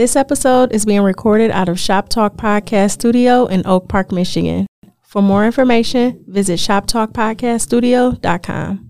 This episode is being recorded out of Shop Talk Podcast Studio in Oak Park, Michigan. For more information, visit shoptalkpodcaststudio.com.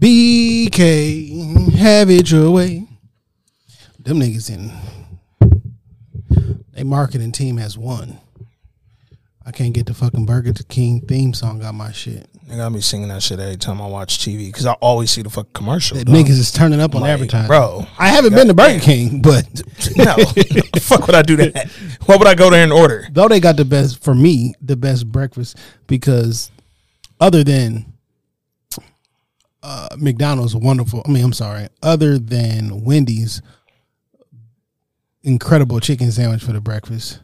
BK, have it your way. Them niggas in they marketing team has won. I can't get the fucking Burger King theme song out my shit. They gotta be singing that shit every time I watch TV because I always see the fucking commercial. The niggas is turning up on Like, advertising. bro. I haven't been to Burger King, but no, fuck would I do that? What would I go there and order? though they got the best for me, the best breakfast because other than uh, McDonald's wonderful. I mean, I'm sorry. Other than Wendy's incredible chicken sandwich for the breakfast,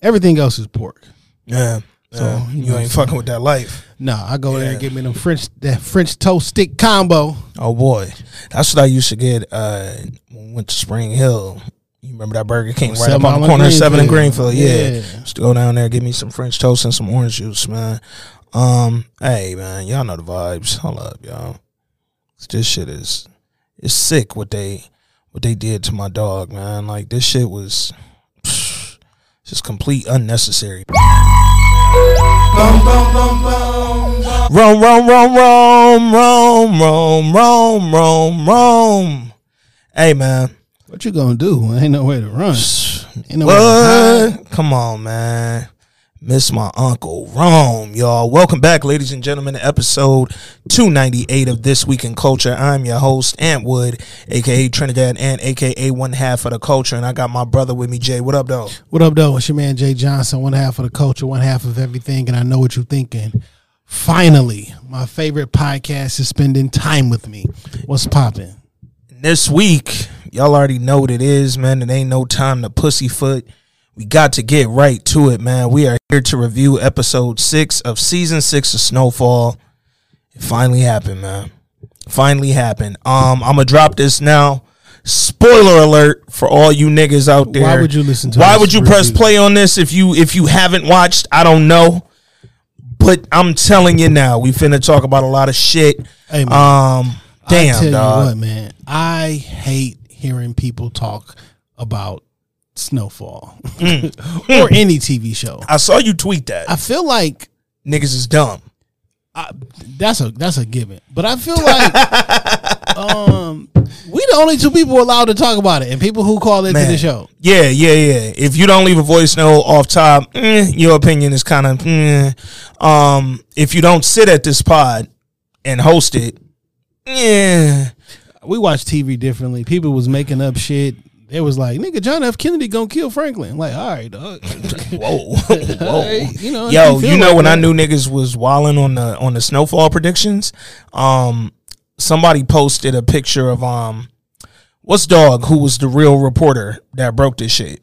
everything else is pork. Yeah, So, yeah, you you, know, ain't fucking with that life. No, I go there and get me them French that French toast stick combo. Oh boy, that's what I used to get uh, when we went to Spring Hill. You remember that Burger King right up Seven on on the corner of Seven and Greenfield. Yeah. Yeah. Just go down there, get me some French toast and some orange juice, man. Um, hey man, y'all know the vibes. Hold up, y'all. This shit is it's sick what they what they did to my dog, man. Like this shit was just complete unnecessary. Roam, roam, roam, roam, roam, roam, roam, roam, roam. Hey man, What you gonna do? Ain't no way to run. Ain't no way to hide. what? Come on, man. Miss my uncle Rome, y'all. Welcome back, ladies and gentlemen, to episode 298 of This Week in Culture. I'm your host, Ant Wood, aka Trinidad and aka one half of the culture. And I got my brother with me, Jay. What up, though? What up, though? It's your man Jay Johnson, one half of the culture, one half of everything, and I know what you're thinking. Finally, my favorite podcast is spending time with me. What's popping? This week, y'all already know what it is, man. It ain't no time to pussyfoot. We got to get right to it, man. We are here to review episode six of season six of Snowfall. It finally happened, man. Finally happened. Um, I'm gonna drop this now. Spoiler alert for all you niggas out there. Why would you listen to Why would you press play on this if you if you haven't watched? I don't know. But I'm telling you now, we finna talk about a lot of shit. Hey, man. um, I damn, tell dog. you what, man. I hate hearing people talk about Snowfall or any TV show. I saw you tweet that. I feel like Niggas is dumb. I, that's a that's a given. But I feel like um we the only two people allowed to talk about it, and people who call into Man. the show. Yeah, yeah, yeah. If you don't leave a voice note off top, eh, your opinion is kind of. Eh. Um, if you don't sit at this pod and host it, yeah, We watch TV differently. People was making up shit. It was like, nigga, John F. Kennedy gonna kill Franklin. Like, all right, dog. whoa, whoa. Hey, you know, Yo, you know like when I knew niggas was walling on the on the snowfall predictions? Um, somebody posted a picture of um, what's dog who was the real reporter that broke this shit.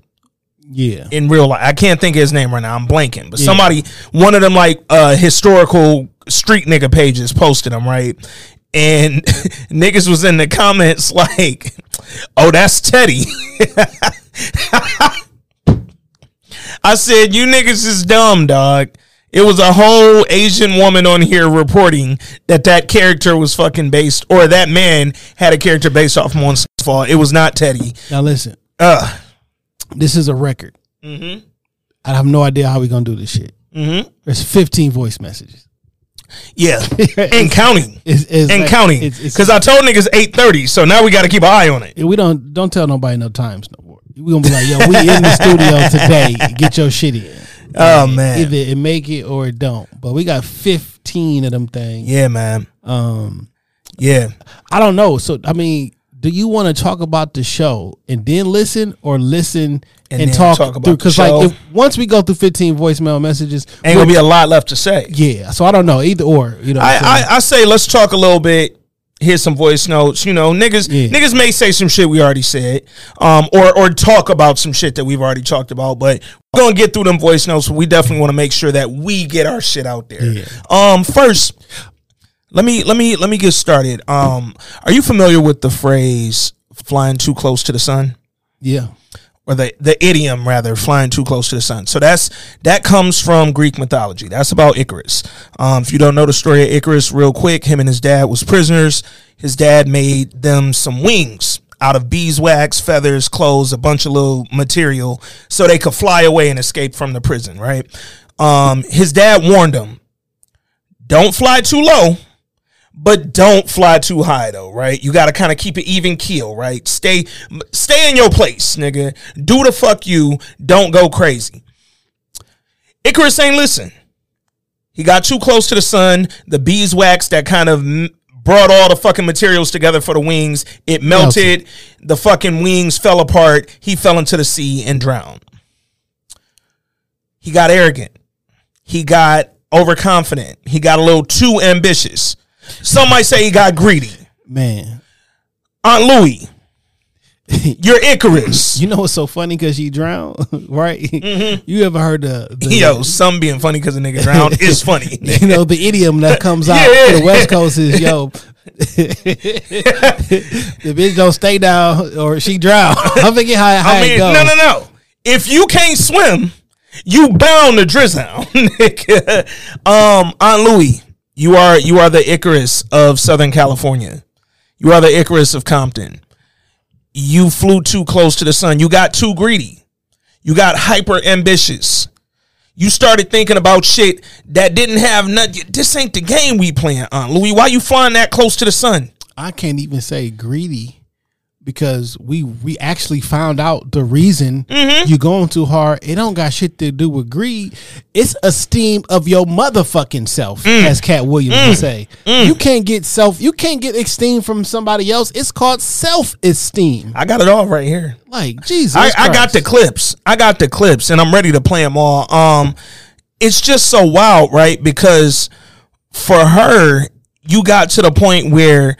Yeah. in real life. I can't think of his name right now. I'm blanking. But Yeah. somebody, one of them like uh historical street nigga pages posted them, right? And niggas was in the comments like, "Oh, that's Teddy." I said, "You niggas is dumb, dog." It was a whole Asian woman on here reporting that that character was fucking based, or that man had a character based off Fall. It was not Teddy. Now listen, Ugh. this is a record. Mm-hmm. I have no idea how we gonna do this shit. Mm-hmm. There's 15 voice messages. Yeah, and counting, It's, it's and like- counting. Because I told niggas eight thirty, so now we got to keep an eye on it. we don't don't tell nobody no times no more. We gonna be like, yo, we in the studio today. Get your shit in. Oh man, either it make it or it don't. But we got 15 of them things. yeah, man, Um, yeah. I don't know. So I mean, do you want to talk about the show and then listen, or listen And and, talk, talk about through? Because like, if, once we go through 15 voicemail messages, Ain't gonna be a lot left to say. yeah. So I don't know either or. You know, I? I I say let's talk a little bit here's some voice notes. You know, niggas Yeah. niggas may say some shit we already said, um, or or talk about some shit that we've already talked about. But we're gonna get through them voice notes. We definitely want to make sure that we get our shit out there. Yeah. Um, first, let me let me let me get started. Um, are you familiar with the phrase "flying too close to the sun"? Yeah. or the the idiom rather flying too close to the sun so that's that comes from greek mythology that's about icarus um, if you don't know the story of icarus real quick him and his dad was prisoners his dad made them some wings out of beeswax feathers clothes a bunch of little material so they could fly away and escape from the prison right um, his dad warned them don't fly too low but don't fly too high though, right? You got to kind of keep it even keel, right? Stay stay in your place, nigga. Do the fuck you, don't go crazy. Icarus ain't listen. He got too close to the sun, the beeswax that kind of m- brought all the fucking materials together for the wings, it melted, the fucking wings fell apart, he fell into the sea and drowned. He got arrogant. He got overconfident. He got a little too ambitious. Some might say he got greedy. Man. Aunt Louie, you're Icarus. You know what's so funny because she drowned, right? You ever heard the, the Yo, some being funny because a nigga drowned is funny. you know the idiom that comes out Yeah. the West Coast is yo, the bitch don't stay down or she drown. I forget how, how I it mean, goes. no, no, no. If you can't swim, you bound to nigga. Um, Aunt Louie, you are you are the Icarus of Southern California. You are the Icarus of Compton. You flew too close to the sun. You got too greedy. You got hyper ambitious. You started thinking about shit that didn't have nothing. This ain't the game we playing, Aunt Louie. Why you flying that close to the sun? I can't even say greedy because we we actually found out the reason Mm-hmm. you going too hard. It don't got shit to do with greed. It's esteem of your motherfucking self, Mm. as Katt Williams would say. You can't get self. You can't get esteem from somebody else. It's called self esteem. I got it all right here. Like Jesus, I, I got the clips. I got the clips, and I'm ready to play them all. Um, it's just so wild, right? Because for her, you got to the point where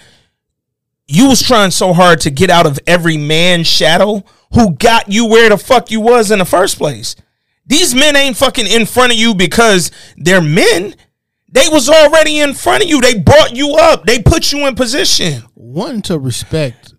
you was trying so hard to get out of every man's shadow who got you where the fuck you was in the first place. These men ain't fucking in front of you because they're men. They was already in front of you. They brought you up. They put you in position. wanting to respect,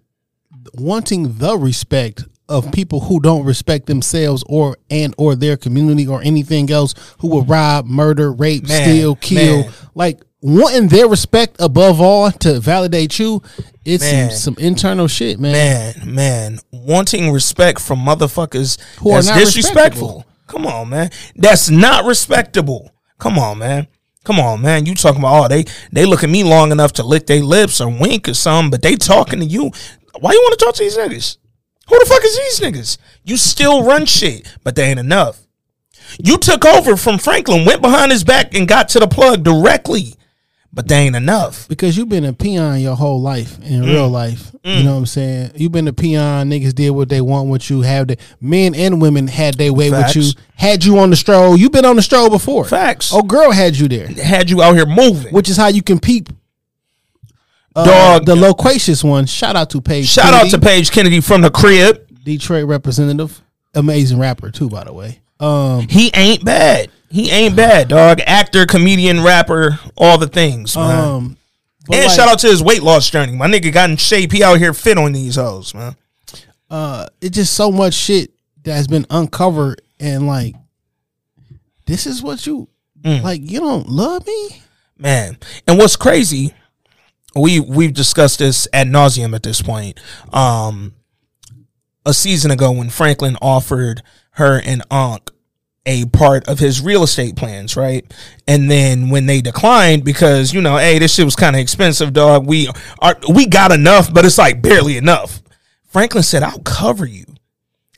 wanting the respect of people who don't respect themselves or and or their community or anything else, who will rob, murder, rape, Man, steal, kill, man. like wanting their respect above all to validate you. It's Man. some, internal shit, man. man, man, wanting respect from motherfuckers Who are not disrespectful. Come on, man. That's not respectable. Come on, man. Come on, man. You talking about oh they they look at me long enough to lick their lips or wink or something, but they talking to you. Why you want to talk to these niggas? Who the fuck is these niggas? You still run shit, but they ain't enough. You took over from Franklin, went behind his back and got to the plug directly, but they ain't enough. Because you've been a peon your whole life in real Mm. life. You know what I'm saying? You've been a peon. Niggas did what they want with you. Have the men and women had their way Facts. with you. Had you on the stroll. You've been on the stroll before. Facts. Oh, girl had you there. Had you out here moving. which is how you compete. Uh, Dog. the loquacious one. Shout out to Paige. Shout out to Paige Kennedy from the crib. Detroit representative, amazing rapper too, by the way. Um, He ain't bad. He ain't bad, dog. Actor, comedian, rapper, all the things, man. um, and like, shout out to his weight loss journey. My nigga got in shape. He out here fit on these hoes, man. uh, it's just so much shit that's been uncovered, and like, this is what you Mm. like. You don't love me. Man. And what's crazy, we we've discussed this ad nauseum at this point. Um a season ago when Franklin offered her and Unc a part of his real estate plans, right? And then when they declined because, you know, hey, this shit was kind of expensive, dog. We are we got enough, but it's like barely enough. Franklin said, I'll cover you.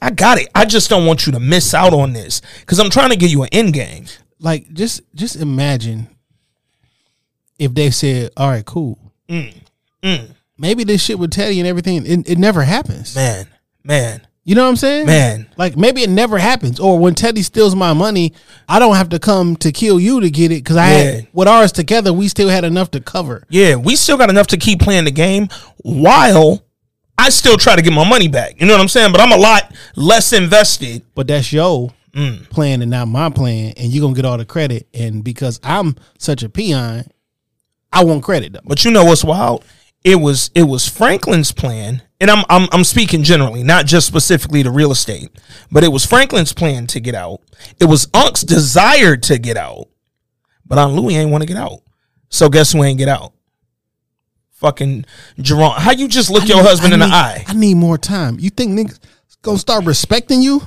I got it. I just don't want you to miss out on this because I'm trying to give you an end game. Like, just just imagine if they said, "All right, cool." Mm. Maybe this shit with Teddy and everything. It, it never happens. Man, man, You know what I'm saying? Man. Like maybe it never happens. Or when Teddy steals my money, I don't have to come to kill you to get it because I Yeah. had with ours together, we still had enough to cover. Yeah, we still got enough to keep playing the game while I still try to get my money back. You know what I'm saying? But I'm a lot less invested. But that's your Mm. plan and not my plan, and you're gonna get all the credit. And because I'm such a peon, I want credit though. But you know what's wild? It was it was Franklin's plan, and I'm I'm I'm speaking generally, not just specifically to real estate, but it was Franklin's plan to get out. It was Unc's desire to get out, but Aunt Louie ain't want to get out. So guess who ain't get out? Fucking Jerome. How you just look I your need- husband I in the eye? I need more time. You think niggas gonna start respecting you?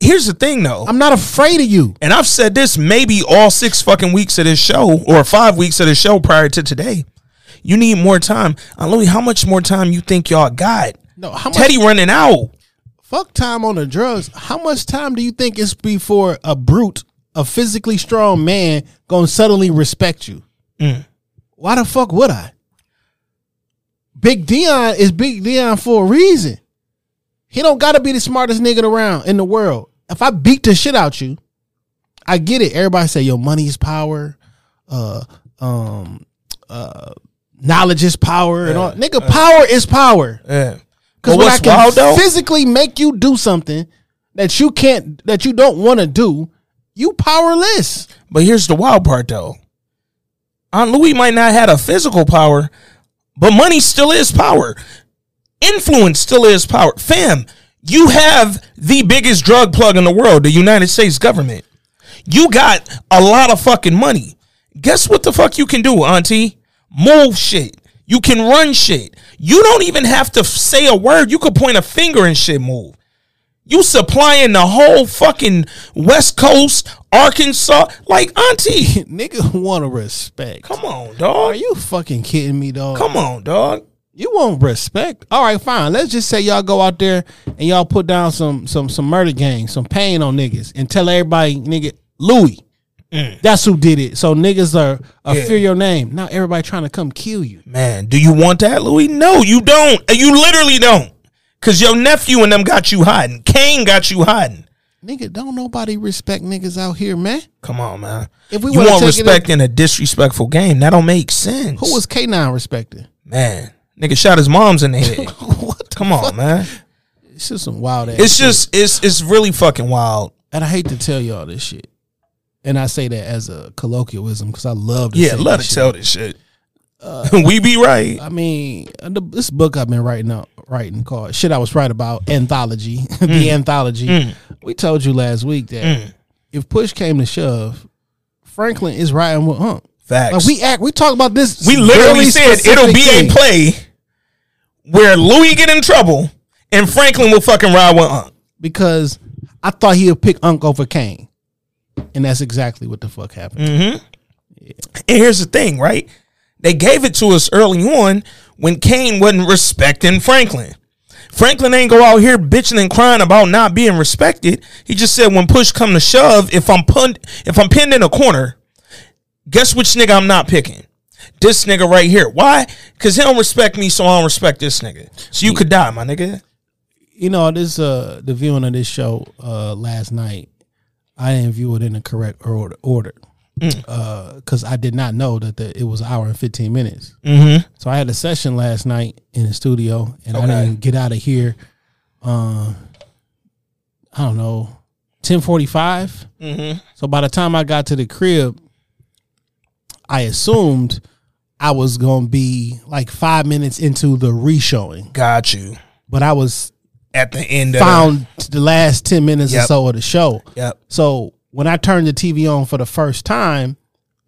Here's the thing, though. I'm not afraid of you. and I've said this maybe all six fucking weeks of this show or five weeks of this show prior to today. You need more time. Uh, Louis, how much more time you think y'all got? No, how much Teddy running out. fuck time on the drugs. How much time do you think it's before a brute, a physically strong man, gonna suddenly respect you? Mm. Why the fuck would I? Big Dion is Big Dion for a reason. He don't gotta be the smartest nigga around in the world. If I beat the shit out you, I get it. Everybody say your money is power, uh, um, uh, knowledge is power, and all. Nigga, power is power. Yeah. Because when I can wild though? physically make you do something that you can't, that you don't want to do, you powerless. But here's the wild part though. Aunt Louis might not have a physical power, but money still is power. Influence still is power. Fam, you have the biggest drug plug in the world, the United States government. You got a lot of fucking money. Guess what the fuck you can do, Auntie? Move shit. You can run shit. You don't even have to say a word. You could point a finger and shit move. You supplying the whole fucking West Coast, Arkansas. Like, Auntie, Nigga want to respect. come on, dog. Are you fucking kidding me, dog? Come on, dog. You want respect? All right, fine. Let's just say y'all go out there and y'all put down some some some murder gangs, some pain on niggas, and tell everybody, nigga, Louis. That's who did it. So niggas are, are Mm. Yeah. fear your name. Now everybody trying to come kill you. Man, do you want that, Louis? No, you don't. You literally don't. Cause your nephew and them got you hiding. Kane got you hiding. Nigga, don't nobody respect niggas out here, man. Come on, man. If we you want respect in a disrespectful game, that don't make sense. Who was K9 respected? man? Nigga shot his mom's in the head. what the Come on, fuck? man. It's just some wild ass. It's shit. just it's it's really fucking wild. and I hate to tell y'all this shit, and I say that as a colloquialism because I love to Yeah, this it shit. tell this shit. we be right. I mean, uh, this book I've been writing out, writing called "Shit I Was Right About" anthology, Mm. the anthology. We told you last week that if push came to shove, Franklin is riding with Hump. Facts. Like we act, we talk about this. we literally said it'll be thing. a play where Louis get in trouble and Franklin will fucking ride with Unc. because I thought he'd pick Unc over Kane, and that's exactly what the fuck happened. Mm. And here's the thing, right? They gave it to us early on when Kane wasn't respecting Franklin. Franklin ain't go out here bitching and crying about not being respected. He just said when push come to shove, if I'm pun- if I'm pinned in a corner, guess which nigga I'm not picking? This nigga right here. Why? Cause he don't respect me, so I don't respect this nigga. So you could die, my nigga. you know this uh the viewing of this show uh last night i didn't view it in the correct order order uh because i did not know that the, it was an hour and 15 minutes Mm-hmm. so i had a session last night in the studio and i didn't get out of here uh i don't know 1045 Mm-hmm. so by the time i got to the crib i assumed i was gonna be like five minutes into the re-showing Got you. but i was At the end of found the last 10 minutes or so of the show. Yep. So when I turned the TV on for the first time,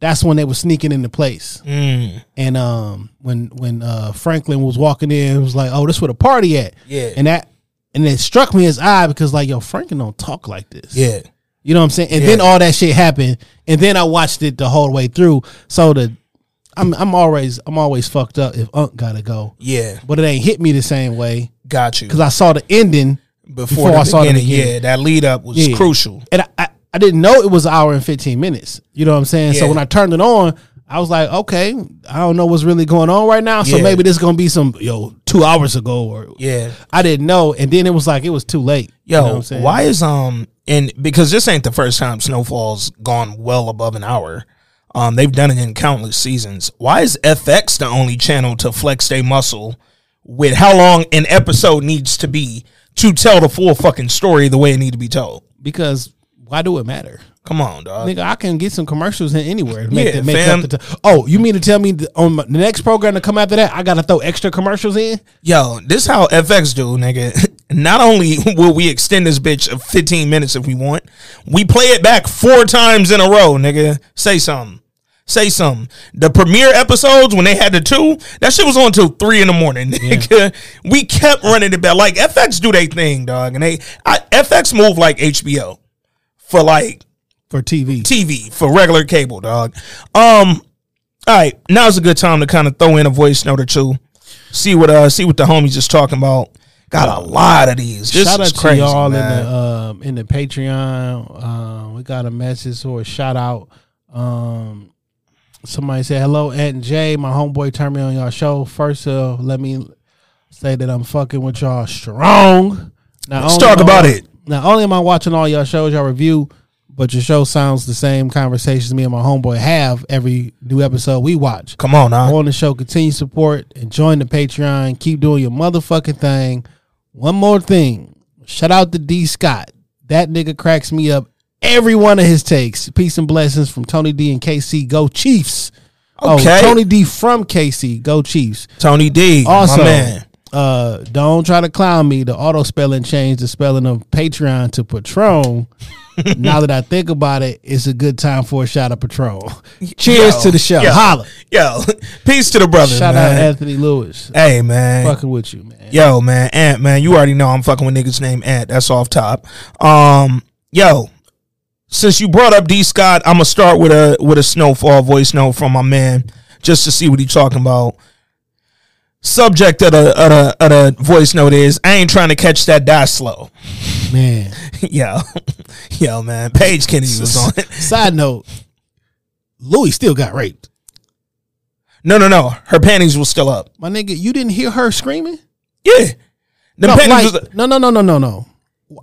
that's when they were sneaking into place. Mm. And um, when when uh, Franklin was walking in, it was like, "Oh, this where the party at?" Yeah. And that and it struck me as odd because like, yo, Franklin don't talk like this. Yeah. You know what I'm saying? And then all that shit happened, and then I watched it the whole way through. So the I'm I'm always I'm always fucked up if Unc gotta go, Yeah. but it ain't hit me the same way Got you. because I saw the ending before, before the I saw the beginning, beginning. yeah, that lead up was Yeah. crucial. and I, I, I didn't know it was an hour and 15 minutes. You know what I'm saying? So when I turned it on, I was like, okay, I don't know what's really going on right now, so Yeah. maybe this is gonna be some yo two hours ago or Yeah. I didn't know, and then it was like it was too late. You Yo, know what I'm saying? why is um and because this ain't the first time Snowfall's gone well above an hour. Um, they've done it in countless seasons. Why is FX the only channel to flex their muscle with how long an episode needs to be to tell the full fucking story the way it need to be told? Because why do it matter? Come on, dog. Nigga, I can get some commercials in anywhere. To make Yeah, the, make fam. up the t- oh, you mean to tell me that on my, the next program to come after that, I gotta throw extra commercials in? Yo, this how FX do, nigga. Not only will we extend this bitch of 15 minutes if we want, we play it back four times in a row, nigga. Say something. Say something. The premiere episodes when they had the two, that shit was on till three in the morning, nigga. We kept running it back. Like FX do they thing, dog, and they I, FX move like HBO for like For TV. TV for regular cable, dog. Um, all right, now's a good time to kind of throw in a voice note or two. See what uh, see what the homies just talking about. Got a lot of these. This shout out crazy, to y'all man. in the um in the Patreon. Um, we got a message or a shout out. Um, somebody said hello, Ant and Jay. My homeboy turned me on y'all show. First, uh, let me say that I'm fucking with y'all strong. Now, Let's talk I- about it. Not only am I watching all y'all shows y'all review, but your show sounds the same conversations me and my homeboy have every new episode we watch. Come on, now. on the show. Continue support and join the Patreon. Keep doing your motherfucking thing. One more thing. Shout out to D Scott. That nigga cracks me up every one of his takes. Peace and blessings from Tony D and KC. Go Chiefs. Oh, okay. Oh, Tony D from KC. Go Chiefs. Tony D, Also, my man. Uh, don't try to clown me. The auto spelling changed the spelling of Patreon to Patron. now that I think about it, it's a good time for a shot of Patron. Cheers Yo, to the show. yo, Holla. Yo, peace to the brothers, Shout out. Anthony Lewis. Hey, man. Fucking with you, man. Yo, man, Ant, man, you already know I'm fucking with niggas named Ant. That's off top. Um, yo, since you brought up D Scott, I'm gonna start with a with a snowfall voice note from my man, just to see what he's talking about. Subject of the of the, of the voice note is I ain't trying to catch that die slow. Man. yo, yo, man, Paige Kennedy was on it. Side note, Louis still got raped. No, no, no, her panties was still up. My nigga, you didn't hear her screaming? Yeah, the No, panties like- was. no, no, no, no, no, no.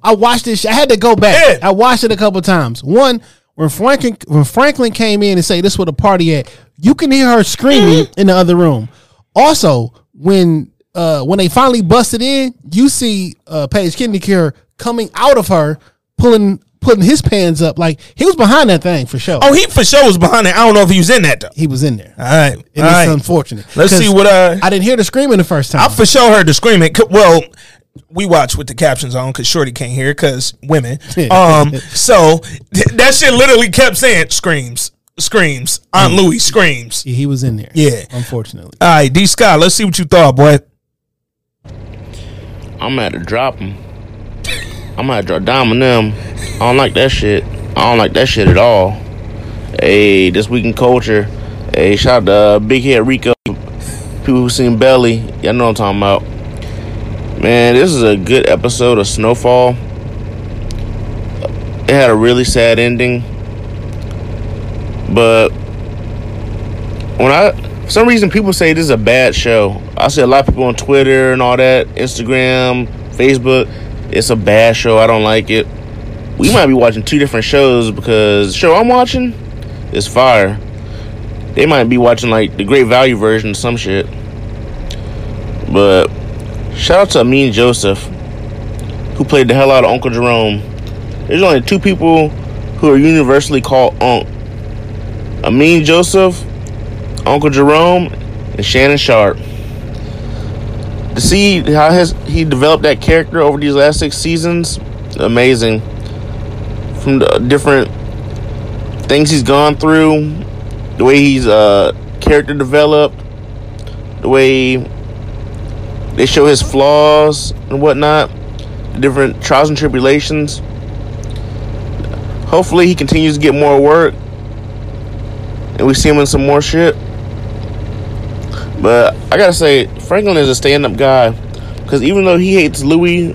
I watched this. I had to go back. Yeah. I watched it a couple times. One, when Franklin when Franklin came in and say this where the party at, you can hear her screaming mm-hmm. in the other room. Also, when uh when they finally busted in, you see uh Paige Cure coming out of her, pulling putting his pants up like he was behind that thing for sure. Oh, he for sure was behind it. I don't know if he was in that though. he was in there. All right, And it's right. unfortunate. Let's see what uh I didn't hear the screaming the first time. I for sure heard the screaming. Well, we watch with the captions on because Shorty can't hear because women. Um, so th- that shit literally kept saying screams, screams. Aunt Louie screams. He was in there. Yeah. unfortunately. All right, D Scott. Let's see what you thought, boy. I'm at to drop him. I'm at to drop Dom and them. I don't like that shit. I don't like that shit at all. Hey, this week in culture. Hey, shout out to uh, Big Head Rico. People who seen Belly. Y'all know what I'm talking about. Man, this is a good episode of Snowfall. It had a really sad ending. But when I for some reason people say this is a bad show. I see a lot of people on Twitter and all that, Instagram, Facebook. It's a bad show. I don't like it. We might be watching two different shows because the show I'm watching is fire. They might be watching like the great value version of some shit. But shout out to Amin Joseph, who played the hell out of Uncle Jerome. There's only two people who are universally called Unc. Amin Joseph Uncle Jerome, and Shannon Sharpe. To see how has he developed that character over these last six seasons, amazing. From the different things he's gone through, the way he's uh character developed, the way they show his flaws and whatnot, the different trials and tribulations. Hopefully, he continues to get more work, and we see him in some more shit. But I gotta say, Franklin is a stand-up guy because even though he hates Louis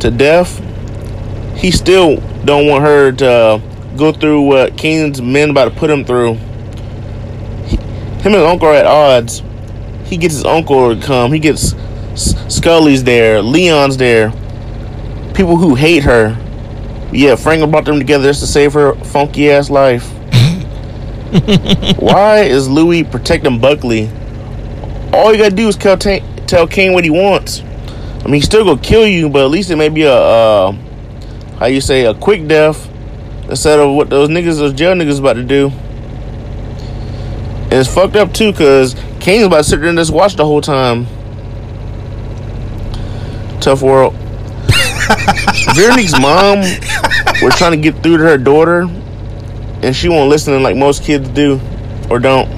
to death, he still don't want her to go through what Kane's men about to put him through. He, him and his uncle are at odds. He gets his uncle to come. He gets Skully's there. Leon's there. People who hate her. Yeah, Franklin brought them together just to save her funky ass life. Why is Louis protecting Buckley? All you gotta do is tell, Ta- tell Kane what he wants. I mean, he's still gonna kill you, but at least it may be a, uh, how you say, a quick death instead of what those niggas, those jail niggas about to do. And it's fucked up too, cause Kane's about to sit there and just watch the whole time. Tough world. Veronique's mom, we're trying to get through to her daughter, and she won't listen like most kids do, or don't.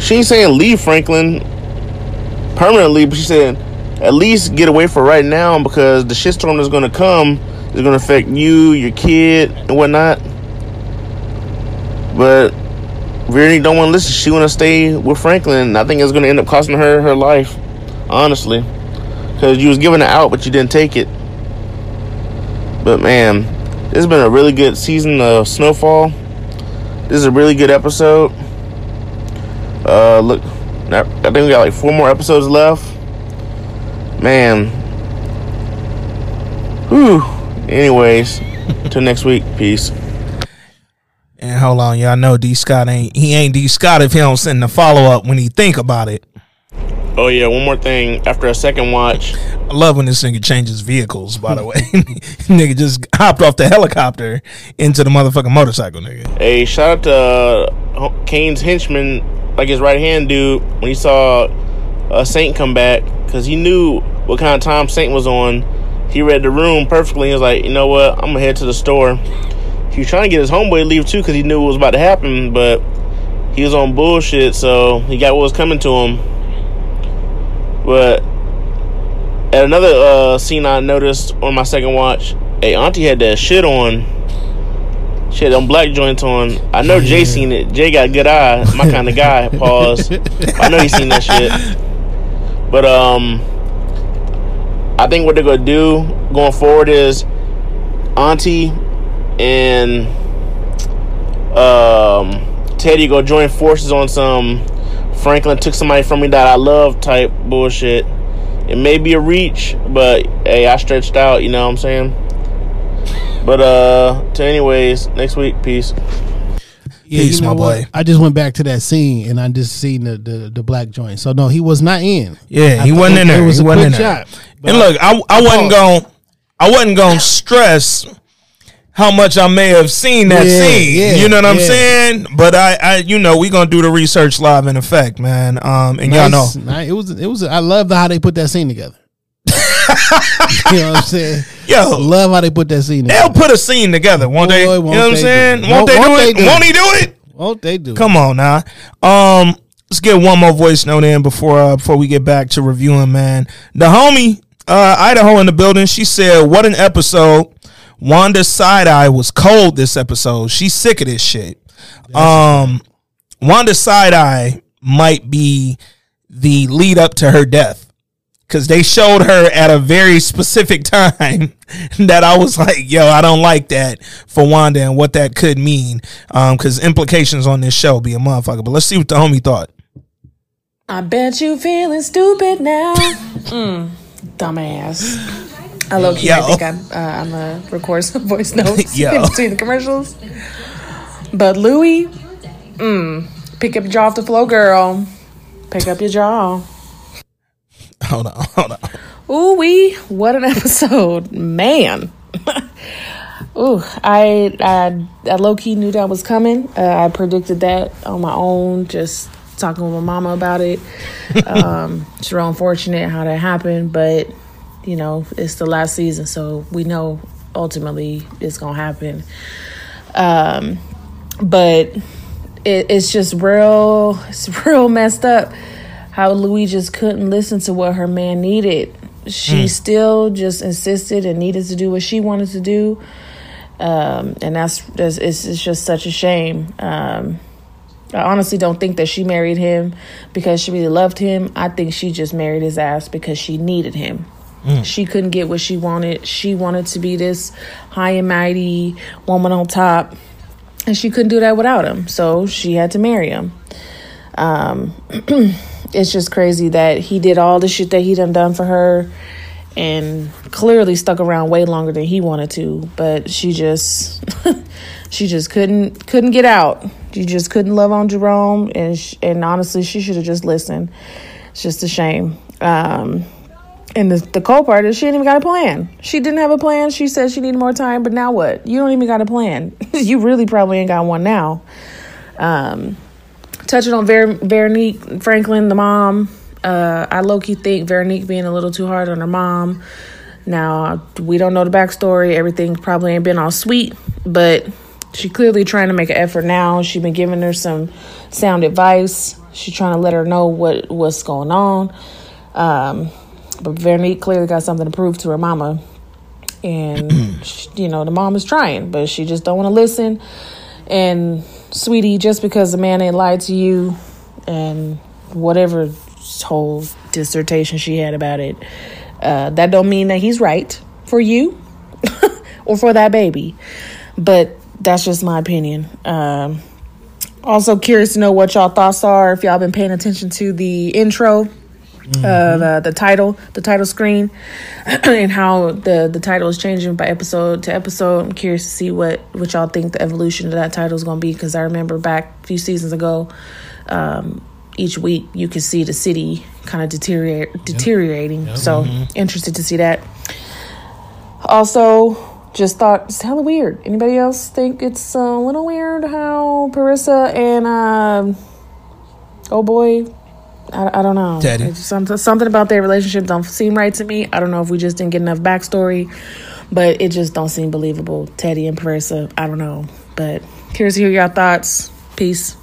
She ain't saying leave Franklin permanently, but she said at least get away for right now because the shitstorm that's gonna come is gonna affect you, your kid, and whatnot. But Veronique don't want to listen. She want to stay with Franklin. I think it's gonna end up costing her her life, honestly, because you was given an out, but you didn't take it. But man, this has been a really good season of Snowfall. This is a really good episode. Uh, look, I think we got like four more episodes left. Man. Whew. Anyways, till next week. Peace. And hold on, y'all know D Scott ain't he ain't D Scott if he don't send the follow up when he think about it. Oh yeah, one more thing. After a second watch, I love when this nigga changes vehicles, by the way. nigga just hopped off the helicopter into the motherfucking motorcycle, nigga. Hey, shout out to uh, Kane's henchman, like his right hand dude, when he saw uh, Saint come back, because he knew what kind of time Saint was on. He read the room perfectly. He was like, you know what? I'm gonna head to the store. He was trying to get his homeboy to leave too, because he knew what was about to happen, but he was on bullshit, so he got what was coming to him. But at another uh, scene I noticed on my second watch, hey, Auntie had that shit on. She had them black joints on. I know Jay seen it. Jay got a good eye. My kind of guy. Pause. I know he seen that shit. But um, I think what they're gonna do going forward is Auntie and um Teddy go join forces on some Franklin took somebody from me that I love type bullshit. It may be a reach, but hey, I stretched out. You know what I'm saying? But uh, to anyways, next week, peace. Yeah, Peace, you know my what? boy. I just went back to that scene and I just seen the the, the black joint. So no, he was not in. Yeah, I he wasn't in there. It was he a wasn't quick in shot. But And look, I I wasn't gonna, I wasn't going to stress how much I may have seen that Yeah, scene. yeah, you know what I'm saying? But I I you know, we going to do the research live in effect, man. Um and y'all know. nice, nice. It was it was. I love how they put that scene together. you know what I'm saying? Yo, Love how they put that scene. they'll put a scene together, won't they? Boy, You know what I'm they saying? do. Won't, they, Won't do they it? do Won't it? he do it? Won't they do? it? Come on now. Um, let's get one more voice note in before uh, before we get back to reviewing. Man, the homie uh, Idaho in the building. She said, "What an episode." Wanda side eye was cold this episode. She's sick of this shit. um, Wanda side eye might be the lead up to her death because they showed her at a very specific time that I was like, yo, I don't like that for Wanda and what that could mean. Um, because implications on this show be a motherfucker. But let's see what the homie thought. I bet you feeling stupid now. mm, dumbass. I low key I think I'm, uh, I'm gonna record some voice notes in between the commercials. But Louis, mm, pick up your jaw off the floor, girl. Pick up your jaw. Hold on, hold on. Ooh wee, what an episode, man. Ooh, I I, I low key knew that was coming. Uh, I predicted that on my own, just talking with my mama about it. um, it's real unfortunate how that happened, but you know it's the last season, so we know ultimately it's gonna happen. Um, but it, it's just real, it's real messed up how Louis just couldn't listen to what her man needed. She still just insisted and needed to do what she wanted to do. Um, and that's, that's it's, it's just such a shame. Um, I honestly don't think that she married him because she really loved him. I think she just married his ass because she needed him. She couldn't get what she wanted. She wanted to be this high and mighty woman on top, and she couldn't do that without him. So she had to marry him. Um, it's just crazy that he did all the shit that he done done for her and clearly stuck around way longer than he wanted to but she just she just couldn't couldn't get out she just couldn't love on jerome and sh- and honestly she should have just listened it's just a shame um and the, the cold part is she didn't even got a plan she didn't have a plan she said she needed more time but now what you don't even got a plan you really probably ain't got one now um touching on Ver- Veronique Franklin, the mom, uh, I low key think Veronique being a little too hard on her mom. Now, we don't know the backstory. Everything probably ain't been all sweet, but she clearly trying to make an effort now. She been giving her some sound advice. She trying to let her know what what's going on. Um, but Veronique clearly got something to prove to her mama, and she, you know the mom is trying, but she just don't want to listen. And sweetie, just because a man ain't lied to you, and whatever whole dissertation she had about it, uh, that don't mean that he's right for you or for that baby. But that's just my opinion. Um, also curious to know what y'all thoughts are if y'all been paying attention to the intro uh, the the title, the title screen, and how the the title is changing by episode to episode. I'm curious to see what what y'all think the evolution of that title is going to be because I remember back a few seasons ago, um, each week you could see the city kind of deteriorate deteriorating. So interested to see that. Also, just thought it's hella weird. Anybody else think it's a little weird how Parissa and um, oh boy I, I don't know. Teddy. Something something about their relationship don't seem right to me. I don't know if we just didn't get enough backstory, but it just don't seem believable. Teddy and Parissa, I don't know. But curious to hear your thoughts. Peace.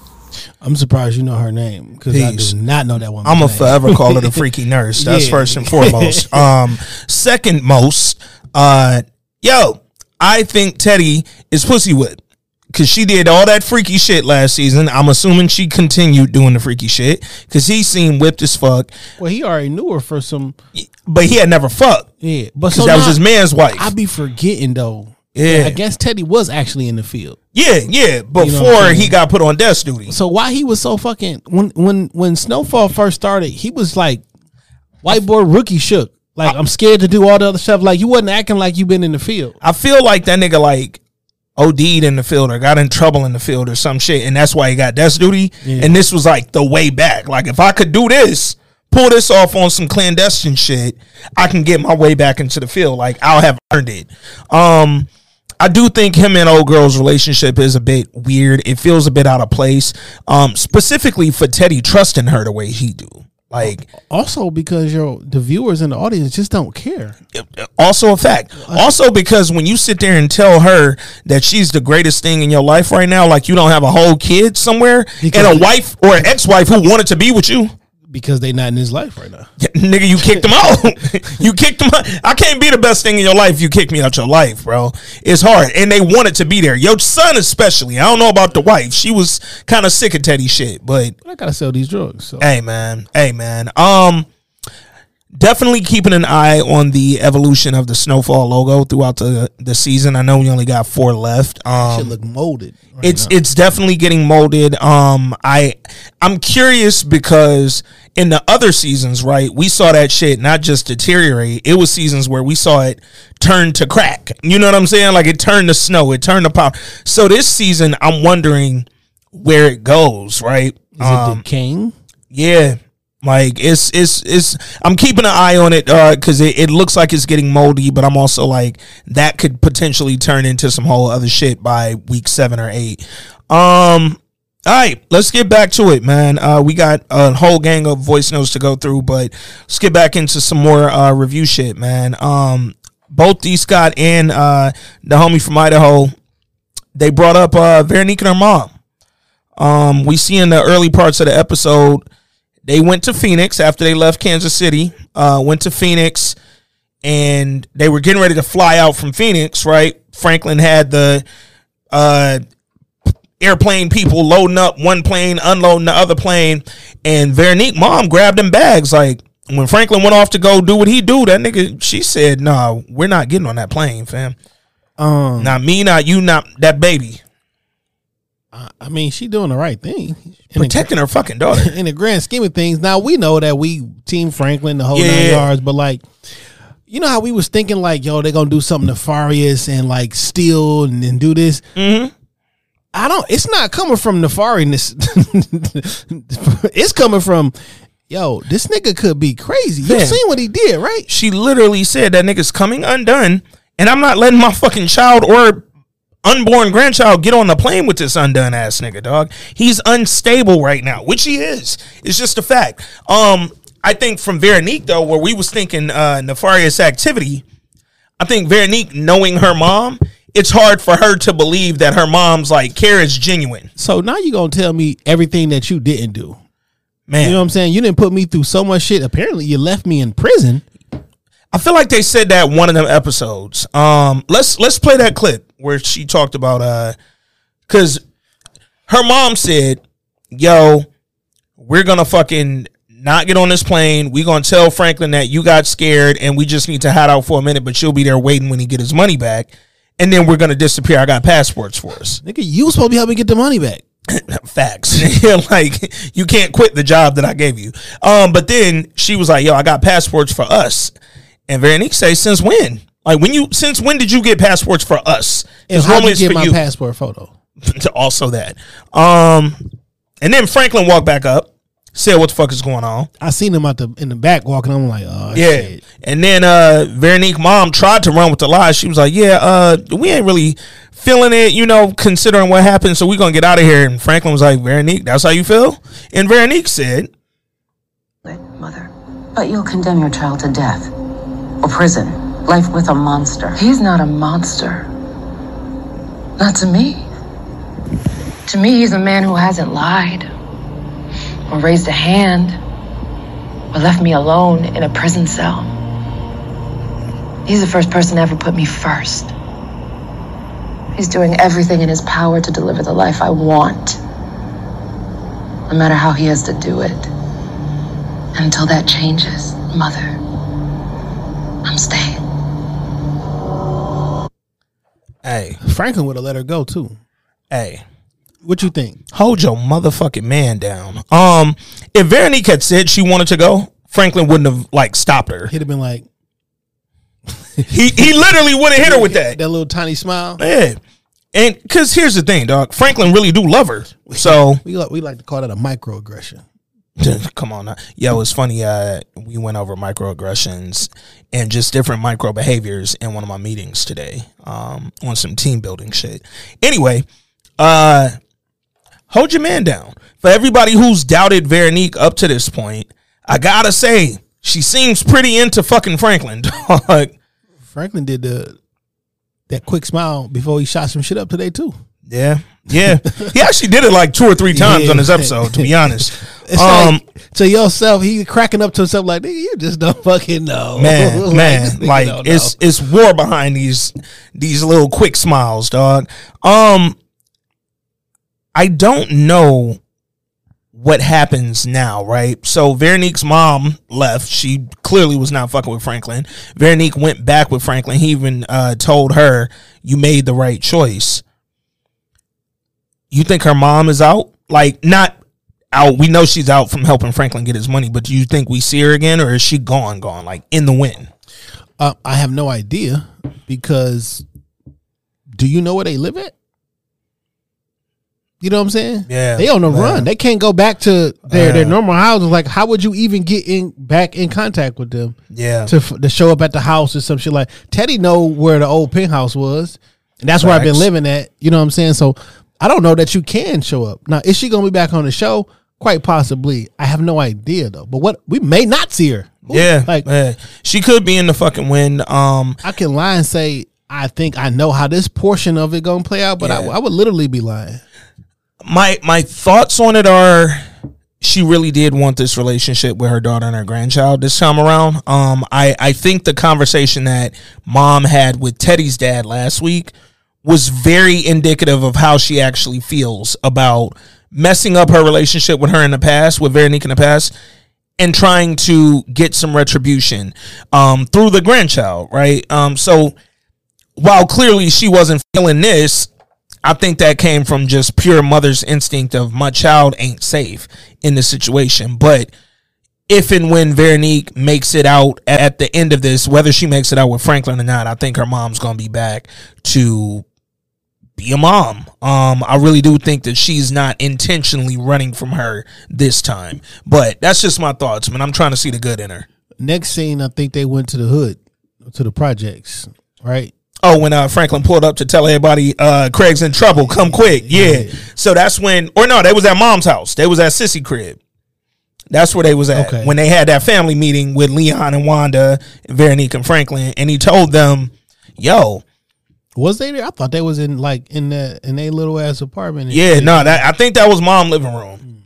I'm surprised you know her name because I do not know that woman. I'm a forever call her the freaky nurse. That's Yeah. first and foremost. Um, second most, uh, yo, I think Teddy is pussy whipped because she did all that freaky shit last season. I'm assuming she continued doing the freaky shit because he seemed whipped as fuck, Well, he already knew her for some. but he had never fucked Yeah, but so that was his man's wife. I be forgetting though. Yeah. I guess Teddy was actually in the field. yeah, yeah. what I'm Before he got put on desk duty. So why he was so fucking when when when Snowfall first started, he was like white boy rookie shook. Like I'm scared to do all the other stuff. Like you wasn't acting like you been in the field. I feel like that nigga like OD'd in the field or got in trouble in the field or some shit, and that's why he got desk duty. And this was like the way back. Like if I could do this, pull this off on some clandestine shit, I can get my way back into the field. Like I'll have earned it. Um I do think him and old girl's relationship is a bit weird. It feels a bit out of place. Um specifically for Teddy trusting her the way he do. Like Also because yo the viewers and the audience just don't care. also a fact. Uh, also because when you sit there and tell her that she's the greatest thing in your life right now, like you don't have a whole kid somewhere Because- and a wife or an ex-wife who wanted to be with you, Because they not in his life right now. nigga, you kicked them out. you kicked them out. I can't be the best thing in your life if you kick me out your life, bro. It's hard. And they wanted to be there. Your son especially. I don't know about the wife. She was kind of sick of Teddy shit, but But I gotta sell these drugs. So Hey man, hey man. Um, definitely keeping an eye on the evolution of the Snowfall logo throughout the the season. I know we only got four left. shit Um, look molded. right it's now. it's definitely getting molded. Um, I I'm curious because in the other seasons, right, we saw that shit not just deteriorate. It was seasons where we saw it turn to crack. You know what I'm saying? Like it turned to snow. It turned to pop. So this season, I'm wondering where it goes. Right? Is Um, it decaying? yeah. Like it's it's it's I'm keeping an eye on it uh cuz it, it looks like it's getting moldy but I'm also like that could potentially turn into some whole other shit by week 7 or 8. Um all right, let's get back to it, man. Uh, we got a whole gang of voice notes to go through, but let's get back into some more uh, review shit, man. Um, both D Scott and uh, the homie from Idaho, they brought up uh, Veronique and her mom. Um, we see in the early parts of the episode, they went to Phoenix after they left Kansas City. Uh, went to Phoenix, and they were getting ready to fly out from Phoenix. Right, Franklin had the uh, airplane people loading up one plane, unloading the other plane, and Veronique mom grabbed them bags. Like when Franklin went off to go do what he do, that nigga, she said, "Nah, we're not getting on that plane, fam. Um, Not me, not you, not that baby." I, mean, she doing the right thing. In the, Protecting her fucking daughter. in the grand scheme of things, now we know that we Team Franklin, the whole Yeah, nine yards, but like, you know how we was thinking like, yo, they're gonna do something nefarious and like steal and, and do this. Mm-hmm. I don't. It's not coming from nefarious. it's coming from, yo, this nigga could be crazy. You Man. seen what he did, right? She literally said that nigga's coming undone, and I'm not letting my fucking child or unborn grandchild get on the plane with this undone ass nigga, dog. He's unstable right now, which he is. It's just a fact. Um, I think from Veronique though, where we was thinking uh, nefarious activity, I think Veronique knowing her mom, it's hard for her to believe that her mom's like care is genuine. So now you're gonna tell me everything that you didn't do. Man, You know what I'm saying? You didn't put me through so much shit. Apparently, you left me in prison. I feel like they said that one of them episodes. Um, let's let's play that clip where she talked about uh, because her mom said, "Yo, we're gonna fucking not get on this plane. We're gonna tell Franklin that you got scared and we just need to hide out for a minute, but you'll be there waiting when he get his money back, and then we're gonna disappear. I got passports for us. Nigga, you was supposed to be helping get the money back. Facts. like you can't quit the job that I gave you. Um, but then she was like, "Yo, I got passports for us." And Veronique say, "Since when? Like when you? Since when did you get passports for us? And how normally you get my you." passport photo? also that. Um, and then Franklin walked back up, said, "What the fuck is going on?" I seen him out the in the back walking. I'm like, oh Yeah. shit. And then uh Veronique mom tried to run with the lie. She was like, Yeah, uh, we ain't really feeling it, you know, considering what happened, so we gonna get out of here. And Franklin was like, Veronique, that's how you feel? And Veronique said, Mother. But you'll condemn your child to death or prison, life with a monster. He's not a monster. Not to me. To me, he's a man who hasn't lied or raised a hand or left me alone in a prison cell. He's the first person to ever put me first. He's doing everything in his power to deliver the life I want, no matter how he has to do it. And Until that changes, Mother, I'm staying. Hey, Franklin would have let her go too. hey, What you think? hold your motherfucking man down. Um, if Veronique had said she wanted to go, Franklin wouldn't have like stopped her. He'd have been like He he literally would have hit her with that. that little tiny smile. Yeah. And cause here's the thing, dog. Franklin really do love her. So We like, we like to call that a microaggression. Come on now. Yo, it's funny. Uh, we went over microaggressions and just different micro behaviors in one of my meetings today um, on some team building shit. Anyway, uh, hold your man down. For everybody who's doubted Veronique up to this point, I gotta say, she seems pretty into fucking Franklin, dog. Franklin did the that quick smile before he shot some shit up today too. Yeah. Yeah. He actually did it like two or three times Yeah. on his episode, to be honest. Um, like to yourself, he cracking up to himself like, nigga, you just don't fucking know. man, Like, man, like it's know. it's war behind these these little quick smiles, dog. Um, I don't know what happens now, right? So Veronique's mom left. She clearly was not fucking with Franklin. Veronique went back with Franklin. He even uh, told her, "You made the right choice." You think her mom is out? Like not out. We know she's out from helping Franklin get his money, but do you think we see her again, or is she gone? Gone? Like in the wind? Uh, I have no idea because do you know where they live at? You know what I'm saying? Yeah, They on the man. run. They can't go back to their, their normal houses. Like, how would you even get in back in contact with them Yeah. to to show up at the house or some shit like? Teddy know where the old penthouse was, and that's where I've been living at. You know what I'm saying? So I don't know that you can show up now. Is she gonna be back on the show? Quite possibly. I have no idea though. But what we may not see her. Who- Yeah, like yeah. she could be in the fucking wind. Um, I can lie and say I think I know how this portion of it gonna play out, but I, I would literally be lying. My my thoughts on it are, she really did want this relationship with her daughter and her grandchild this time around. Um, I I think the conversation that mom had with Teddy's dad last week was very indicative of how she actually feels about messing up her relationship with her in the past, with Veronique in the past, and trying to get some retribution um, through the grandchild, right? Um, so while clearly she wasn't feeling this, I think that came from just pure mother's instinct of my child ain't safe in this situation. But if and when Veronique makes it out at the end of this, whether she makes it out with Franklin or not, I think her mom's gonna be back to be a mom. Um, I really do think that she's not intentionally running from her this time. But that's just my thoughts, man. I'm trying to see the good in her. Next scene, I think they went to the hood, to the projects, right? Oh, when uh, Franklin pulled up to tell everybody uh, Craig's in trouble, come quick. Yeah. So that's when, or no, they was at mom's house. They was at Cissy crib. That's where they was at Okay. when they had that family meeting with Leon and Wanda, and Veronique and Franklin, and he told them, "Yo, Was they there? I thought they was in like in the in a little ass apartment. and yeah, shit. no, that I think that was mom living room."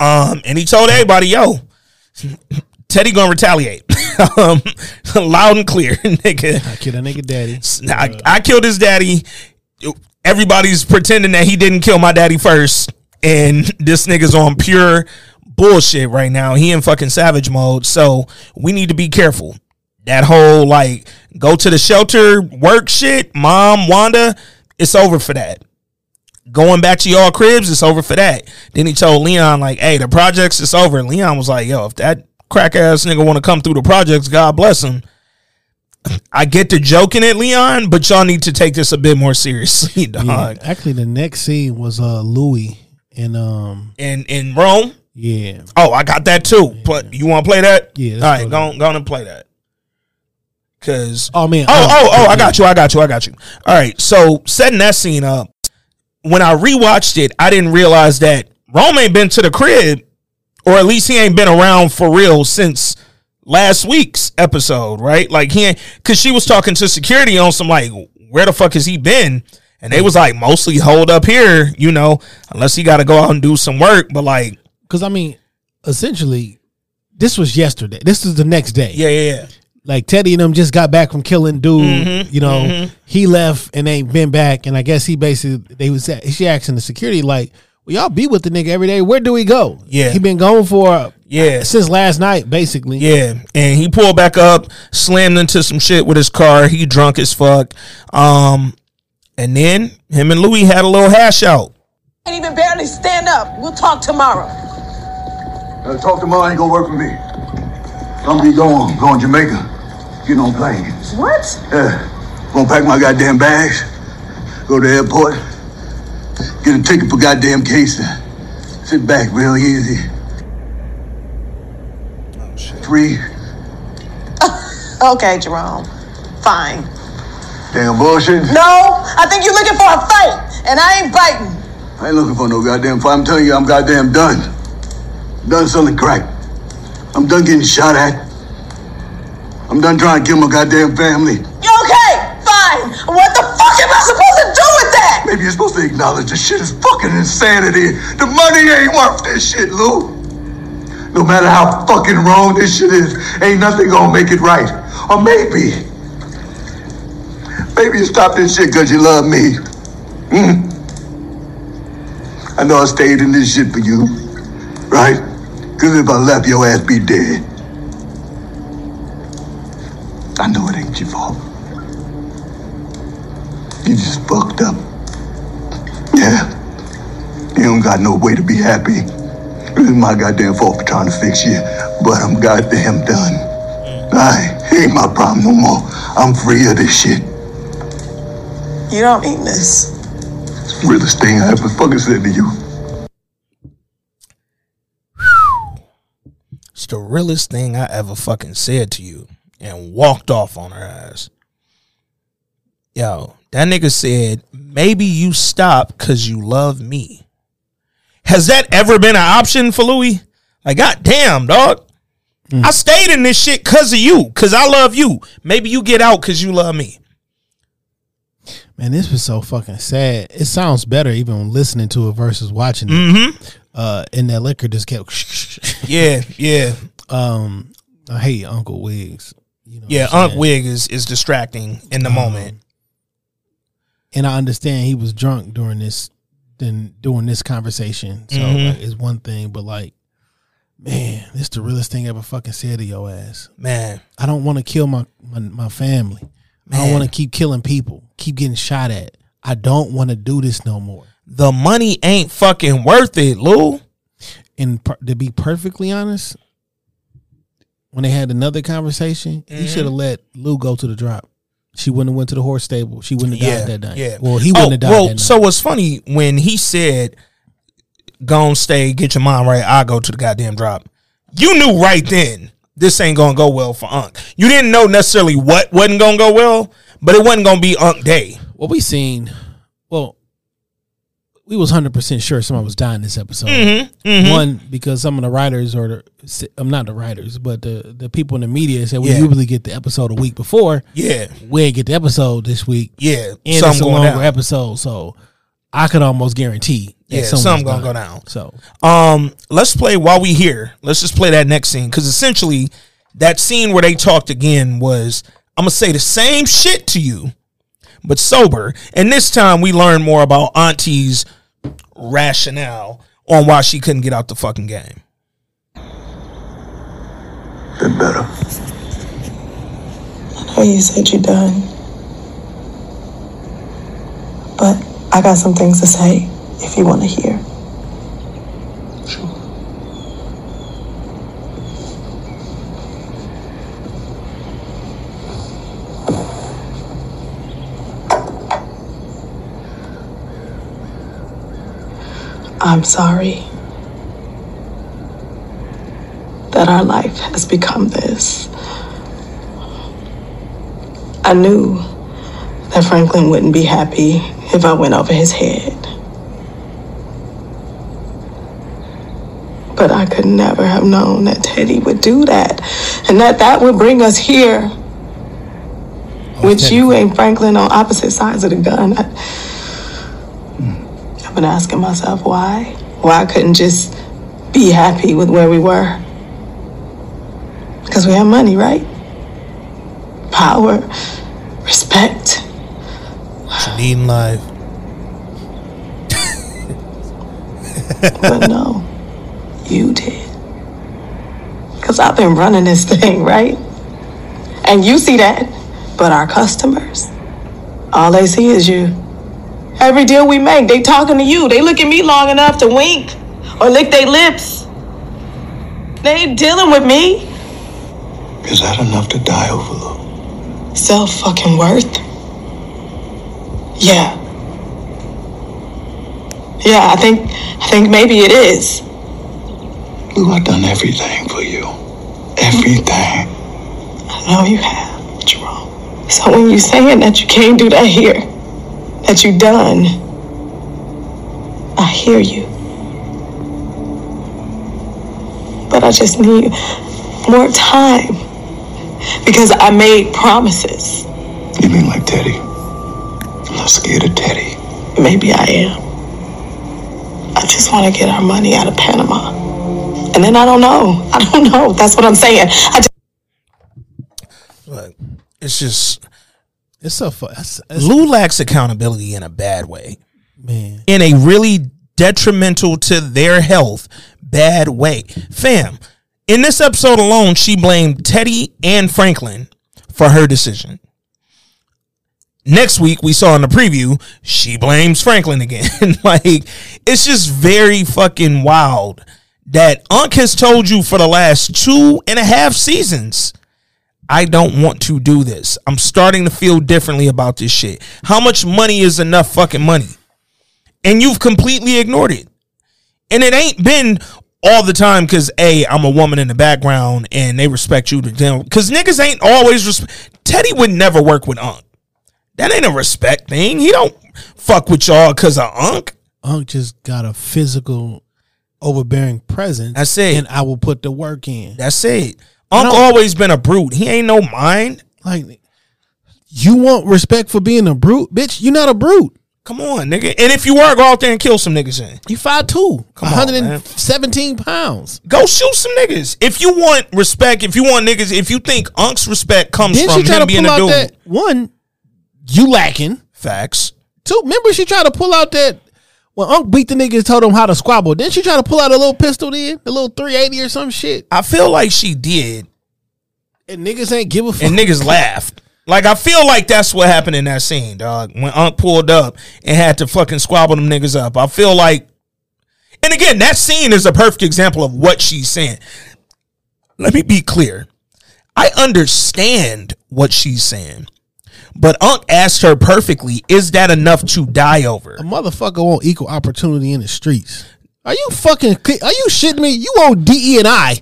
Um, and he told everybody, "Yo, Teddy gonna retaliate, um, loud and clear, nigga." I killed a nigga daddy. I, I killed his daddy. Everybody's pretending that he didn't kill my daddy first, and this nigga's on pure bullshit right now. He in fucking savage mode. So we need to be careful. That whole like go to the shelter work shit, mom, Wanda, it's over for that. Going back to y'all cribs, it's over for that. Then he told Leon like, "Hey, the projects is over." And Leon was like, "Yo, if that crack ass nigga want to come through the projects, God bless him." I get the joking at Leon, but y'all need to take this a bit more seriously, dog. Yeah, actually, the next scene was uh Louie and um In in Rome, yeah oh, I got that too. But you want to play that? Yeah, All right, go go on, go on and play that. Cause oh man oh oh oh, I got you, I got you, I got you. All right, so setting that scene up. When I rewatched it, I didn't realize that Rome ain't been to the crib, or at least he ain't been around for real since last week's episode, right? Like he ain't cause she was talking to security on some like, where the fuck has he been? And they was like mostly hold up here, you know, unless he gotta go out and do some work. But like, because I mean essentially this was yesterday. This is the next day. yeah, yeah, yeah. like Teddy and them just got back from killing dude. Mm-hmm, you know, he left and ain't been back. And I guess he basically they was at, she asking the security like, "Well, y'all be with the nigga every day. Where do we go? Yeah. he been gone for Yeah. since last night, basically. Yeah, and he pulled back up, slammed into some shit with his car. He drunk as fuck. Um, and then him and Louie had a little hash out. Can't even barely stand up. We'll talk tomorrow. Uh, talk tomorrow ain't gonna work for me. I'm be going, going Jamaica. Get on plane. What? Yeah. Gonna pack my goddamn bags, go to the airport, get a ticket for goddamn Kingston. Sit back real easy. Oh, shit. Three Okay, Jerome. Fine. damn bullshit. No, I think you're looking for a fight, and I ain't biting. I ain't looking for no goddamn fight. I'm telling you, I'm goddamn done. Done selling crack. I'm done getting shot at. I'm done trying to kill my goddamn family. You okay? Fine. What the fuck am I supposed to do with that? Maybe you're supposed to acknowledge this shit is fucking insanity. The money ain't worth this shit, Lou. No matter how fucking wrong this shit is, ain't nothing gonna make it right. Or maybe, maybe you stop this shit because you love me. Hmm? I know I stayed in this shit for you, right? Because if I left, your ass be dead. I know it ain't your fault. You just fucked up. Yeah. You don't got no way to be happy. It was my goddamn fault for trying to fix you, but I'm goddamn done. Mm. I ain't my problem no more. I'm free of this shit. You don't mean this. It's the realest thing I ever fucking said to you. It's the realest thing I ever fucking said to you, and walked off on her ass. Yo, that nigga said maybe you stop because you love me. Has that ever been an option for Louie? Like, goddamn, dog. I stayed in this shit because of you, because I love you. Maybe you get out because you love me. Man, this was so fucking sad. It sounds better even listening to it versus watching it. Mm-hmm. Uh, and that liquor just kept. Yeah, yeah, um, I hate Uncle Wigs. You know yeah. Unc? Wig is is distracting in the moment. and I understand he was drunk during this, then doing this conversation. So Mhm. like, it's one thing, but like, man, this is the realest thing I ever fucking said to your ass. Man, I don't want to kill my, my my family. I don't want to keep killing people, keep getting shot at. I don't want to do this no more. The money ain't fucking worth it, Lou. And per- to be perfectly honest, when they had another conversation, he Mhm. should have let Lou go to the drop. She wouldn't have went to the horse stable. She wouldn't have Yeah, died that night. yeah. Well, he Oh, wouldn't have died Well, that night. so what's funny when he said, "Gonna stay, get your mind right." I go to the goddamn drop. You knew right then this ain't gonna go well for Unc. You didn't know necessarily what wasn't gonna go well, but it wasn't gonna be Unc Day. what we seen, well, we was hundred percent sure someone was dying this episode. Mhm, mhm. One because some of the writers or the, I'm not the writers, but the the people in the media said we Yeah. usually get the episode a week before. Yeah. we ain't get the episode this week. Yeah, and something it's a going longer down. episode, so I could almost guarantee. that Yeah, someone's something gonna go down. So Um, let's play while we here. Let's just play that next scene because essentially that scene where they talked again was I'm gonna say the same shit to you, but sober. And this time we learn more about Auntie's rationale on why she couldn't get out the fucking game. Been better. I know you said you're done. But I got some things to say if you want to hear. I'm sorry that our life has become this. I knew that Franklin wouldn't be happy if I went over his head. But I could never have known that Teddy would do that and that that would bring us here. With you and Franklin on opposite sides of the gun. I, been asking myself why. Why I couldn't just be happy with where we were. Because we have money, right? Power, respect. What you need in life. But no, you did. Because I've been running this thing, right? And you see that. But our customers, all they see is you. Every deal we make, they talking to you. They look at me long enough to wink or lick their lips. They ain't dealing with me. Is that enough to die over, Lou? Self fucking worth? Yeah. Yeah, I think I think maybe it is. Lou, I've done everything for you. Everything. I know you have, Jerome. So when you saying that you can't do that here, that you done, I hear you. But I just need more time. Because I made promises. You mean like Teddy? I'm not scared of Teddy. Maybe I am. I just want to get our money out of Panama. And then I don't know. I don't know. That's what I'm saying. I just Look, it's just it's a that's, that's, Lou lacks accountability in a bad way. man. in a really detrimental to their health bad way. Fam, in this episode alone, she blamed Teddy and Franklin for her decision. Next week, we saw in the preview, she blames Franklin again. like, it's just very fucking wild that Unc has told you for the last two and a half seasons. I don't want to do this. I'm starting to feel differently about this shit. How much money is enough fucking money? and you've completely ignored it. And it ain't been all the time because a I'm a woman in the background and they respect you to them because niggas ain't always respect. Teddy would never work with Unc. That ain't a respect thing. He don't fuck with y'all because of Unc. Unc just got a physical, overbearing presence. That's it. And I will put the work in. That's it. Unc don't- always been a brute. He ain't no mind. Like, you want respect for being a brute, bitch? You're not a brute. Come on, nigga. And if you were, go out there and kill some niggas in. You five two, Come on, 117 pounds. Go shoot some niggas. If you want respect, if you want niggas, if you think Unc's respect comes Then from him to being a dude, that one. You lacking. facts. Two. Remember, she tried to pull out that when Unc beat the niggas, told him how to squabble. Then she tried to pull out a little pistol, then a little 380 or some shit. I feel like she did, And niggas ain't give a fuck. and niggas laughed. Like I feel like that's what happened in that scene, dog. When Unc pulled up and had to fucking squabble them niggas up. I feel like, and again, that scene is a perfect example of what she's saying. Let me be clear. I understand what she's saying, but Unc asked her perfectly, "Is that enough to die over?" A motherfucker want equal opportunity in the streets. Are you fucking? Are you shitting me? You want DE and I?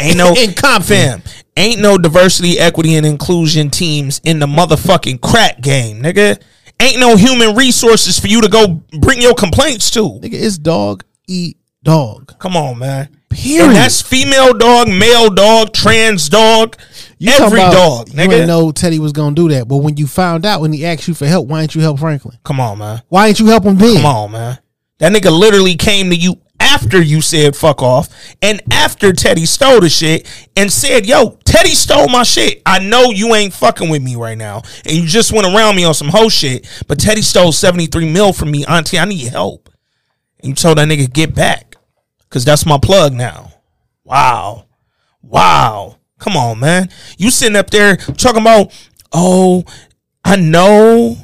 Ain't no in Compton. fam. Ain't no diversity, equity, and inclusion teams in the motherfucking crack game, nigga. Ain't no human resources for you to go bring your complaints to. Nigga, it's dog eat dog. Come on, man. Period. And that's female dog, male dog, trans dog, You every about dog, You nigga. didn't know Teddy was gonna do that, but when you found out when he asked you for help, why didn't you help Franklin? Come on, man. Why didn't you help him then? Come on, man. That nigga literally came to you after you said fuck off and after Teddy stole the shit and said, yo, Teddy stole my shit. I know you ain't fucking with me right now. And you just went around me on some whole shit, but Teddy stole 73 mil from me. Auntie, I need help. And you told that nigga get back. Cause that's my plug now. Wow. Wow. Come on, man. You sitting up there talking about, oh, I know.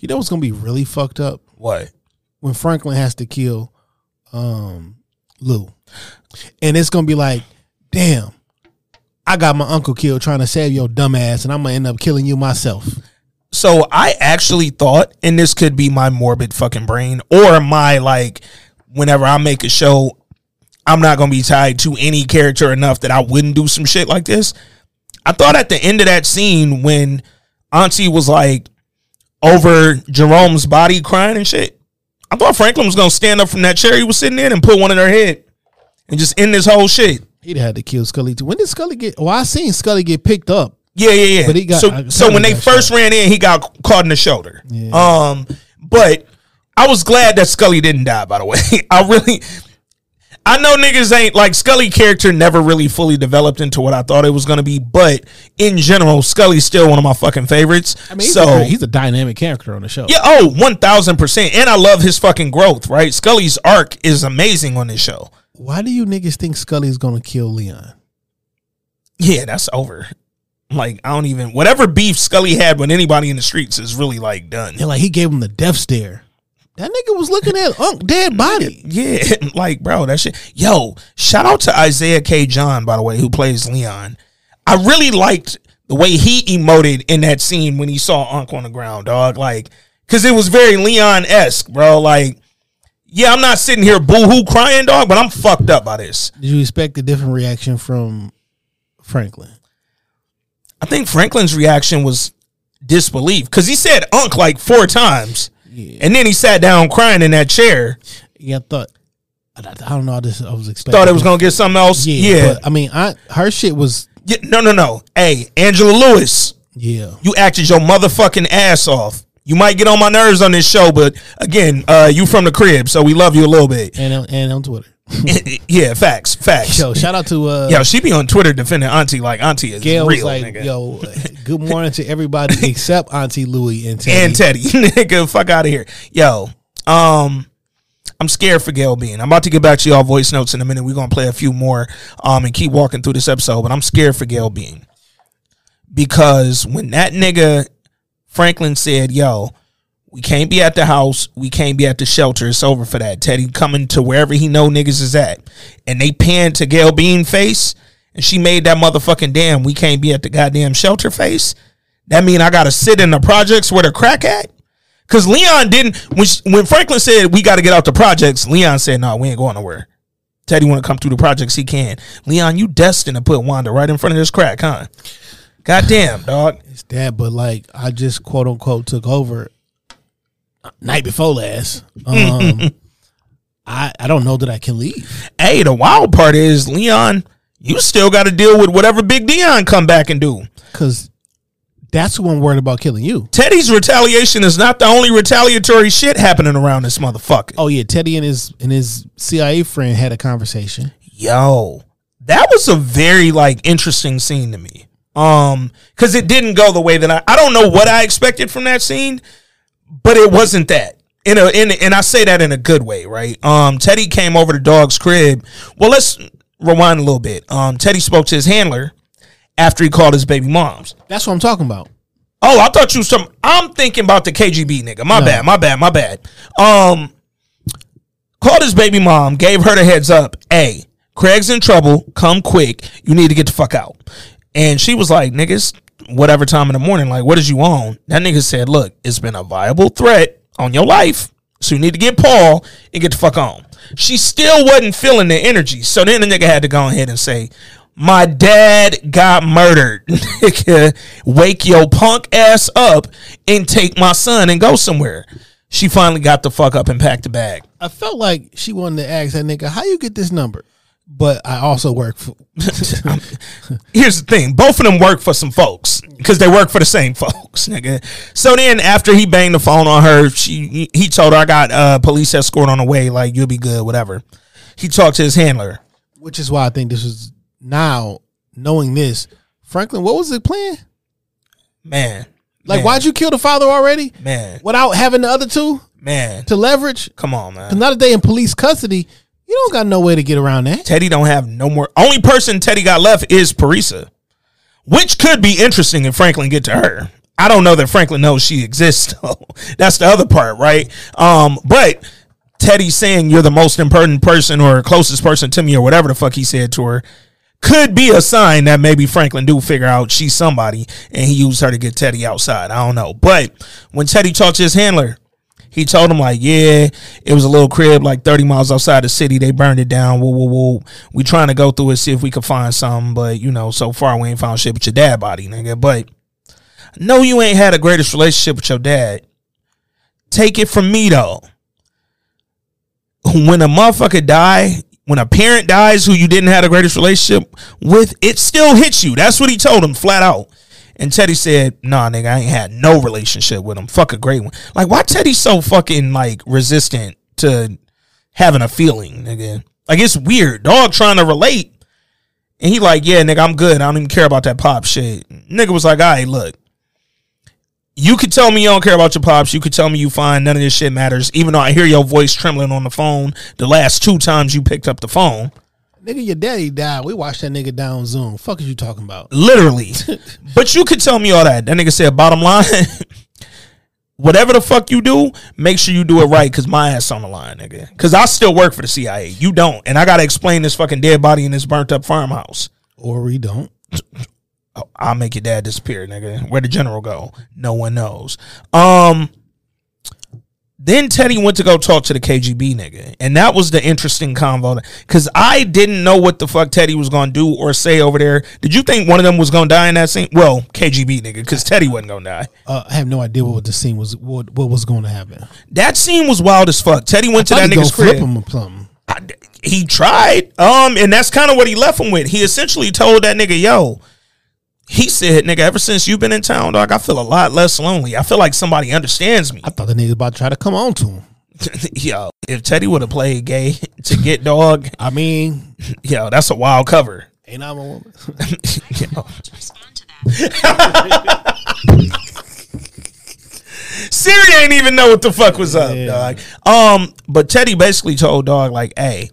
You know what's gonna be really fucked up What? when Franklin has to kill um Lou, and it's gonna be like, damn, I got my uncle killed trying to save your dumb ass, and I'm gonna end up killing you myself. So I actually thought, and this could be my morbid fucking brain or my like, whenever I make a show, I'm not gonna be tied to any character enough that I wouldn't do some shit like this. I thought at the end of that scene when Auntie was like over Jerome's body crying and shit, I thought Franklin was gonna stand up from that chair he was sitting in and put one in her head and just end this whole shit. He'd had to kill Skully too. When did Skully get? Well, I seen Skully get picked up. Yeah, yeah, yeah. But he got- so I- so when they first shot. ran in, he got caught in the shoulder. Yeah. Um, but I was glad that Skully didn't die. By the way, I really, I know niggas ain't like Skully character never really fully developed into what I thought it was gonna be. But in general, Skully's still one of my fucking favorites. I mean, he's, so a, he's a dynamic character on the show. yeah, oh, one thousand percent, and I love his fucking growth. Right, Skully's arc is amazing on this show. Why do you niggas think Skully's gonna kill Leon? Yeah, that's over. Like I don't even whatever beef Skully had with anybody in the streets is really like done. They're like he gave him the death stare. That nigga was looking at Unc dead body. Yeah, like bro, that shit. Yo, shout out to Isaiah K. John, by the way, who plays Leon. I really liked the way he emoted in that scene when he saw Unc on the ground, dog. Like, cause it was very Leon esque, bro. Like, yeah, I'm not sitting here boo hoo crying, dog, but I'm fucked up by this. Did you expect a different reaction from Franklin? I think Franklin's reaction was disbelief because he said Unc like four times, and then he sat down crying in that chair. Yeah, I thought. I, I don't know. I just I was expecting. Thought it was gonna get something else. Yeah, yeah. But, I mean, I her shit was Yeah, no, no, no. Hey, Angela Lewis, yeah. you acted your motherfucking ass off. You might get on my nerves on this show, but again, uh, you from the crib, so we love you a little bit. And and on Twitter. yeah, facts, facts. Yo, shout out to uh, Yo, she be on Twitter defending Auntie like Auntie is Gail real, was like, nigga. "Yo, good morning to everybody except Auntie Louie and Teddy." and Teddy, nigga, fuck out of here. Yo, um, I'm scared for Gail Bean. I'm about to get back to y'all voice notes in a minute. We're gonna play a few more, um, and keep walking through this episode. But I'm scared for Gail Bean because when that nigga Franklin said, "Yo." We can't be at the house. We can't be at the shelter. It's over for that. Teddy coming to wherever he know niggas is at. And they panned to Gail Bean face. And she made that motherfucking damn we can't be at the goddamn shelter face. That mean I gotta sit in the projects where the crack at? Cause Leon didn't when sh- when Franklin said we gotta get out the projects, Leon said, no, we ain't going nowhere. Teddy wanna come through the projects, he can. Leon, you destined to put Wanda right in front of this crack, huh? Goddamn, dog. It's that, but like I just quote unquote took over night before last. Um, I I don't know that I can leave. Hey, the wild part is, Leon, you still gotta deal with whatever Big Dion come back and do. Cause that's who I'm worried about killing you. Teddy's retaliation is not the only retaliatory shit happening around this motherfucker. Oh yeah, Teddy and his and his CIA friend had a conversation. yo that was a very like interesting scene to me um because it didn't go the way that i i don't know what i expected from that scene but it wasn't that in a in and i say that in a good way right um teddy came over to dog's crib well let's rewind a little bit um teddy spoke to his handler after he called his baby moms That's what I'm talking about. Oh, I thought you some. I'm thinking about the KGB nigga. My bad. My bad. My bad. Um, called his baby mom, gave her the heads up. Hey, Craig's in trouble. Come quick. You need to get the fuck out. And she was like, niggas, whatever time in the morning, like, what is you on? That nigga said, look, it's been a viable threat on your life. So you need to get Paul and get the fuck on. She still wasn't feeling the energy. So then the nigga had to go ahead and say, my dad got murdered. Wake your punk ass up and take my son and go somewhere. She finally got the fuck up and packed the bag. I felt like she wanted to ask that nigga, how you get this number? But I also work for. Here's the thing: both of them work for some folks because they work for the same folks, nigga. So then, after he banged the phone on her, she he told her, "I got uh, police escort on the way. Like you'll be good, whatever." He talked to his handler. Which is why I think this is now knowing this. Franklin, what was the plan? Man, Like, man, why'd you kill the father already man, without having the other two man? to leverage? Come on, Because man. now that they in police custody, you don't got no way to get around that. Teddy don't have no more. Only person Teddy got left is Parisa, which could be interesting if Franklin get to her. I don't know that Franklin knows she exists. Though. That's the other part, right? Um, but Teddy saying you're the most important person or closest person to me or whatever the fuck he said to her could be a sign that maybe Franklin do figure out she's somebody and he used her to get Teddy outside. I don't know. But when Teddy talked to his handler, he told him like, yeah, it was a little crib like 30 miles outside the city. They burned it down. Whoa, whoa, whoa. We trying to go through it, see if we could find something. But you know, so far we ain't found shit with your dad body, nigga. But no, you ain't had a greatest relationship with your dad. Take it from me though. When a motherfucker die, when a parent dies who you didn't have the greatest relationship with, it still hits you. That's what he told him flat out. And Teddy said, "Nah, nigga, I ain't had no relationship with him. Fuck a great one. Like, why Teddy so fucking like resistant to having a feeling, nigga? Like, it's weird. Dog trying to relate, and he like, yeah, nigga, I'm good. I don't even care about that pop shit. Nigga was like, all right, look, you could tell me you don't care about your pops. You could tell me you find none of this shit matters, even though I hear your voice trembling on the phone the last two times you picked up the phone. Nigga, your daddy died. We watched that nigga down Zoom. Fuck is you talking about? Literally. but you could tell me all that. That nigga said, bottom line, whatever the fuck you do, make sure you do it right because my ass on the line, nigga. Because I still work for the CIA. You don't. And I got to explain this fucking dead body in this burnt up farmhouse. Or we don't. I'll make your dad disappear, nigga. Where the general go? No one knows. Um. Then Teddy went to go talk to the KGB nigga, and that was the interesting convo because I didn't know what the fuck Teddy was gonna do or say over there. Did you think one of them was gonna die in that scene? Well, KGB nigga, because Teddy wasn't gonna die. Uh, I have no idea what the scene was. What, what was going to happen? That scene was wild as fuck. Teddy went to that nigga's gonna flip crib. him or something. I- he tried. Um, and that's kind of what he left him with. He essentially told that nigga, yo, he said, nigga, ever since you've been in town, dog, I feel a lot less lonely. I feel like somebody understands me. I thought the nigga about to try to come on to him. yo, if Teddy would have played gay to get dog, I mean, yo, that's a wild cover. ain't I a woman? Yo. Respond to that. Siri ain't even know what the fuck was up, dog. Um, but Teddy basically told dog like, "Hey,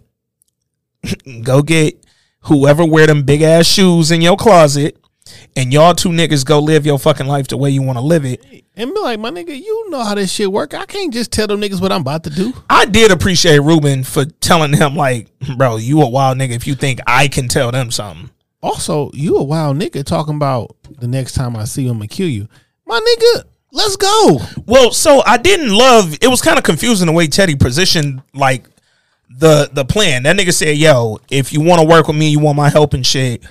go get whoever wear them big ass shoes in your closet, and y'all two niggas go live your fucking life the way you want to live it." and be like, my nigga, you know how this shit work. I can't just tell them niggas what I'm about to do. I did appreciate Ruben for telling him like, "Bro, you a wild nigga if you think I can tell them something." Also, you a wild nigga talking about the next time I see him and kill you. My nigga, let's go. Well, so I didn't love. It was kind of confusing the way Teddy positioned like the the plan. That nigga said, "Yo, if you want to work with me, you want my help and shit,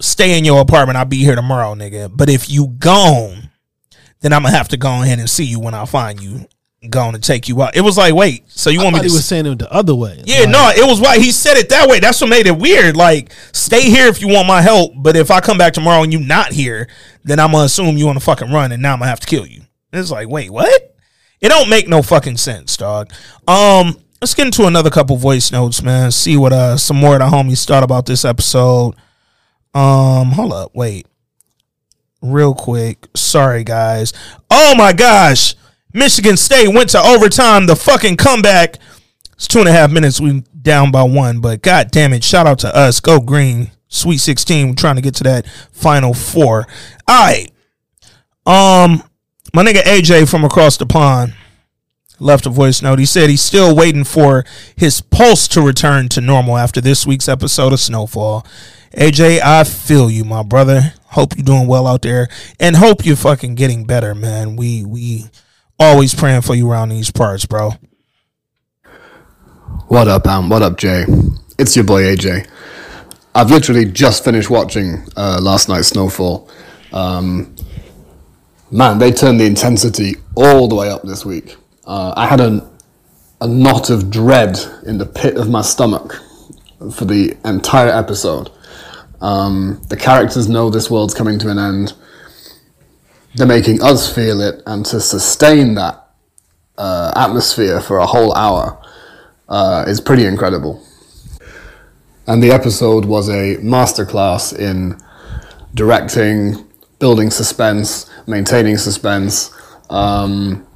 stay in your apartment. I'll be here tomorrow, nigga. But if you gone, then I'm gonna have to go ahead and see you when I find you. Going to take you out. It was like, wait, so you I want me to? he was saying it the other way. yeah, Like, no, it was why he said it that way. That's what made it weird. Like, stay here if you want my help, but if I come back tomorrow and you not here, then I'm gonna assume you on the fucking run, and now I'm gonna have to kill you. It's like, wait, what? It don't make no fucking sense, dog. Um, let's get into another couple voice notes, man. See what uh some more of the homies thought about this episode. Um, hold up, wait. Real quick. Sorry, guys. Oh my gosh. Michigan State went to overtime. The fucking comeback. It's two and a half minutes. We down by one, but god damn it. Shout out to us. Go green. Sweet 16. We're trying to get to that final four. All right. Um, my nigga AJ from across the pond left a voice note. He said he's still waiting for his pulse to return to normal after this week's episode of Snowfall. AJ, I feel you, my brother. Hope you're doing well out there, and hope you're fucking getting better, man. We we always praying for you around these parts, bro. What up, Am? What up, Jay? It's your boy AJ. I've literally just finished watching uh, last night's Snowfall. Um, man, they turned the intensity all the way up this week. Uh, I had a, a knot of dread in the pit of my stomach for the entire episode. Um, the characters know this world's coming to an end. They're making us feel it, and to sustain that uh, atmosphere for a whole hour uh, is pretty incredible. And the episode was a masterclass in directing, building suspense, maintaining suspense. Um,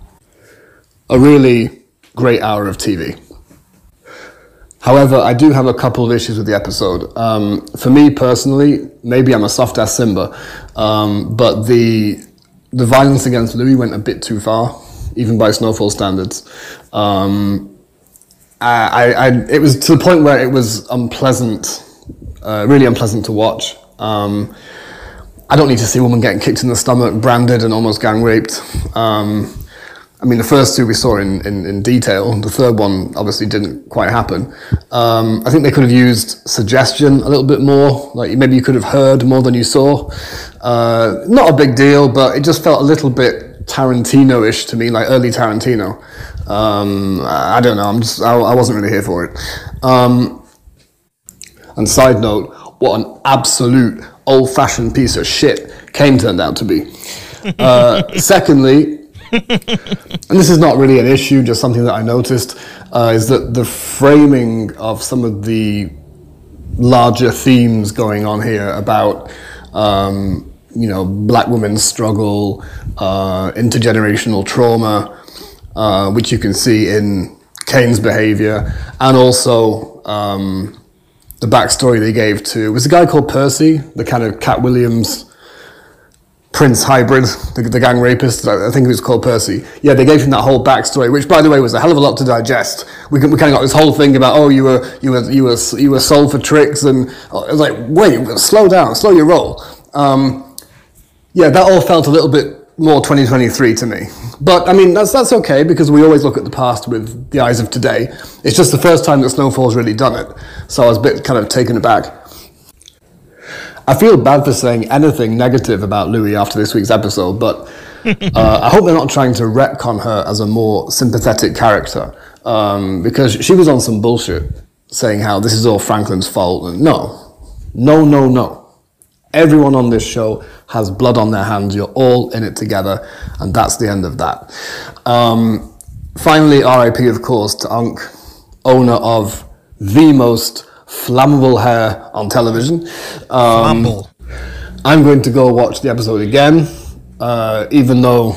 a really great hour of TV. However, I do have a couple of issues with the episode. Um, for me personally, maybe I'm a soft ass Simba, um, but the the violence against Louie went a bit too far, even by Snowfall standards. Um, I, I, it was to the point where it was unpleasant, uh, really unpleasant to watch. Um, I don't need to see a woman getting kicked in the stomach, branded, and almost gang raped. Um, I mean, the first two we saw in, in, in, detail. The third one obviously didn't quite happen. Um, I think they could have used suggestion a little bit more. Like maybe you could have heard more than you saw. Uh, not a big deal, but it just felt a little bit Tarantino-ish to me, like early Tarantino. Um, I don't know. I'm just I, I wasn't really here for it. Um, and side note, what an absolute old-fashioned piece of shit Kane turned out to be. Uh, secondly, and this is not really an issue, just something that I noticed, uh, is that the framing of some of the larger themes going on here about, um, you know, black women's struggle, uh, intergenerational trauma, uh, which you can see in Kane's behavior, and also um, the backstory they gave to was a guy called Percy, the kind of Katt Williams Prince hybrid, the, the, gang rapist. I think he was called Percy. Yeah, they gave him that whole backstory, which, by the way, was a hell of a lot to digest. We, we kind of got this whole thing about, oh, you were you were you were you were sold for tricks, and oh, it was like, wait, slow down, slow your roll. Um, yeah, that all felt a little bit more 2023 to me. But I mean, that's that's okay because we always look at the past with the eyes of today. It's just the first time that Snowfall's really done it, so I was a bit kind of taken aback. I feel bad for saying anything negative about Louie after this week's episode, but uh, I hope they're not trying to retcon her as a more sympathetic character um, because she was on some bullshit saying how this is all Franklin's fault. And no, no, no, no. Everyone on this show has blood on their hands. You're all in it together, and that's the end of that. Um, finally, RIP, of course, to Unc, owner of the most flammable hair on television. Um, I'm going to go watch the episode again, uh, even though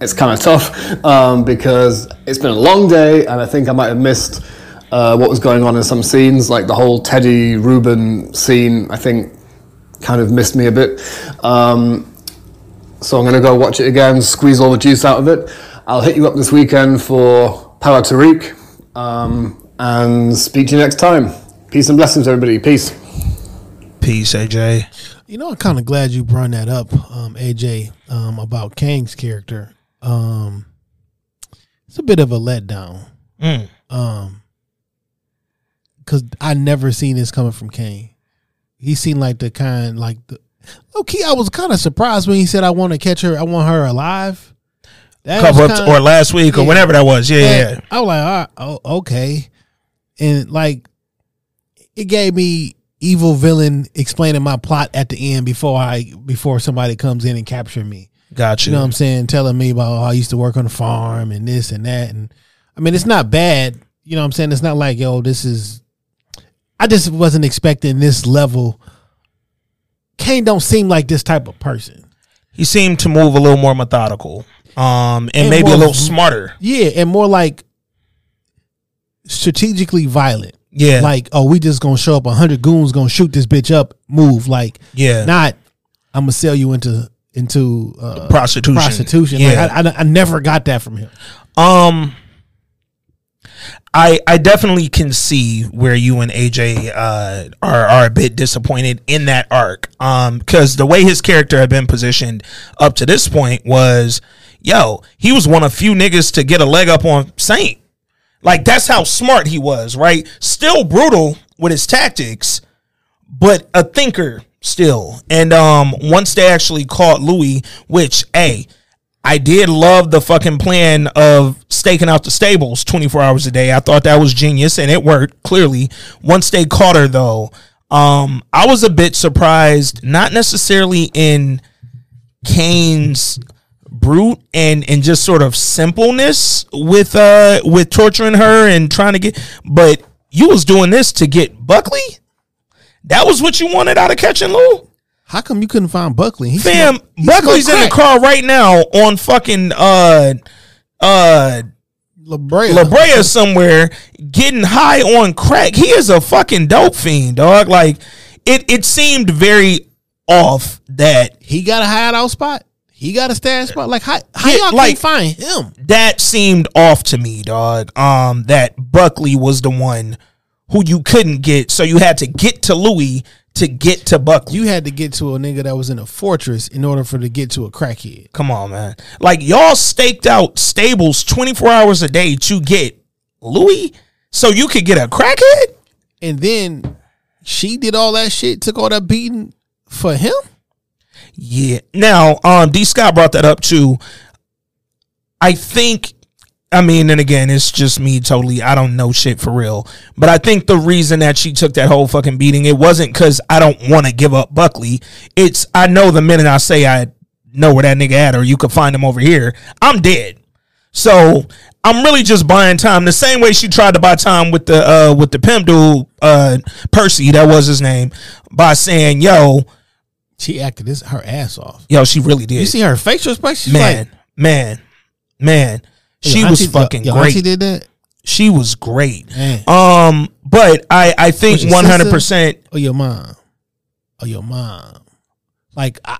it's kind of tough um, because it's been a long day and I think I might have missed uh, what was going on in some scenes, like the whole Teddy Rubin scene. I think kind of missed me a bit. Um, so I'm going to go watch it again, squeeze all the juice out of it. I'll hit you up this weekend for Power Tariq. Um, and speak to you next time. Peace and blessings, everybody. Peace. Peace, AJ. You know, I'm kind of glad you brought that up, um, AJ, um, about Kane's character. Um, it's a bit of a letdown. Mm. Um, because I never seen this coming from Kane. He seemed like the kind, like the okay. I was kind of surprised when he said, "I want to catch her. I want her alive." That couple kinda, or last week or whenever that was. Yeah, yeah. I was like, oh, okay, and like it gave me evil villain explaining my plot at the end before I before somebody comes in and capture me. Gotcha. You know what I'm saying? Telling me about how I used to work on the farm and this and that. And I mean, it's not bad. You know what I'm saying? It's not like, yo, this is. I just wasn't expecting this level. Kane don't seem like this type of person. He seemed to move a little more methodical, um, and, and maybe more, a little smarter. Yeah, and more like strategically violent. Yeah. Like, oh, we just gonna show up, hundred goons gonna shoot this bitch up, move. Like, yeah. Not, I'm gonna sell you into into uh, Prostitution. Prostitution. Yeah. Like, I, I, I never got that from him. Um, I I definitely can see where you and AJ uh, are are a bit disappointed in that arc. Um, because the way his character had been positioned up to this point was, yo, he was one of few niggas to get a leg up on Saint. Like that's how smart he was, right? Still brutal with his tactics, but a thinker still. And um, once they actually caught Louie, which a I did love the fucking plan of staking out the stables 24 hours a day. I thought that was genius and it worked clearly. Once they caught her though, um, I was a bit surprised, not necessarily in Kane's brute and and just sort of simpleness with uh with torturing her and trying to get but you was doing this to get Buckley? That was what you wanted out of catching Lou? How come you couldn't find Buckley? He Fam, Buckley's in the car right now on fucking uh uh La Brea. La Brea somewhere getting high on crack. He is a fucking dope fiend, dog. Like it it seemed very off that He got a hideout spot. He got a stash spot. Like how how Yeah, y'all like- can't find him? that seemed off to me, dog. Um that Buckley was the one who you couldn't get, so you had to get to Louie to get to Buckley. You had to get to a nigga that was in a fortress in order for to get to a crackhead. Come on, man. Like y'all staked out stables 24 hours a day to get Louie so you could get a crackhead? And then she did all that shit, took all that beating for him. Yeah. Now, um, D. Scott brought that up too. I think, I mean, and again, it's just me totally. I don't know shit for real, but I think the reason that she took that whole fucking beating, it wasn't because I don't want to give up Buckley. It's I know the minute I say I know where that nigga at, or you could find him over here, I'm dead. So I'm really just buying time the same way she tried to buy time with the uh with the pimp dude uh Percy that was his name by saying yo She acted this her ass off. yo she really did You see her facial expression? She's man like, man man she was auntie- fucking great She did that. she was great Man. um but I I think 100 percent Or your mom. Or your mom. Like I,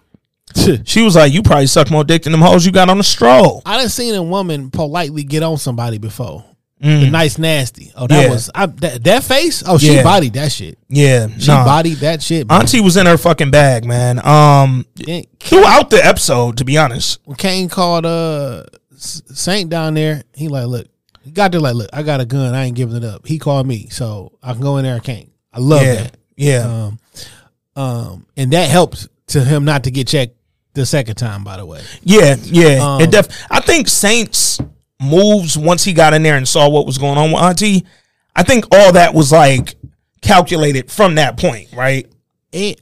she was like you probably suck more dick than them hoes you got on the stroll I done seen a woman politely get on somebody before. Mm. The nice nasty. Oh, that Yeah. was I, that, that face. Oh, she Yeah. bodied that shit. yeah She nah. bodied that shit. man. auntie was in her fucking bag man um Yeah, throughout the episode to be honest when Kane called uh Saint down there, he like, look, he got there like, look, I got a gun, I ain't giving it up. He called me, so I can go in there. I can't. I love yeah that. yeah Um, um, and that helps to him not to get checked the second time. By the way, Yeah, yeah. Um, it def- I think Saints moves once he got in there and saw what was going on with Auntie. I think all that was like calculated from that point, right? and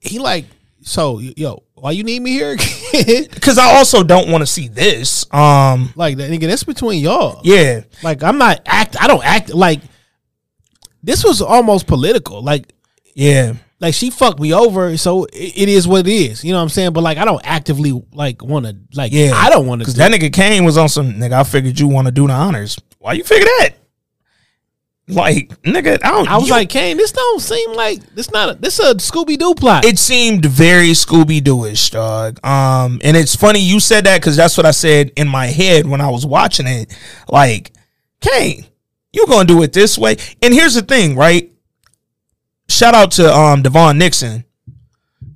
he like, so yo, why you need me here? Because I also don't want to see this. Um, like that nigga, that's between y'all. yeah, Like I'm not act. I don't act like this was almost political. Like yeah, like she fucked me over, so it, it is what it is. You know what I'm saying? But like I don't actively like want to like yeah. I don't want to. because that nigga Kane was on some nigga. I figured you want to do the honors. Why you figure that? Like nigga, I don't. I was you- like, Kane, this don't seem like this. Not a, this a Scooby Doo plot. it seemed very Scooby Dooish, dog. Um, and it's funny you said that because that's what I said in my head when I was watching it. Like, Kane, you gonna do it this way? And here's the thing, right? Shout out to um DeVaughn Nixon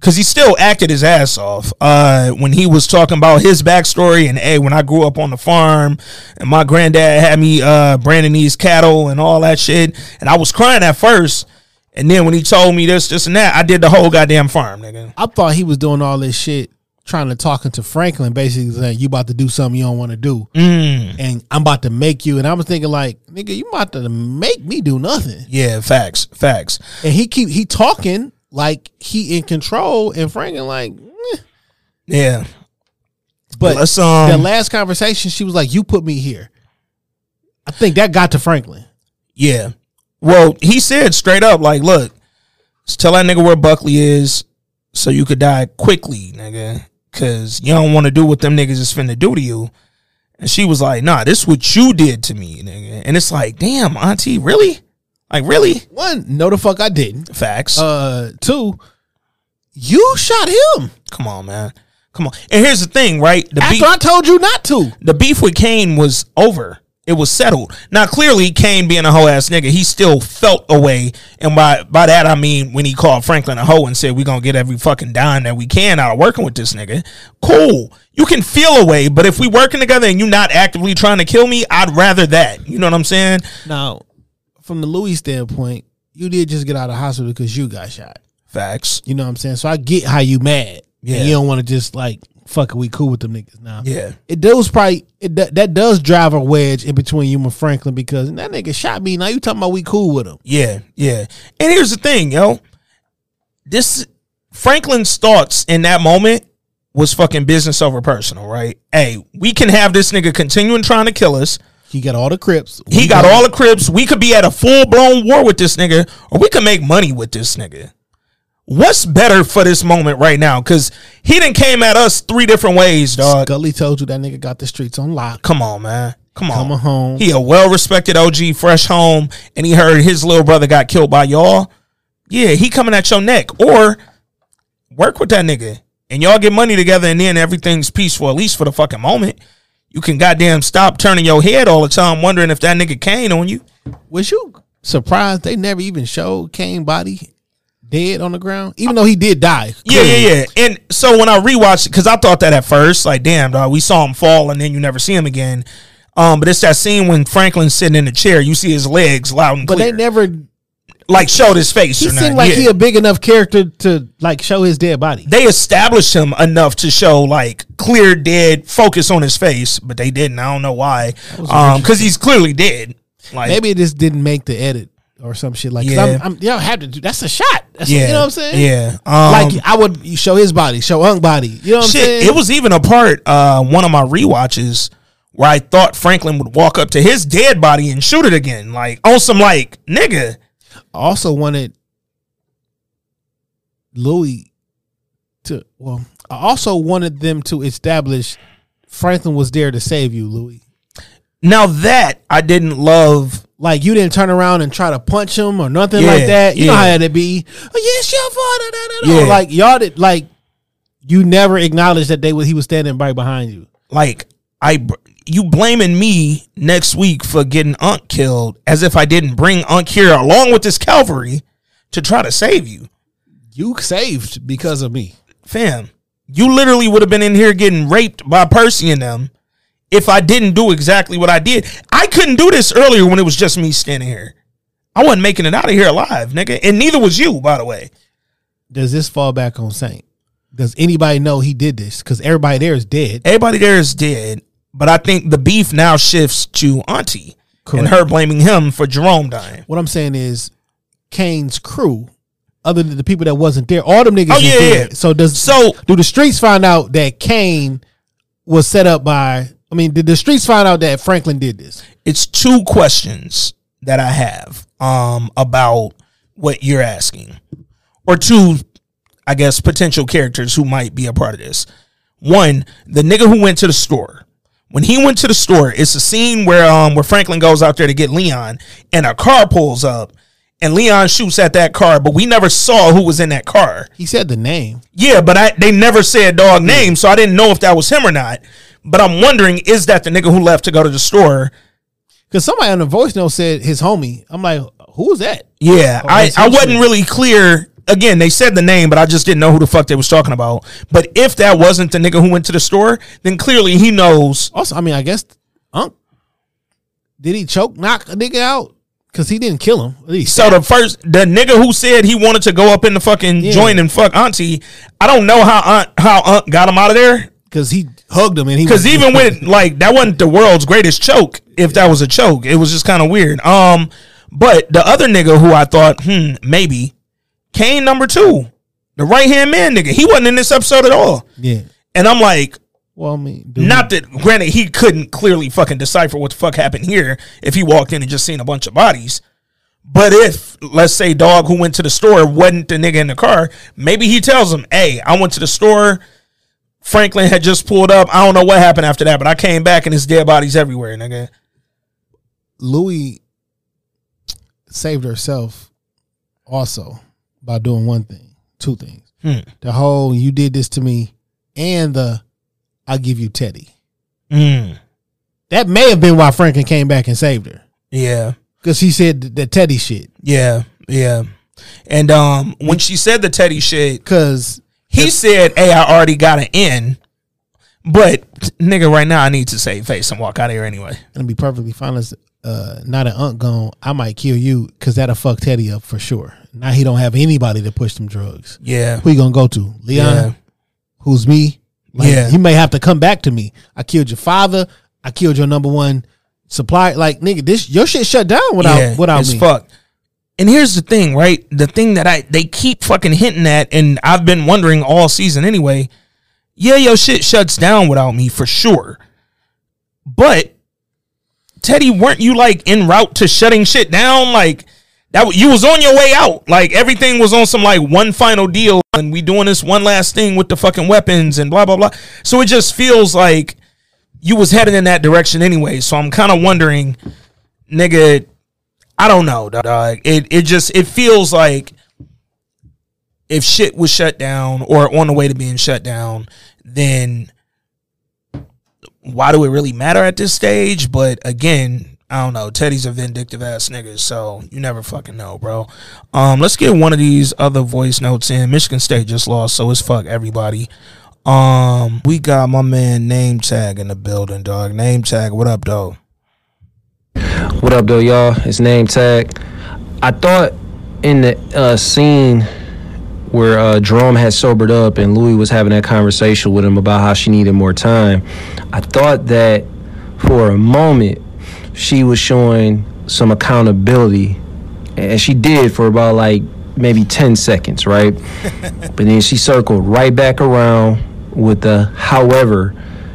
because he still acted his ass off uh, when he was talking about his backstory and hey, when I grew up on the farm and my granddad had me uh, branding these cattle and all that shit, and I was crying at first, and then when he told me this, this, and that, I did the whole goddamn farm, nigga. I thought he was doing all this shit, trying to talking to Franklin, basically saying you about to do something you don't want to do, Mm. and I'm about to make you. And I was thinking like, nigga, you about to make me do nothing. Yeah, facts, facts. And he keep he talking like he in control, and Franklin like. eh. Yeah, But Let's, um, the last conversation, she was like, "You put me here." I think that got to Franklin. yeah. Well, he said straight up, like, look, tell that nigga where Buckley is, so you could die quickly, nigga, because you don't want to do what them niggas is finna do to you. And she was like, nah, this what you did to me, nigga. And it's like, damn, auntie, really? Like, really? One, no, the fuck, I didn't. Facts. Uh, two, you shot him. Come on, man. Come on. And here's the thing, right? The After I told you not to. the beef with Kane was over. It was settled. Now, clearly, Kane being a hoe ass nigga, he still felt a way. And by by that I mean when he called Franklin a hoe and said we gonna get every fucking dime that we can out of working with this nigga. Cool. You can feel a way, but if we working together and you not actively trying to kill me, I'd rather that. You know what I'm saying? Now, from the Louie standpoint, you did just get out of hospital because you got shot. Facts. You know what I'm saying? So I get how you mad. Yeah. And you don't want to just like fuck it, we cool with them niggas now. Yeah. It does probably it, that, that does drive a wedge in between you and Franklin because that nigga shot me. Now you talking about we cool with him. Yeah, yeah. And here's the thing, yo. This Franklin's thoughts in that moment was fucking business over personal, right? Hey, we can have this nigga continuing trying to kill us. He got all the crips. He got all the crips. We could be at a full blown war with this nigga, or we could make money with this nigga. What's better for this moment right now? Because he didn't came at us three different ways, dog. Skully told you that nigga got the streets on lock. Come on, man. Come on. Coming home. He a well respected OG, fresh home, and he heard his little brother got killed by y'all. Yeah, he coming at your neck. Or work with that nigga. And y'all get money together and then everything's peaceful, at least for the fucking moment. You can goddamn stop turning your head all the time wondering if that nigga Kane on you. Was you surprised they never even showed Kane body dead on the ground? Even though he did die. Yeah, clearly. yeah, yeah. And so when I rewatched because I thought that at first, like, damn, dog, we saw him fall and then you never see him again. Um, but it's that scene when Franklin's sitting in the chair, you see his legs loud and But clear. they never like showed his face. he seemed like Yeah. he a big enough character to like show his dead body. they established him enough to show like clear dead focus on his face, but they didn't. I don't know why. Um, because he's clearly dead. Like Maybe it just didn't make the edit or some shit like. Yeah. I'm, I'm, y'all have to do. That's a shot. That's Yeah. you know what I'm saying. Yeah. Um, like I would show his body, show Unk body. You know what I'm saying? It was even a part uh one of my rewatches where I thought Franklin would walk up to his dead body and shoot it again, like on some like nigga. also wanted Louie to. Well, I also wanted them to establish Franklin was there to save you, Louie. Now that I didn't love Like you didn't turn around and try to punch him or nothing Yeah, like that. You know how that'd be. Oh, yeah, it's your father. da, da, da, da. Yeah. Like y'all did. Like you never acknowledged that they was he was standing right behind you. like I you blaming me next week for getting Unc killed as if I didn't bring Unc here along with this cavalry to try to save you. You saved because of me. Fam, you literally would have been in here getting raped by Percy and them if I didn't do exactly what I did. I couldn't do this earlier when it was just me standing here. I wasn't making it out of here alive, nigga. And neither was you, by the way. Does this fall back on Saint? Does anybody know he did this? Because everybody there is dead. Everybody there is dead, but I think the beef now shifts to Auntie Correct. and her blaming him for Jerome dying. What I'm saying is, Kane's crew, other than the people that wasn't there, all them niggas. Oh, yeah, dead. yeah. So does So do the streets find out that Kane was set up by? I mean, did the streets find out that Franklin did this? it's two questions that I have um about what you're asking. Or two, I guess, potential characters who might be a part of this. One, the nigga who went to the store. When he went to the store, it's a scene where um where Franklin goes out there to get Leon and a car pulls up and Leon shoots at that car, but we never saw who was in that car. He said the name. Yeah, but I they never said dog name, so I didn't know if that was him or not. But I'm wondering, is that the nigga who left to go to the store? Because somebody on the voice note said his homie. I'm like, who was that? Yeah, Oh, I, I wasn't really clear. Again, they said the name, but I just didn't know who the fuck they was talking about. But if that wasn't the nigga who went to the store, then clearly he knows. Also, I mean, I guess Unk did he choke knock a nigga out? Because he didn't kill him. So the first, the nigga who said he wanted to go up in the fucking Yeah. joint and fuck Auntie, I don't know how Aunt, how Aunt got him out of there. Because he hugged him and he Because even with like that wasn't the world's greatest choke. If that was a choke, it was just kind of weird. Um, but the other nigga who I thought, hmm, maybe Kane number two, the right hand man nigga, he wasn't in this episode at all. yeah. And I'm like, Well, I mean, dude, not that granted he couldn't clearly fucking decipher what the fuck happened here if he walked in and just seen a bunch of bodies. But if let's say dog who went to the store wasn't the nigga in the car, maybe he tells him, "Hey, I went to the store. Franklin had just pulled up. I don't know what happened after that, but I came back and his dead bodies everywhere, nigga." Louie saved herself also by doing one thing, two things. Hmm. The whole "you did this to me" and the I'll give you Teddy. Mm. That may have been why Franklin came back and saved her. Yeah. Because he said the, the Teddy shit. Yeah, yeah. And um, when she said the Teddy shit, because he said, "Hey, I already got an in, but nigga, right now I need to save face and walk out of here anyway." And be perfectly honest, uh, not an unk gone, I might kill you because that'll fuck Teddy up for sure. Now he don't have anybody to push them drugs. Yeah. Who you gonna go to? Leon, Yeah. who's me? Like, Yeah. He may have to come back to me. I killed your father. I killed your number one supply. Like, nigga, this your shit shut down without yeah, without it's me. fuck. And here's the thing, right? The thing that I they keep fucking hinting at, and I've been wondering all season anyway. Yeah, your shit shuts down without me for sure. But Teddy, weren't you like en route to shutting shit down? Like that, you was on your way out. Like everything was on some like one final deal, and we doing this one last thing with the fucking weapons and blah blah blah. So it just feels like you was heading in that direction anyway. So I'm kind of wondering, nigga. I don't know, dog. It it just it feels like if shit was shut down or on the way to being shut down, then why do it really matter at this stage? But again, I don't know. Teddy's a vindictive ass nigga, so you never fucking know, bro. Um, let's get one of these other voice notes in. Michigan State just lost, so it's fuck everybody. Um, we got my man Name Tag in the building, dog. Name Tag, what up, though? What up, though, y'all? It's name tag. I thought in the uh, scene where uh, Jerome had sobered up and Louie was having that conversation with him about how she needed more time, I thought that for a moment she was showing some accountability, and she did for about like maybe 10 seconds, right? but then she circled right back around with the however,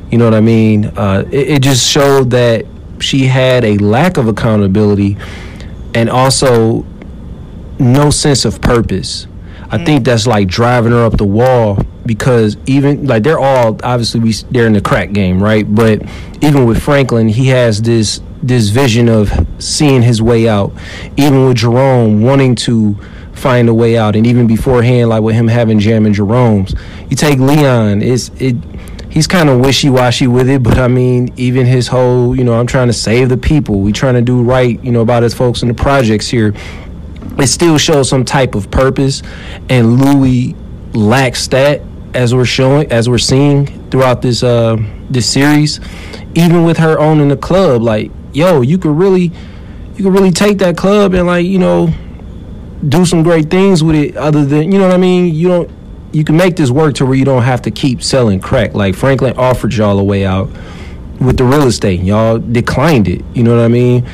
you know what I mean? Uh, it, it just showed that she had a lack of accountability and also no sense of purpose. I mm. think that's like driving her up the wall because even like they're all obviously we they're in the crack game, right? But even with Franklin, he has this this vision of seeing his way out. Even with Jerome wanting to find a way out, and even beforehand, like with him having Jam and Jerome's, you take Leon, it's it. He's kind of wishy washy with it, but I mean, even his whole, you know, I'm trying to save the people. We trying to do right, you know, about his folks in the projects here it still shows some type of purpose and Louie lacks that as we're showing as we're seeing throughout this uh this series even with her owning the club like yo you could really you could really take that club and like you know do some great things with it other than you know what i mean you don't you can make this work to where you don't have to keep selling crack. Like franklin offered y'all a way out with the real estate. Y'all declined it. You know what i mean?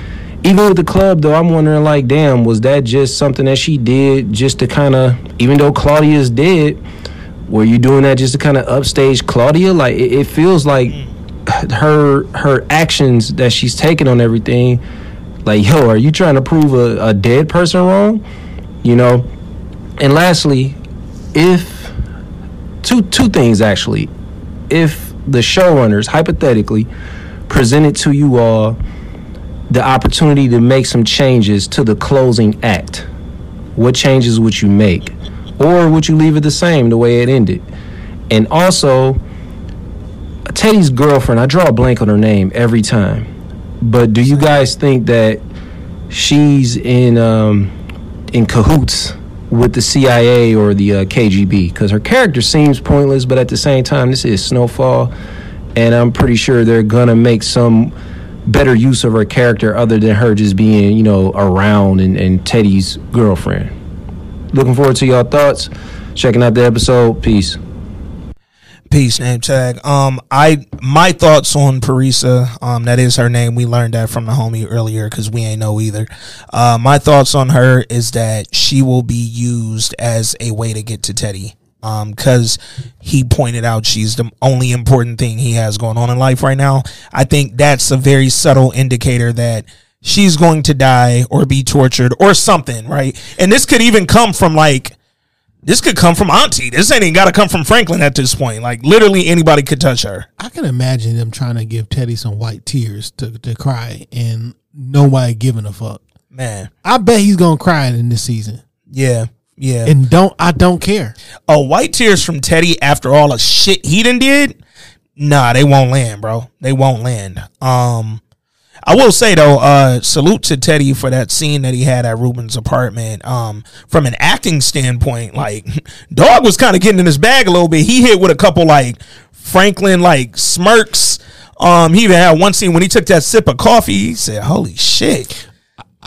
Even with the club though i'm wondering like damn was that just something that she did just to kind of even though claudia's dead were you doing that just to kind of upstage claudia? Like it, it feels like mm. her her actions that she's taking on everything like yo are you trying to prove a, a dead person wrong? You know? And lastly if two two things actually if the showrunners hypothetically presented to you all the opportunity to make some changes to the closing act, what changes would you make? Or would you leave it the same the way it ended? And also, Teddy's girlfriend, I draw a blank on her name every time. But do you guys think that she's in um, in cahoots with the CIA or the uh, KGB? Because her character seems pointless, but at the same time, this is Snowfall, and I'm pretty sure they're gonna make some better use of her character other than her just being, you know, around and, and Teddy's girlfriend. Looking forward to y'all thoughts. Checking out the episode. Peace. Peace, name tag. Um, I my thoughts on Parisa. Um, that is her name. We learned that from the homie earlier because we ain't know either. Uh, my thoughts on her is that she will be used as a way to get to Teddy. Um, because he pointed out she's the only important thing he has going on in life right now. I think that's a very subtle indicator that she's going to die or be tortured or something, right? And this could even come from like this could come from Auntie. This ain't even got to come from Franklin at this point. Like literally anybody could touch her. I can imagine them trying to give Teddy some white tears to, to cry and nobody giving a fuck. Man, I bet he's gonna cry in this season. Yeah. Yeah. and don't I don't care. Oh, white tears from Teddy after all the shit he done did. Nah, they won't land, bro. They won't land. Um, I will say though, uh, salute to Teddy for that scene that he had at Ruben's apartment. Um, from an acting standpoint, like Dog was kind of getting in his bag a little bit. He hit with a couple like Franklin like smirks. Um, he even had one scene when he took that sip of coffee. He said, "Holy shit."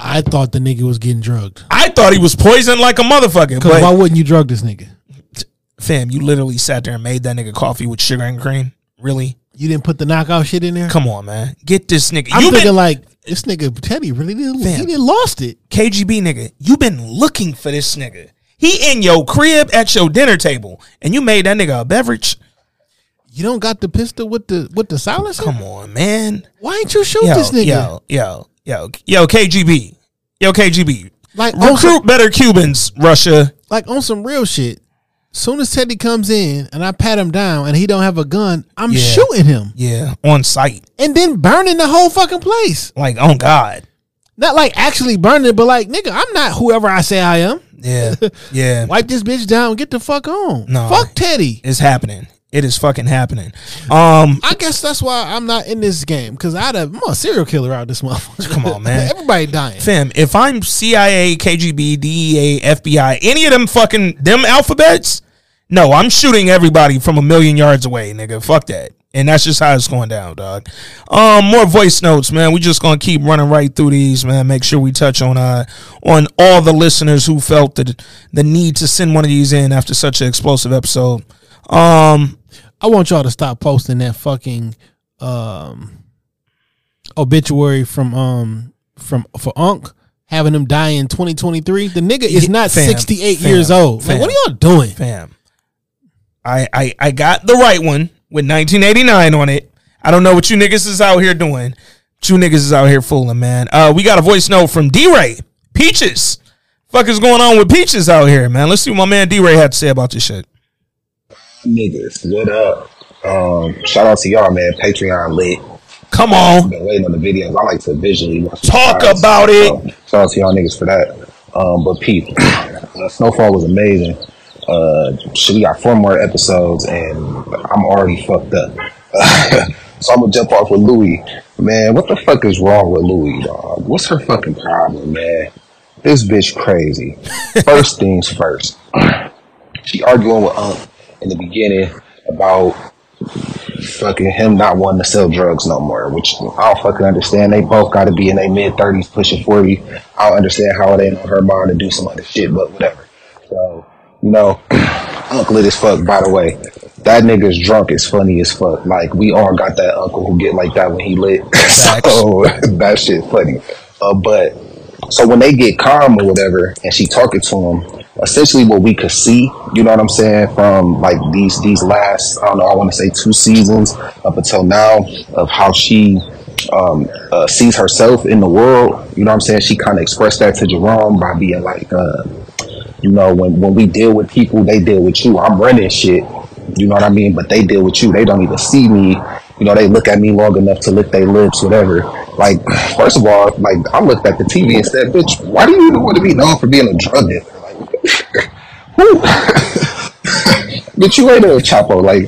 I thought the nigga was getting drugged. I thought he was poisoned like a motherfucker. But why wouldn't you drug this nigga? fam, you literally sat there and made that nigga coffee with sugar and cream. Really? You didn't put the knockout shit in there. Come on, man. Get this nigga. I'm you thinking been like this nigga Teddy really did. Fam. He didn't lost it. KGB nigga. You been looking for this nigga. He in your crib at your dinner table, and you made that nigga a beverage. You don't got the pistol with the with the silencer. Come on, man. Why ain't you shoot Yo, this nigga? yo, yo, yo, yo, KGB, yo, KGB. Like Recruit some, better Cubans, Russia. like on some real shit. Soon as Teddy comes in and I pat him down and he don't have a gun, I'm Yeah. shooting him Yeah, on site. and then burning the whole fucking place. Like, on God. Not like actually burning it, but like nigga, I'm not whoever I say I am. Yeah, yeah. Wipe this bitch down. Get the fuck on. No. fuck Teddy. It's happening. It is fucking happening. Um, I guess that's why I'm not in this game because I'd have I'm a serial killer out this motherfucker. Come on, man. Everybody dying. fam, if I'm CIA, KGB, DEA, FBI, any of them fucking them alphabets, no, I'm shooting everybody from a million yards away, nigga. Fuck that. And that's just how it's going down, dog. Um, more voice notes, man. We just gonna keep running right through these, man. Make sure we touch on uh on all the listeners who felt the the need to send one of these in after such an explosive episode. Um, I want y'all to stop posting that fucking um obituary from um from for Unc having him die in 2023. The nigga is not fam, 68 fam, years old. fam. Like, what are y'all doing? fam. I, I I got the right one with 1989 on it. I don't know what you niggas is out here doing. You niggas is out here fooling, man. Uh, we got a voice note from D Ray Peaches. Fuck is going on with Peaches out here, man? Let's see what my man D Ray had to say about this shit. Niggas, what up? Um, shout out to y'all, man. Patreon lit. Come on, Been waiting on the videos. I like to visually watch Talk about it. So, shout out to y'all niggas for that. Um, but Pete, uh, Snowfall was amazing. Uh, shit, we got four more episodes, and I'm already fucked up. so I'm gonna jump off with Louie. Man, what the fuck is wrong with Louie, dog? What's her fucking problem, man? This bitch crazy. First things first. She arguing with Unc in the beginning about fucking him not wanting to sell drugs no more, which I don't fucking understand. They both got to be in their mid thirties, pushing forty. I don't understand how it ain't on her mind to do some other shit, but whatever. So you know, Uncle lit as fuck. By the way, that nigga's drunk is funny as fuck. Like we all got that uncle who get like that when he lit. so that shit funny. Uh, but so when they get calm or whatever, and she talking to him, essentially what we could see, you know what I'm saying, from like these these last, I don't know, I want to say two seasons up until now of how she um, uh, sees herself in the world. You know what I'm saying? She kind of expressed that to Jerome by being like, uh, you know, when when we deal with people, they deal with you. I'm running shit. You know what I mean? But they deal with you. They don't even see me. You know, they look at me long enough to lick their lips, whatever. Like, first of all, like I looked at the TV and said, "Bitch, why do you even want to be known for being a drug dealer?" Bitch, you ain't a Chapo. Like,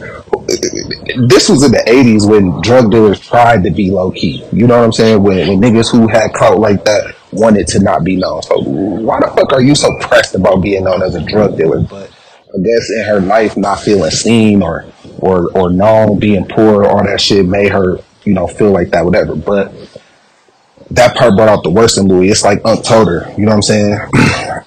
this was in the '80s when drug dealers tried to be low key. You know what I'm saying? When, when niggas who had clout like that wanted to not be known. So why the fuck are you so pressed about being known as a drug dealer? But I guess in her life, not feeling seen or or or known, being poor, all that shit made her, you know, feel like that, whatever. But that part brought out the worst in Louie. It's like Unc told her, you know what I'm saying?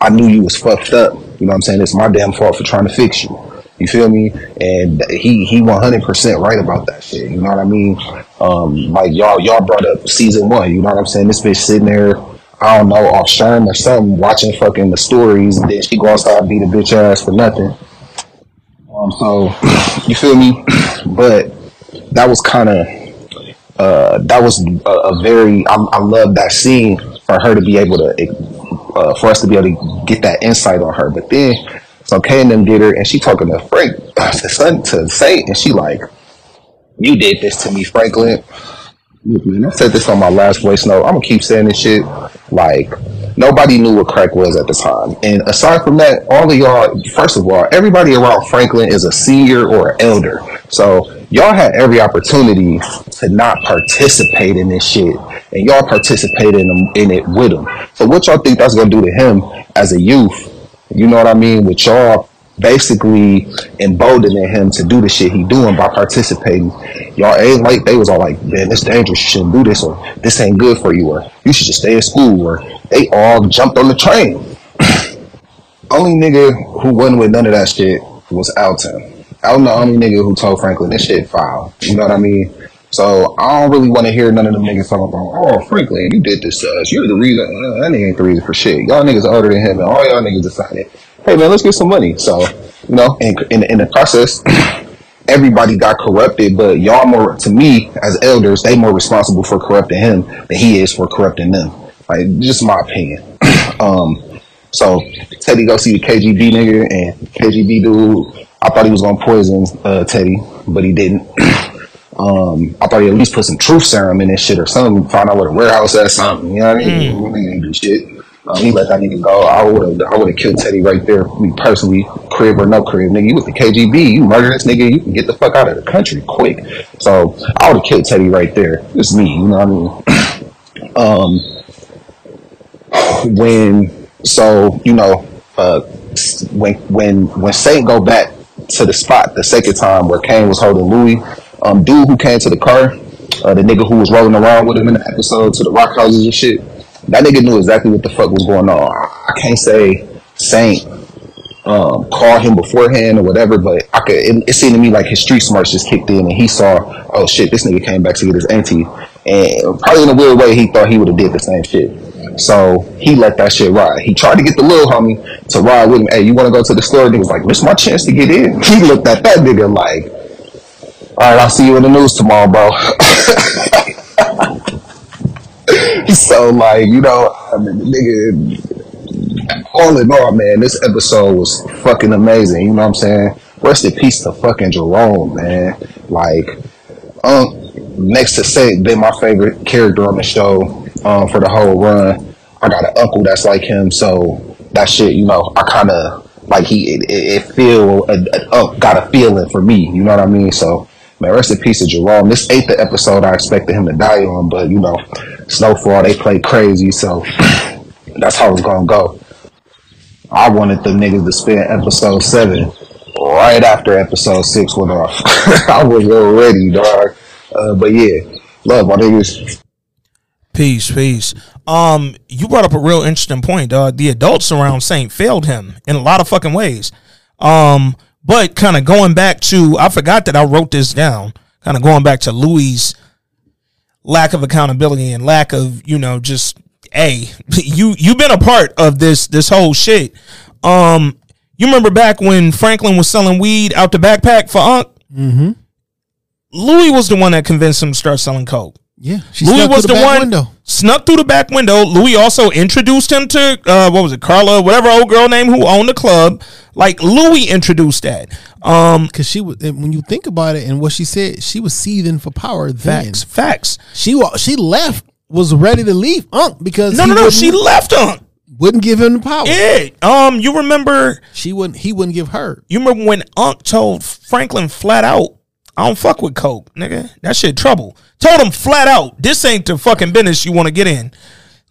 I knew you was fucked up. You know what I'm saying? It's my damn fault for trying to fix you. You feel me? And he he 100% right about that shit. You know what I mean? Um, like y'all y'all brought up season one. You know what I'm saying? This bitch sitting there, I don't know, off Sherm or something, watching fucking the stories, and then she go outside and beat a bitch ass for nothing. Um, so you feel me? But that was kind of uh, that was a, a very I, I love that scene for her to be able to uh, for us to be able to get that insight on her. But then so Kay and them did her, and she talking to Frank, to son, to Saint, and she like, "You did this to me, Franklin." Man, I said this on my last voice note. I'm gonna keep saying this shit. Like, nobody knew what crack was at the time. And aside from that, all of y'all, first of all, everybody around Franklin is a senior or an elder. So y'all had every opportunity to not participate in this shit, and y'all participated in, in it with him. So what y'all think that's gonna do to him as a youth? You know what I mean? With y'all basically emboldening him to do the shit he doing by participating. Y'all ain't like they was all like, man, this dangerous. You shouldn't do this, or this ain't good for you, or you should just stay in school, or they all jumped on the train. only nigga who wasn't with none of that shit was Alton. Alton the only nigga who told Franklin this shit foul. You know what I mean? So I don't really want to hear none of them niggas talking about, oh Franklin, you did this to us. You're the reason. Uh, That nigga ain't the reason for shit. Y'all niggas are older than him, and all y'all niggas decided, hey man, let's get some money. So you know, in in, in the process. Everybody got corrupted, but y'all more to me as elders, they more responsible for corrupting him than he is for corrupting them. Like just my opinion. um, so Teddy go see the KGB nigga and KGB dude. I thought he was gonna poison uh, Teddy, but he didn't. um, I thought he at least put some truth serum in this shit or something. Find out where the warehouse at, something. You know what I mean? Didn't do shit. Um, he let that nigga go. I would have, I would have killed Teddy right there. Me personally, crib or no crib, nigga. You was the KGB. You murder this nigga. You can get the fuck out of the country quick. So I would have killed Teddy right there. It's me. You know what I mean? um, when so you know uh, when when when Saint go back to the spot the second time where Kane was holding Louie, um, dude who came to the car, uh, the nigga who was rolling around with him in the episode to the rock houses and shit, that nigga knew exactly what the fuck was going on. I can't say Saint um, called him beforehand or whatever, but I could. It, it seemed to me like his street smarts just kicked in, and he saw, oh shit, this nigga came back to get his auntie, and probably in a weird way, he thought he would have did the same shit. So he let that shit ride. He tried to get the little homie to ride with him. Hey, you want to go to the store? Nigga was like, this my chance to get in. He looked at that nigga like, all right, I'll see you in the news tomorrow, bro. so like, you know, I mean, nigga, all in all, man, this episode was fucking amazing. You know what I'm saying? Rest in peace to fucking Jerome, man. Like, um, next to Saint, been my favorite character on the show um, for the whole run. I got an uncle that's like him, so that shit, you know, I kind of like he it, it, feel a, uh, got a feeling for me. You know what I mean? So man, rest in peace to Jerome. This ain't the episode I expected him to die on, but you know, Snowfall they play crazy, so that's how it's gonna go. I wanted the niggas to spend episode seven right after episode six went off. I was already dog. Uh, but yeah, love my niggas. Peace, peace. Um, you brought up a real interesting point, dog. The adults around Saint failed him in a lot of fucking ways. Um, but kind of going back to, I forgot that I wrote this down. Kind of going back to Louie's lack of accountability and lack of, you know, just hey, you you've been a part of this this whole shit. Um, you remember back when Franklin was selling weed out the backpack for Unc? Mm-hmm. Louie was the one that convinced him to start selling coke. Yeah, she Louie snuck was the, the back one window. snuck through the back window. Louie also introduced him to uh, what was it, Carla, whatever old girl name who owned the club. Like Louie introduced that. Um, because she was and when you think about it and what she said, she was seething for power. Then. Facts, facts. She she left, was ready to leave Unc because no, no, no. She left Unc. Wouldn't give him the power. Yeah. Um, you remember she wouldn't. He wouldn't give her. You remember when Unc told Franklin flat out, "I don't fuck with coke, nigga. That shit trouble." Told him flat out, "This ain't the fucking business you want to get in."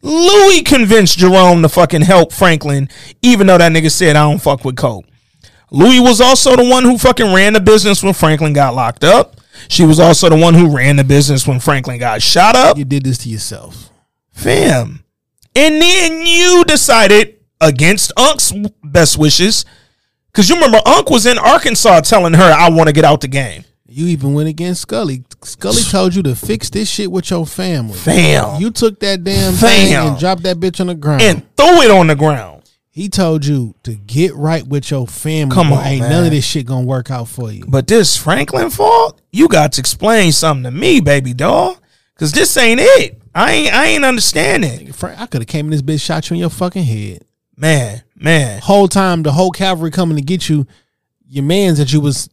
Louie convinced Jerome to fucking help Franklin, even though that nigga said, "I don't fuck with coke." Louie was also the one who fucking ran the business when Franklin got locked up. She was also the one who ran the business when Franklin got shot up. You did this to yourself, fam. And then you decided against Unc's best wishes, because you remember Unc was in Arkansas telling her, "I want to get out the game." You even went against Skully. Skully told you to fix this shit with your family. Fam. You took that damn thing and dropped that bitch on the ground. and threw it on the ground. he told you to get right with your family. Come on, ain't man. none of this shit gonna work out for you. But this Franklin fault, you got to explain something to me, baby doll, because this ain't it. I ain't, I ain't understanding, Frank, I could have came in this bitch, shot you in your fucking head. man, man. Whole time, the whole cavalry coming to get you. Your man's that you was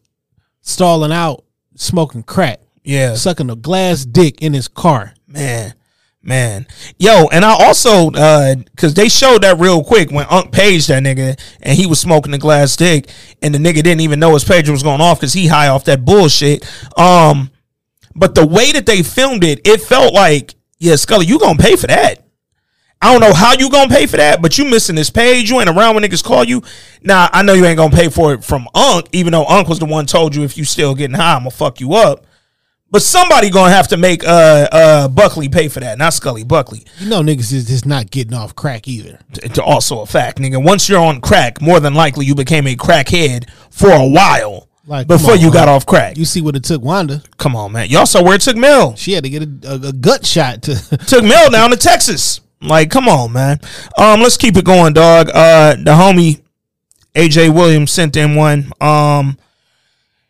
stalling out, smoking crack, Yeah, sucking a glass dick in his car. man, Man, yo, and I also uh cause they showed that real quick when Unc paged that nigga and he was smoking the glass dick and the nigga didn't even know his pager was going off because he high off that bullshit. Um, but the way that they filmed it, it felt like, yeah, Skully, you gonna pay for that. I don't know how you gonna pay for that, but you missing this page. You ain't around when niggas call you. Now I know you ain't gonna pay for it from Unc, even though Unc was the one told you if you still getting high, I'm gonna fuck you up. But somebody gonna have to make uh uh Buckley pay for that, not Skully Buckley. You know niggas is just not getting off crack either. It's also a fact, nigga. Once you're on crack, more than likely you became a crackhead for a while Like before on, you got man. off crack. You see what it took Wanda. Come on, man. Y'all saw where it took Mel. She had to get a, a, a gut shot to took Mel down to Texas. Like, come on, man. Um, let's keep it going, dog. Uh, the homie AJ Williams sent in one. Um,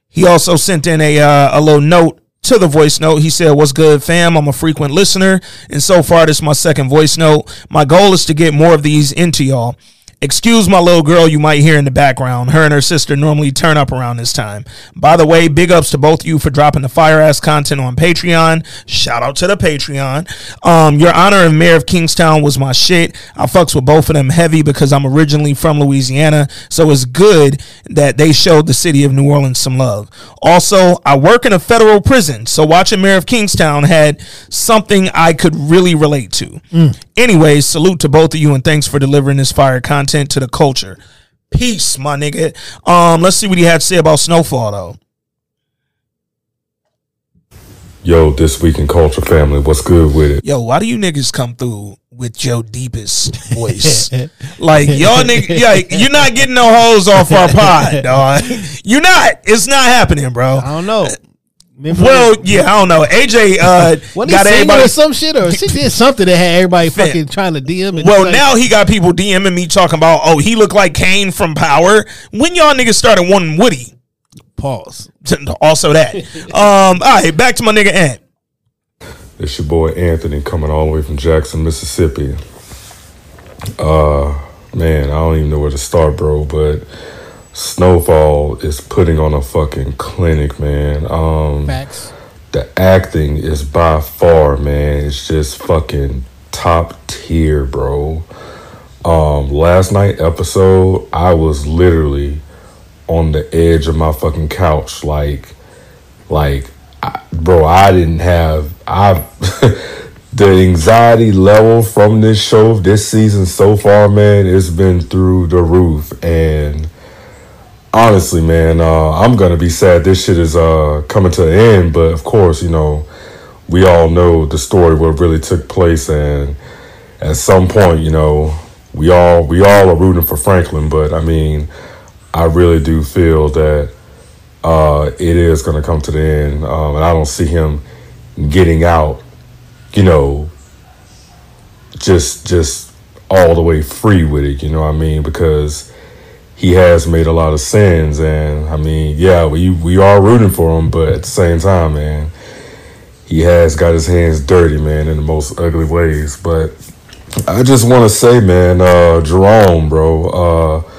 he also sent in a uh, a little note to the voice note. He said, "What's good, fam? I'm a frequent listener, and so far this is my second voice note. My goal is to get more of these into y'all." Excuse my little girl you might hear in the background. Her and her sister normally turn up around this time. By the way, big ups to both of you for dropping the fire ass content on Patreon. Shout out to the Patreon. Um, Your Honor and Mayor of Kingstown was my shit. I fucks with both of them heavy because I'm originally from Louisiana, so it's good that they showed the city of New Orleans some love. Also, I work in a federal prison, so watching Mayor of Kingstown had something I could really relate to. Anyways, salute to both of you and thanks for delivering this fire content to the culture. Peace, my nigga. Um, let's see what he had to say about Snowfall though. Yo, this week in culture family, what's good with it? Yo, why do you niggas come through with your deepest voice? like y'all niggas, like you're not getting no hoes off our pod, dog. You're not. It's not happening, bro. I don't know. Well, yeah, I don't know. AJ uh, Wasn't got singing everybody or some shit, or she did something that had everybody Fam. fucking trying to DM. And Well, like, now he got people DMing me talking about, oh, he looked like Kane from Power. When y'all niggas started wanting Woody? Pause. Also that. um, all right, back to my nigga Ant. It's your boy Anthony coming all the way from Jackson, Mississippi. Uh, man, I don't even know where to start, bro, but Snowfall is putting on a fucking clinic, man. Um, Facts. the acting is by far, man, it's just fucking top tier, bro. Um, last night episode, I was literally on the edge of my fucking couch, like, like, I, bro, I didn't have I the anxiety level from this show this season so far, man, it's been through the roof, and honestly, man, uh, I'm gonna be sad this shit is uh, coming to an end. But of course, you know, we all know the story what really took place, and at some point, you know, we all we all are rooting for Franklin. But I mean, I really do feel that uh, it is gonna come to the end, um, and I don't see him getting out. You know, just just all the way free with it. You know what I mean? Because he has made a lot of sins, and I mean, yeah, we we are rooting for him, but at the same time, man, he has got his hands dirty, man, in the most ugly ways. But I just want to say, man, uh, Jerome, bro, uh,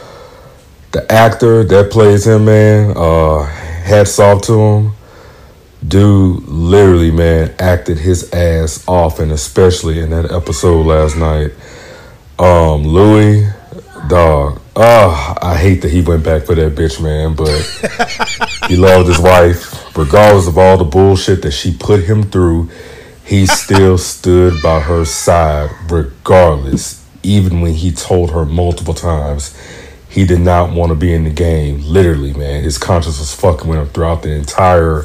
the actor that plays him, man, uh, hats off to him. Dude, literally, man, acted his ass off, and especially in that episode last night. Um, Louie, dog. Ah, I hate that he went back for that bitch, man. But he loved his wife, regardless of all the bullshit that she put him through. He still stood by her side, regardless. Even when he told her multiple times he did not want to be in the game. Literally, man, his conscience was fucking with him throughout the entire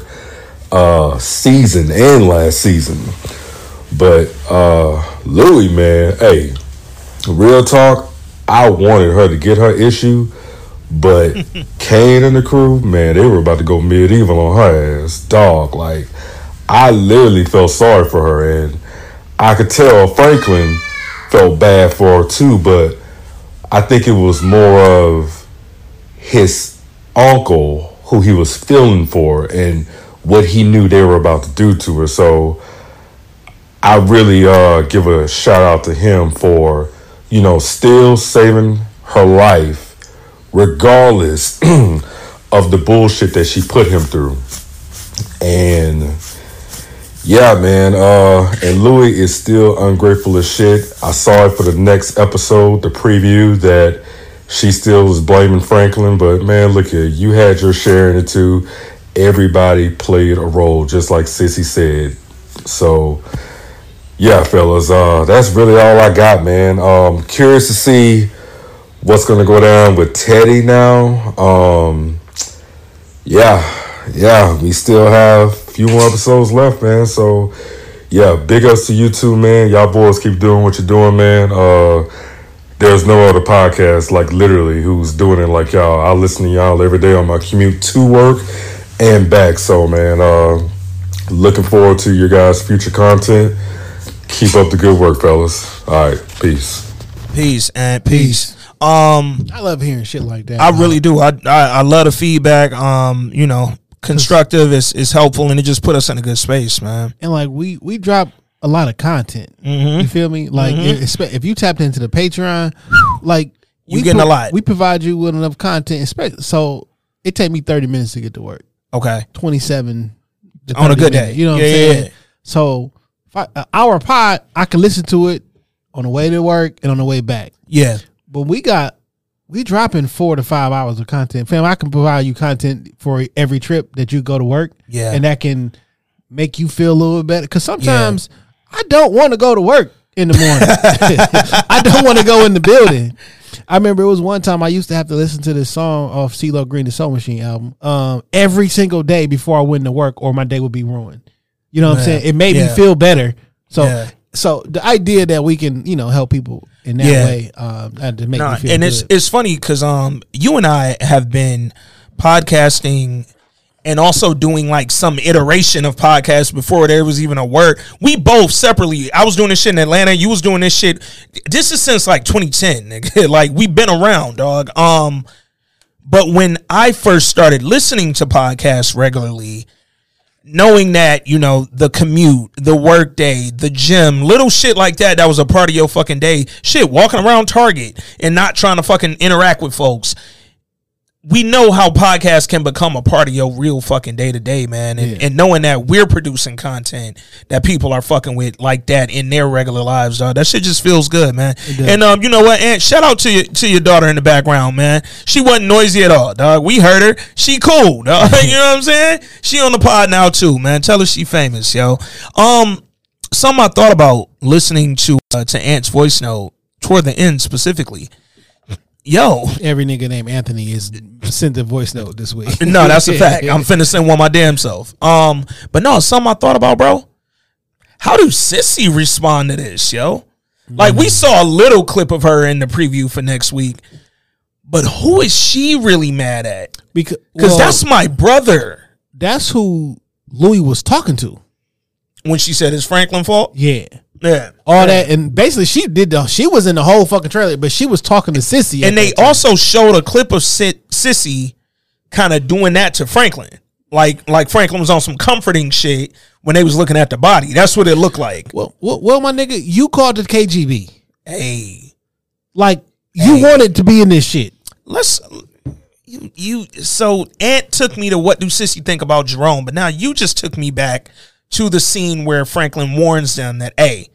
uh, season and last season. But uh, Louie, man, hey, real talk. I wanted her to get her issue, but Kane and the crew, man, they were about to go medieval on her ass, dog. Like, I literally felt sorry for her, and I could tell Franklin felt bad for her too. But I think it was more of his uncle who he was feeling for and what he knew they were about to do to her. So I really uh, give a shout out to him for, you know, still saving her life, regardless of the bullshit that she put him through. And Yeah, man. Uh, and Louie is still ungrateful as shit. I saw it for the next episode, the preview that she still was blaming Franklin. But man, look here, you had your share in it too. Everybody played a role, just like Cissy said. So, yeah, fellas, uh, that's really all I got, man. Um, curious to see what's gonna go down with Teddy now. Um, yeah, yeah, we still have a few more episodes left, man. So, yeah, big ups to you two, man. Y'all boys keep doing what you're doing, man. Uh, there's no other podcast, like literally, who's doing it like y'all. I listen to y'all every day on my commute to work and back. So, man, uh, looking forward to your guys' future content. Keep up the good work, fellas. All right, peace. Peace and peace. Um, I love hearing shit like that. I really do. I, I I love the feedback. Um, you know, constructive is is helpful, and it just put us in a good space, man. and like we we drop a lot of content. Mhm. You feel me? Like Mhm. espe- if you tapped into the Patreon, like You we getting a lot. We provide you with enough content. So it take me thirty minutes to get to work. Okay, twenty seven On a good day. You know what Yeah, I'm saying? yeah. So if I, an hour pod, I can listen to it on the way to work and on the way back. Yeah. But we got we dropping four to five hours of content. Fam, I can provide you content for every trip that you go to work. Yeah. And that can make you feel a little bit better. Cause sometimes I don't want to go to work in the morning. I don't want to go in the building. I remember it was one time I used to have to listen to this song off CeeLo Green, the Soul Machine album, um, every single day before I went to work, or my day would be ruined. You know what I'm saying? It made yeah. me feel better. So, Yeah. so the idea that we can, you know, help people in that Yeah. way, um, that to make No, me feel and good. it's it's funny because um you and I have been podcasting and also doing like some iteration of podcasts before there was even a word. We both separately. I was doing this shit in Atlanta. You was doing this shit. This is since like 2010. Nigga. like we've been around, dog. Um, but when I first started listening to podcasts regularly, knowing that you know the commute, the work day, the gym, little shit like that, that was a part of your fucking day. Shit, walking around Target and not trying to fucking interact with folks. We know how podcasts can become a part of your real fucking day to day, man. And, and knowing that we're producing content that people are fucking with like that in their regular lives, dog, that shit just feels good, man. And um, you know what? And shout out to your to your daughter in the background, man. She wasn't noisy at all, dog. We heard her. She cool, dog. you know what I'm saying? She on the pod now too, man. Tell her she famous, yo. Um, something I thought about listening to uh, to Ant's voice note toward the end specifically. Yo, Every nigga named Anthony is sent a voice note this week. no, that's a fact. I'm finna send one my damn self. Um, but no, something I thought about, bro. How do Cissy respond to this, yo? Like we saw a little clip of her in the preview for next week, but who is she really mad at? because Because well, that's my brother. that's who Louie was talking to. When she said it's Franklin fault, Yeah. Yeah, All that and basically she did the she was in the whole fucking trailer, but she was talking to Cissy. and they also showed a clip of Sit- Cissy kind of doing that to Franklin. Like like Franklin was on some comforting shit when they was looking at the body. That's what it looked like. well, well, well, my nigga, you called the KGB. Hey, Like you wanted to be in this shit. let's you, you so Ant took me to what do Cissy think about Jerome, but now you just took me back to the scene where Franklin warns them that hey,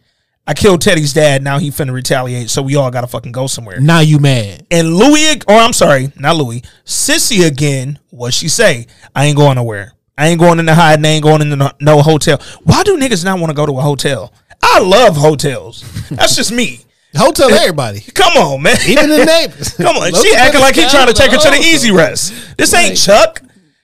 I killed Teddy's dad, now he finna retaliate, so we all gotta fucking go somewhere. Now you mad. And Louie, or I'm sorry, not Louie, Cissy again, what she say? I ain't going nowhere. I ain't going in the hide I ain't going into no, no hotel. Why do niggas not want to go to a hotel? I love hotels. That's just me. Hotel eh, everybody. Come on, man. Even the neighbors. Come on. She acting like he trying to take her to the easy rest. This ain't. Chuck.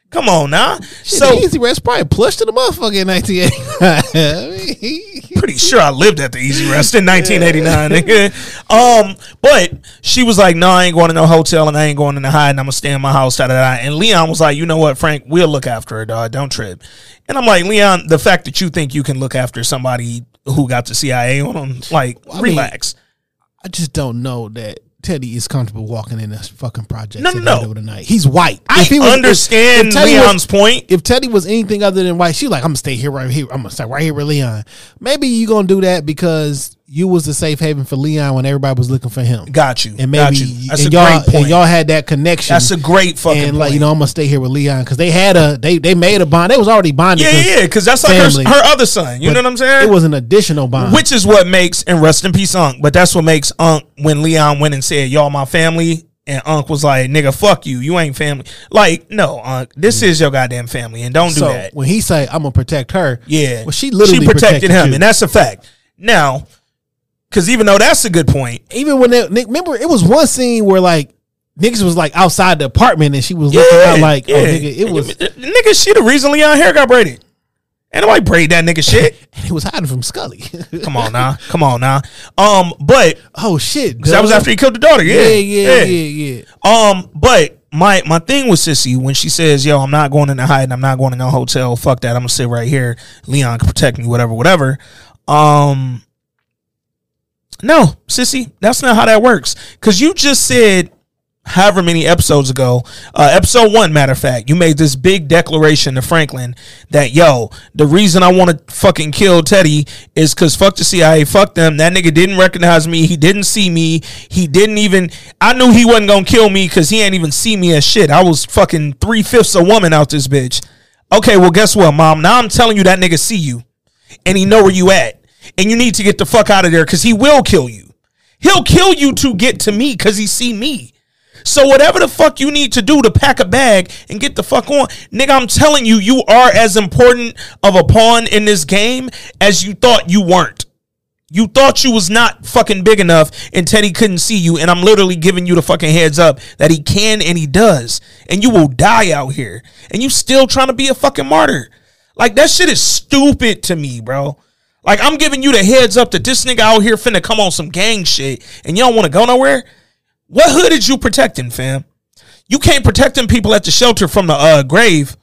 Come on now. So So easy rest probably plush to the motherfucker in 1989. pretty sure I lived at the Easy Rest in 1989. nigga. Um, but she was like, "No, I ain't going to no hotel, and I ain't going in the hide, and I'm gonna stay in my house." Da, da, da. And Leon was like, "You know what, Frank? We'll look after her, dog. Don't trip." And I'm like, Leon, the fact that you think you can look after somebody who got the CIA on them, like, I mean, relax. I just don't know that Teddy is comfortable walking in this fucking project No, no, no. of the night. He's white. I If he was- if- understand if Teddy Leon's was- point. If Teddy was anything other than white, she like, I'm gonna stay here right here. I'm gonna stay right here with Leon. Maybe you gonna do that because you was the safe haven for Leon when everybody was looking for him. Got you. And maybe you. That's and a y'all great point. and y'all had that connection. That's a great fucking and like you know I'm gonna stay here with Leon because they had a they they made a bond. They was already bonded. Yeah, yeah, because that's like her, her other son. You But know what I'm saying? It was an additional bond. Which is what makes and rest in peace, Unc. But that's what makes Unc when Leon went and said, "Y'all my family," and Unc was like, "Nigga, fuck you. You ain't family." Like, no, Unc, this mm. is your goddamn family, and don't do so that. when he say I'm gonna protect her, Yeah, well she literally she protected, him, you. and that's a fact. Now, because even though that's a good point, even when they, Nick, remember it was one scene where like niggas was like outside the apartment and she was looking out like oh nigga it was nigga, she the reason Leon hair got braided. Ain't nobody braid that nigga shit. and he was hiding from Skully. Come on now, come on now. Um, but oh shit, 'cause that was after he killed the daughter. Yeah, yeah, yeah, yeah, yeah. Um, but my my thing with Cissy when she says, "Yo, I'm not going in the hiding. I'm not going in no hotel. Fuck that. I'm gonna sit right here. Leon can protect me. Whatever, whatever." Um, no, Cissy, that's not how that works. Because you just said, however many episodes ago, uh, episode one, matter of fact, you made this big declaration to Franklin that, yo, the reason I want to fucking kill Teddy is because fuck the CIA, fuck them. That nigga didn't recognize me. He didn't see me. He didn't even, I knew he wasn't going to kill me because he ain't even see me as shit. I was fucking three fifths a woman out this bitch. Okay, well, guess what, mom? Now I'm telling you that nigga see you and he know where you at. And you need to get the fuck out of there because he will kill you. He'll kill you to get to me because he see me. So whatever the fuck you need to do to pack a bag and get the fuck on, nigga, I'm telling you, you are as important of a pawn in this game as you thought you weren't. You thought you was not fucking big enough and Teddy couldn't see you, and I'm literally giving you the fucking heads up that he can and he does. And you will die out here. And you still trying to be a fucking martyr. Like that shit is stupid to me, bro. Like I'm giving you the heads up that this nigga out here finna come on some gang shit and you don't want to go nowhere. What hood is you protecting, fam? You can't protect them people at the shelter from the uh, grave.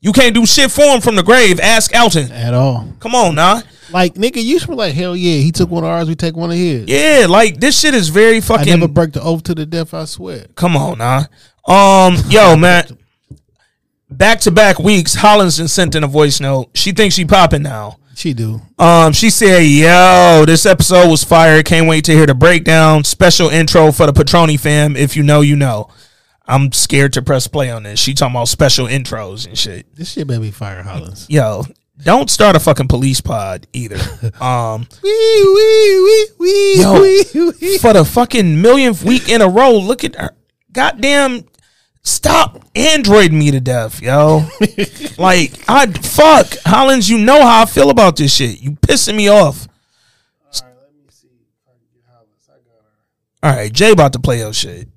You can't do shit for him from the grave. Ask Elton at all. Come on, nah. Like nigga, you should be like hell yeah. He took one of ours, we take one of his. Yeah, like this shit is very fucking. I never break the oath to the death. I swear. Come on, nah. Um, yo, man. Back to back weeks, Hollinson sent in a voice note. She thinks she popping now. She do. Um, she said, "Yo, this episode was fire. Can't wait to hear the breakdown. Special intro for the Patroni fam. If you know, you know. I'm scared to press play on this. She talking about special intros and shit. This shit better be fire Hollins. Yo, don't start a fucking police pod either. Um, wee wee wee wee yo, wee wee. for the fucking millionth week in a row, look at her. Goddamn, stop Android me to death, yo. like, I fuck Hollins. You know how I feel about this shit. You pissing me off. All right, let me see. All right, Jay about to play your shit.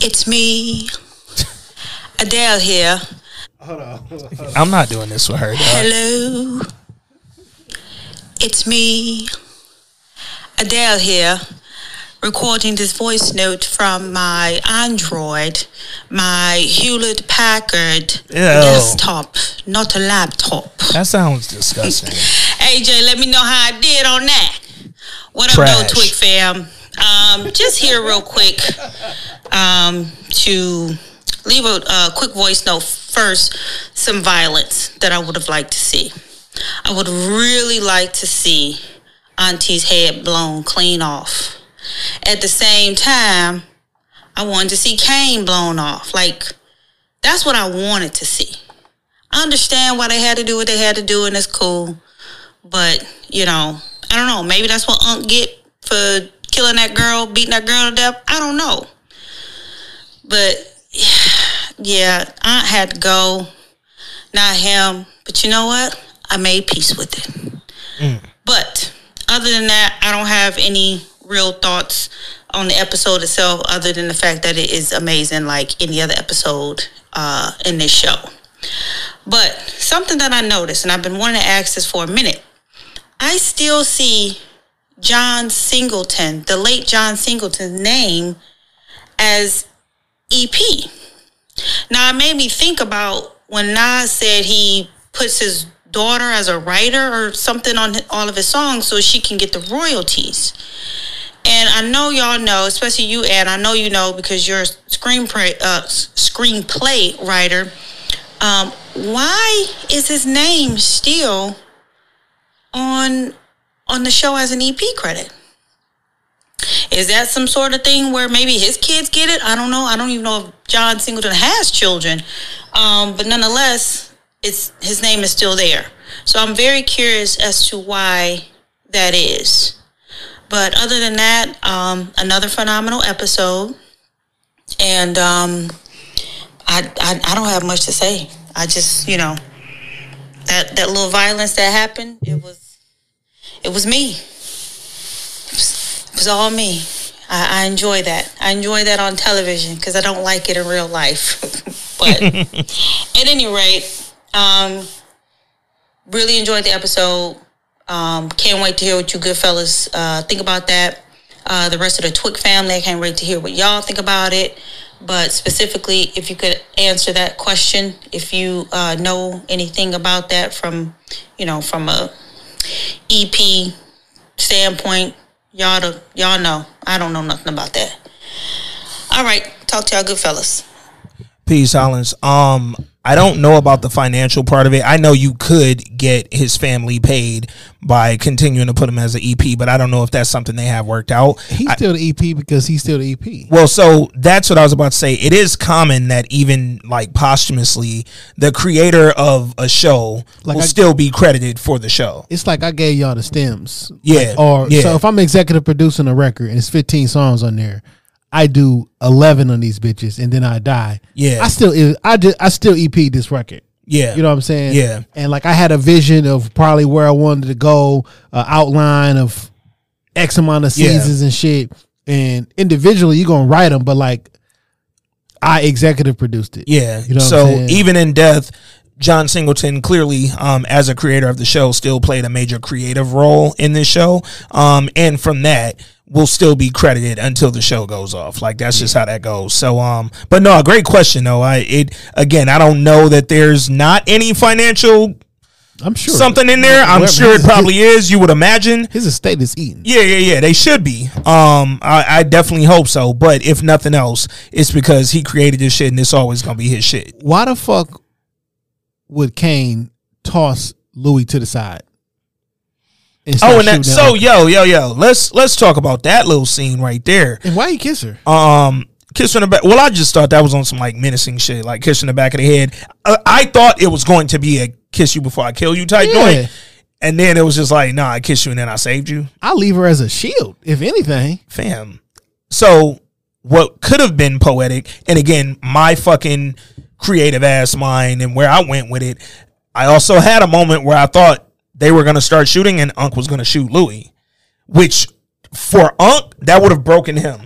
It's me, Adele here. Hold on, I'm not doing this with her. dog. Hello. It's me, Adele here, recording this voice note from my Android, my Hewlett Packard Ew. desktop, not a laptop. That sounds disgusting. AJ, let me know how I did on that. What up, though, Twig fam? Um, just here real quick um, to leave a, a quick voice note. First, some violence that I would have liked to see. I would really like to see Auntie's head blown clean off. At the same time, I wanted to see Kane blown off. Like, that's what I wanted to see. I understand why they had to do what they had to do, and it's cool. But, you know, I don't know. Maybe that's what Unc get for killing that girl, beating that girl to death. I don't know. But, yeah, Aunt had to go. Not him. But you know what? I made peace with it. Mm. But other than that, I don't have any real thoughts on the episode itself, other than the fact that it is amazing, like any other episode uh, in this show. But something that I noticed, and I've been wanting to ask this for a minute, I still see John Singleton, the late John Singleton's name, as EP. Now it made me think about when Nas said he puts his daughter as a writer or something on all of his songs so she can get the royalties. And I know y'all know, especially you, Ann. I know you know because you're a screenplay uh, screenplay writer. Um, why is his name still on on the show as an EP credit. Is that some sort of thing where maybe his kids get it? I don't know. I don't even know if John Singleton has children. Um, but nonetheless, it's his name is still there. So I'm very curious as to why that is. But other than that, um, another phenomenal episode. And um, I, I I don't have much to say. I just, you know, that that little violence that happened, it was it was me. It was, it was all me. I, I enjoy that. I enjoy that on television because I don't like it in real life. but at any rate, um, really enjoyed the episode. Um, can't wait to hear what you good fellas uh, think about that. Uh, the rest of the Twick family, I can't wait to hear what y'all think about it. But specifically, if you could answer that question, if you uh, know anything about that from, you know, from a EP standpoint, y'all to, y'all know. I don't know nothing about that. All right, talk to y'all good fellas. Peace, Hollins. Um, I don't know about the financial part of it. I know you could get his family paid by continuing to put him as an EP, but I don't know if that's something they have worked out. He's I- still the EP because he's still the EP. well, so that's what I was about to say. It is common that even like posthumously, the creator of a show Like will I- still be credited for the show. It's like I gave y'all the stems. Yeah, Like, or yeah. so if I'm executive producing a record and it's 15 songs on there, I do 11 on these bitches and then I die. Yeah. I still I just I still EP this record. Yeah. You know what I'm saying? Yeah. And like I had a vision of probably where I wanted to go, uh, outline of X amount of Yeah. seasons and shit. And individually, you're gonna write them, but like I executive produced it. Yeah. You know so even in death, John Singleton clearly, um, as a creator of the show, still played a major creative role in this show. Um, and from that, will still be credited until the show goes off. Like that's just how that goes. So, um, but no, a great question though. I it again, I don't know that there's not any financial. I'm sure something in there. I'm sure it probably is. You would imagine his estate is eaten. Yeah, yeah, yeah. They should be. Um, I, I definitely hope so. But if nothing else, it's because he created this shit, and it's always gonna be his shit. Why the fuck would Kane toss Louie to the side? Oh, and that. So, yo, yo, yo. Let's let's talk about that little scene right there. And why you kiss her? Um, kiss her in the back. Well, I just thought that was on some like menacing shit, like kiss in the back of the head. Uh, I thought it was going to be a kiss you before I kill you type Yeah. joint, and then it was just like, nah, I kissed you and then I saved you. I leave her as a shield, if anything. fam. So what could have been poetic, and again, my fucking creative ass mind and where I went with it, I also had a moment where I thought they were gonna start shooting and Unc was gonna shoot Louie. Which for Unc, that would have broken him.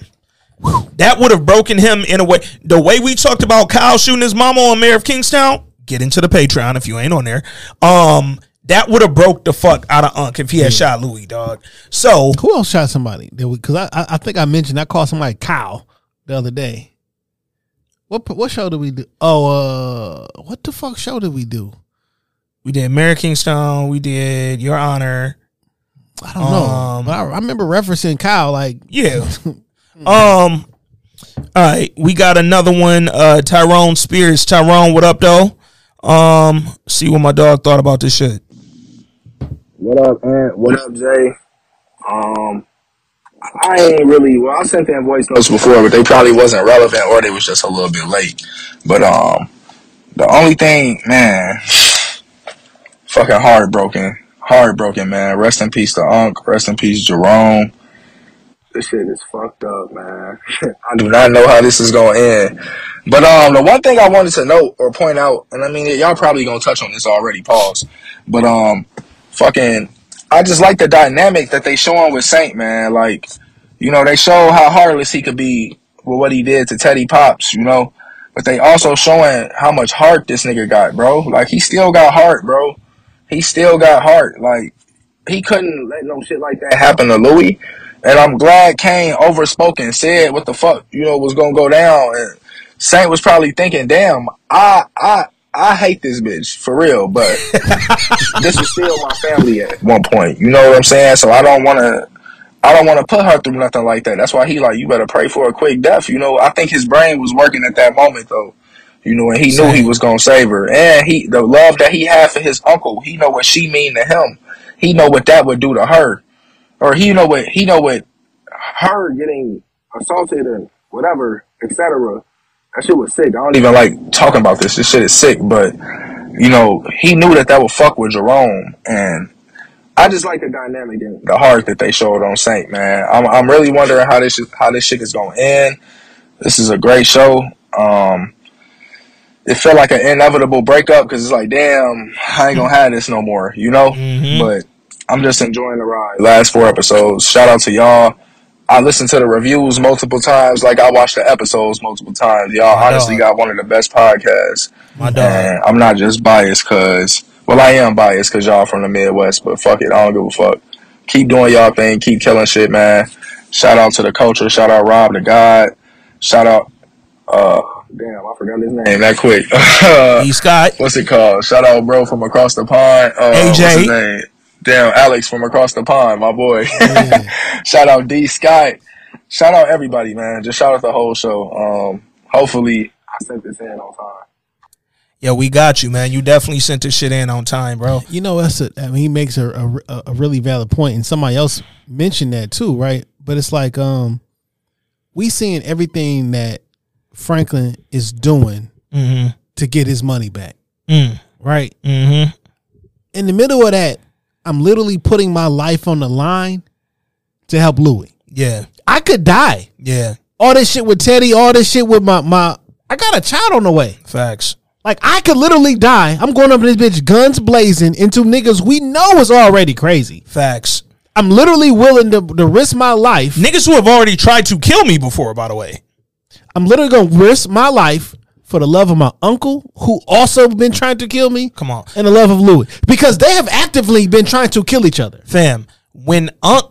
That would have broken him in a way. The way we talked about Kyle shooting his mama on Mayor of Kingstown, get into the Patreon if you ain't on there. Um, that would have broke the fuck out of Unc if he had shot Louie, dog. So Who else shot somebody? Because I, I, I think I mentioned I called somebody Kyle the other day. What what show did we do? Oh, uh, what the fuck show did we do? We did Mayor of Kingstown. We did Your Honor. I don't know. Um, but I, I remember referencing Kyle like Yeah. um. All right, we got another one. Uh, Tyrone Spears. Tyrone, what up, though? Um, see what my dog thought about this shit. What up, Ant? What up, Jay? Um, I ain't really. Well, I sent them voice notes before, but they probably wasn't relevant, or they was just a little bit late. But um, the only thing, man, fucking heartbroken, heartbroken, man. Rest in peace to Unc. Rest in peace, Jerome. This shit is fucked up, man. I do not know how this is to end. But um, the one thing I wanted to note or point out, and I mean, y'all probably gonna touch on this already. Pause. But um, fucking, I just like the dynamic that they showing with Saint, man. Like, you know, they show how heartless he could be with what he did to Teddy Pops, you know. But they also showing how much heart this nigga got, bro. Like, he still got heart, bro. He still got heart. Like, he couldn't let no shit like that happen to Louie. And I'm glad Kane overspoken said what the fuck, you know, was gonna go down. And Saint was probably thinking, damn, I I I hate this bitch for real, but this was still my family at one point. You know what I'm saying? So I don't wanna I don't wanna put her through nothing like that. That's why he like, you better pray for a quick death. You know, I think his brain was working at that moment though. You know, and he knew he was gonna save her, and he the love that he had for his uncle. He know what she mean to him. He know what that would do to her, or he know what he know what her getting assaulted and whatever, etc. That shit was sick. I don't even like talking about this. This shit is sick, but you know, he knew that that would fuck with Jerome, and I just like the dynamic and the heart that they showed on Saint. Man, I'm I'm really wondering how this is, how this shit is gonna end. This is a great show. Um, it felt like an inevitable breakup because it's like, damn, I ain't gonna have this no more, you know. But I'm just enjoying the ride. Last four episodes. Shout out to y'all. I listened to the reviews multiple times, like I watched the episodes multiple times. Y'all My honestly dog. got one of the best podcasts. My dog. And I'm not just biased because, well, I am biased because y'all from the Midwest, but fuck it, I don't give a fuck. Keep doing y'all thing, keep killing shit, man. Shout out to the culture. Shout out Rob the God. Shout out, uh, damn, I forgot his name that quick. E Scott. What's it called? Shout out, bro, from across the pond. Uh, What's AJ. His name? Damn, Alex from across the pond, my boy. shout out D Scott. Shout out everybody, man. Just shout out the whole show. Um, hopefully, I sent this in on time. Yeah, we got you, man. You definitely sent this shit in on time, bro. You know, that's a, I mean, he makes a, a a really valid point, and somebody else mentioned that too, right? But it's like, um, we seeing everything that Franklin is doing Mhm. to get his money back, Mm. right? Mm-hmm. In the middle of that, I'm literally putting my life on the line to help Louie. Yeah. I could die. Yeah. All this shit with Teddy, all this shit with my my. I got a child on the way. Facts. Like I could literally die. I'm going up in this bitch, guns blazing, into niggas we know is already crazy. Facts. I'm literally willing to, to risk my life. Niggas who have already tried to kill me before, by the way. I'm literally gonna risk my life for the love of my uncle, who also been trying to kill me. Come on. And the love of Louie. Because they have actively been trying to kill each other. Fam, when Unc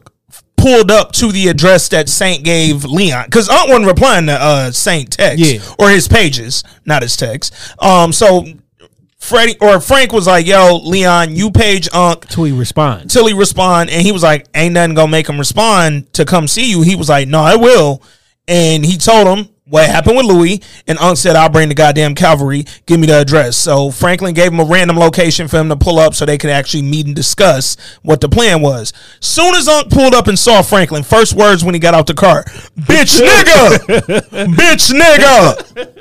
pulled up to the address that Saint gave Leon, because Unc wasn't replying to uh, Saint text Yeah. or his pages, not his text. Um, so Freddie or Frank was like, "Yo, Leon, you page Unc till he respond." Till he respond, and he was like, "Ain't nothing gonna make him respond to come see you." He was like, "No, I will," and he told him what happened with Louie, and Unc said, "I'll bring the goddamn cavalry. Give me the address." So Franklin gave him a random location for him to pull up so they could actually meet and discuss what the plan was. Soon as Unc pulled up and saw Franklin, first words when he got out the car, "Bitch nigga, bitch nigga."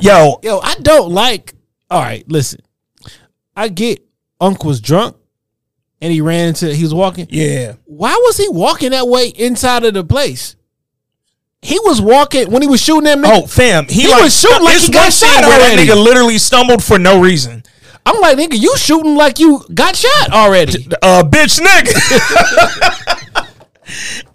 Yo, Yo, I don't like. All right, listen. I get Unc was drunk and he ran into. He was walking. Yeah. Why was he walking that way inside of the place? He was walking when he was shooting them. Oh, fam, he, like, was shooting like he got shot where already. That nigga literally stumbled for no reason. I'm like, nigga, you shooting like you got shot already. Uh, bitch, nigga.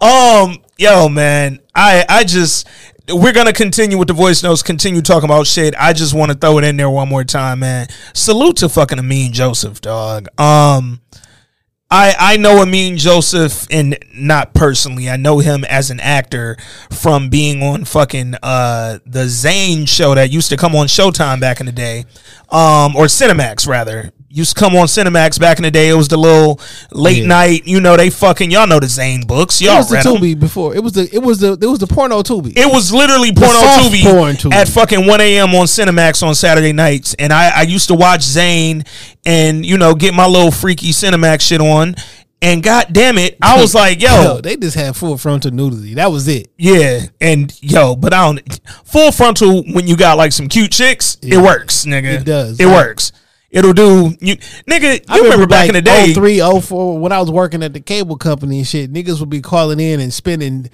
um, yo, man, I I just we're gonna continue with the voice notes, continue talking about shit. I just want to throw it in there one more time, man. Salute to fucking Amin Joseph, dog. Um. I, I know Amin Joseph and not personally. I know him as an actor from being on fucking uh the Zane show that used to come on Showtime back in the day. Um or Cinemax rather. Used to come on Cinemax back in the day. It was the little late Yeah. night, you know, they fucking y'all know the Zane books. It Y'all was the read 'em. Tubi before. It was the it was the it was the porno Tubi. It was literally The porno Tubi, porn Tubi. at fucking 1 a.m. on Cinemax on Saturday nights. And I, I used to watch Zane and, you know, get my little freaky Cinemax shit on. And god damn it, I was like, yo, they just had full frontal nudity. That was it. yeah, and yo, but I don't full frontal when you got like some cute chicks, it works, nigga. It does. It works. It'll do you nigga, I you remember back in the day 03, 04, when I was working at the cable company and shit, niggas would be calling in and spending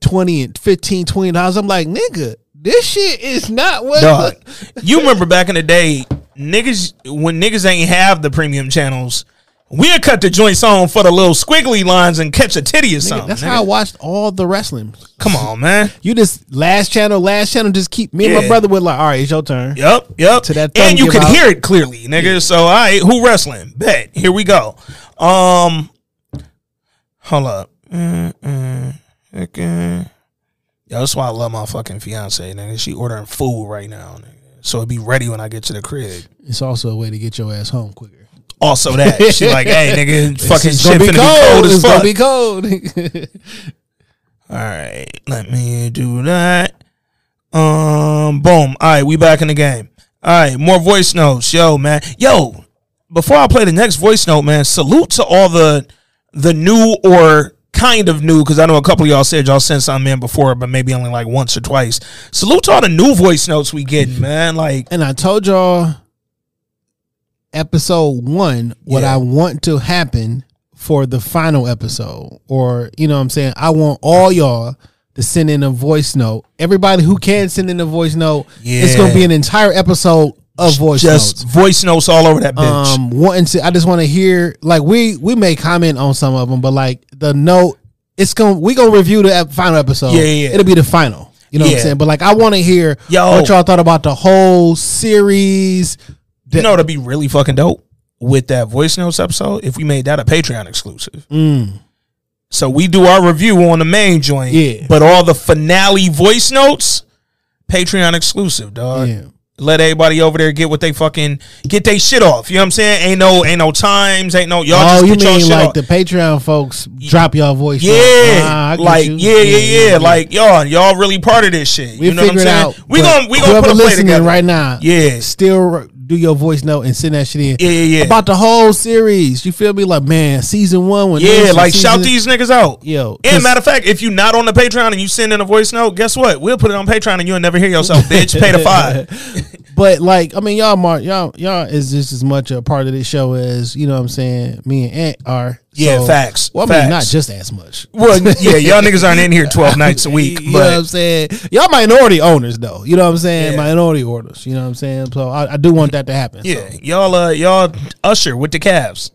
20 and 15, 20 dollars. I'm like, nigga, this shit is not what Dog, you remember back in the day, niggas when niggas ain't have the premium channels, we'd cut the joints on for the little squiggly lines and catch a titty or Nigga, something. that's nigga. how I watched all the wrestling. Come on, man. You just last channel, last channel, just keep me and my brother would like, all right, it's your turn. Yep, yep. To that and you could out. hear it clearly, nigga. So, all right, who wrestling? Bet. Here we go. Um, hold up. Okay. Yo, that's why I love my fucking fiance, nigga. She ordering food right now, nigga. So it be ready when I get to the crib. It's also a way to get your ass home quicker. Also that. She like, hey, nigga, fucking shit gonna finna be cold as It's fuck. gonna be cold. All right, let me do that. Um, boom. All right, we back in the game. All right, more voice notes. Yo, man. Yo, before I play the next voice note, man, salute to all the the new or kind of new, because I know a couple of y'all said y'all sent something in before, but maybe only like once or twice. Salute to all the new voice notes we getting, man. Like And I told y'all episode one what I want to happen for the final episode. Or, you know what I'm saying? I want all y'all to send in a voice note. Everybody who can send in a voice note, it's gonna be an entire episode of voice just notes. voice notes all over that bitch. Um, wanting to, I just want to hear like we we may comment on some of them, but like the note, it's gonna we gonna review the final episode. Yeah, yeah, yeah. It'll be the final. You know what I'm saying? But like, I want to hear Yo. what y'all thought about the whole series. You know, it'd be really fucking dope with that voice notes episode if we made that a Patreon exclusive. Mm. So we do our review on the main joint, Yeah. But all the finale voice notes, Patreon exclusive, dog. Yeah. Let everybody over there get what they fucking get they shit off. You know what I'm saying? Ain't no ain't no times, ain't no y'all oh, just you mean like off. the Patreon folks drop y'all voice? Yeah, Ah, like you. yeah, yeah, yeah, Like y'all, y'all really part of this shit. we you know what I'm saying? out. we gonna we gonna put a play together right now. Yeah, still do your voice note and send that shit in. Yeah, yeah, yeah. About the whole series, you feel me? Like man, season one when Yeah, like shout these niggas out. Yo, And matter of fact, if you not on the Patreon and you send in a voice note, guess what? We'll put it on Patreon and you'll never hear yourself, bitch. Pay the five. But like, I mean, y'all, Mark, y'all, y'all is just as much a part of this show as you know. what I'm saying me and Ant are. Yeah, facts, Well, I mean, not just as much. Well, yeah, y'all niggas aren't in here twelve nights a week, You know what I'm saying? Y'all minority owners, though. You know what I'm saying? Minority owners. You know what I'm saying? So I, I do want that to happen. yeah, y'all, uh, y'all Usher with the Cavs,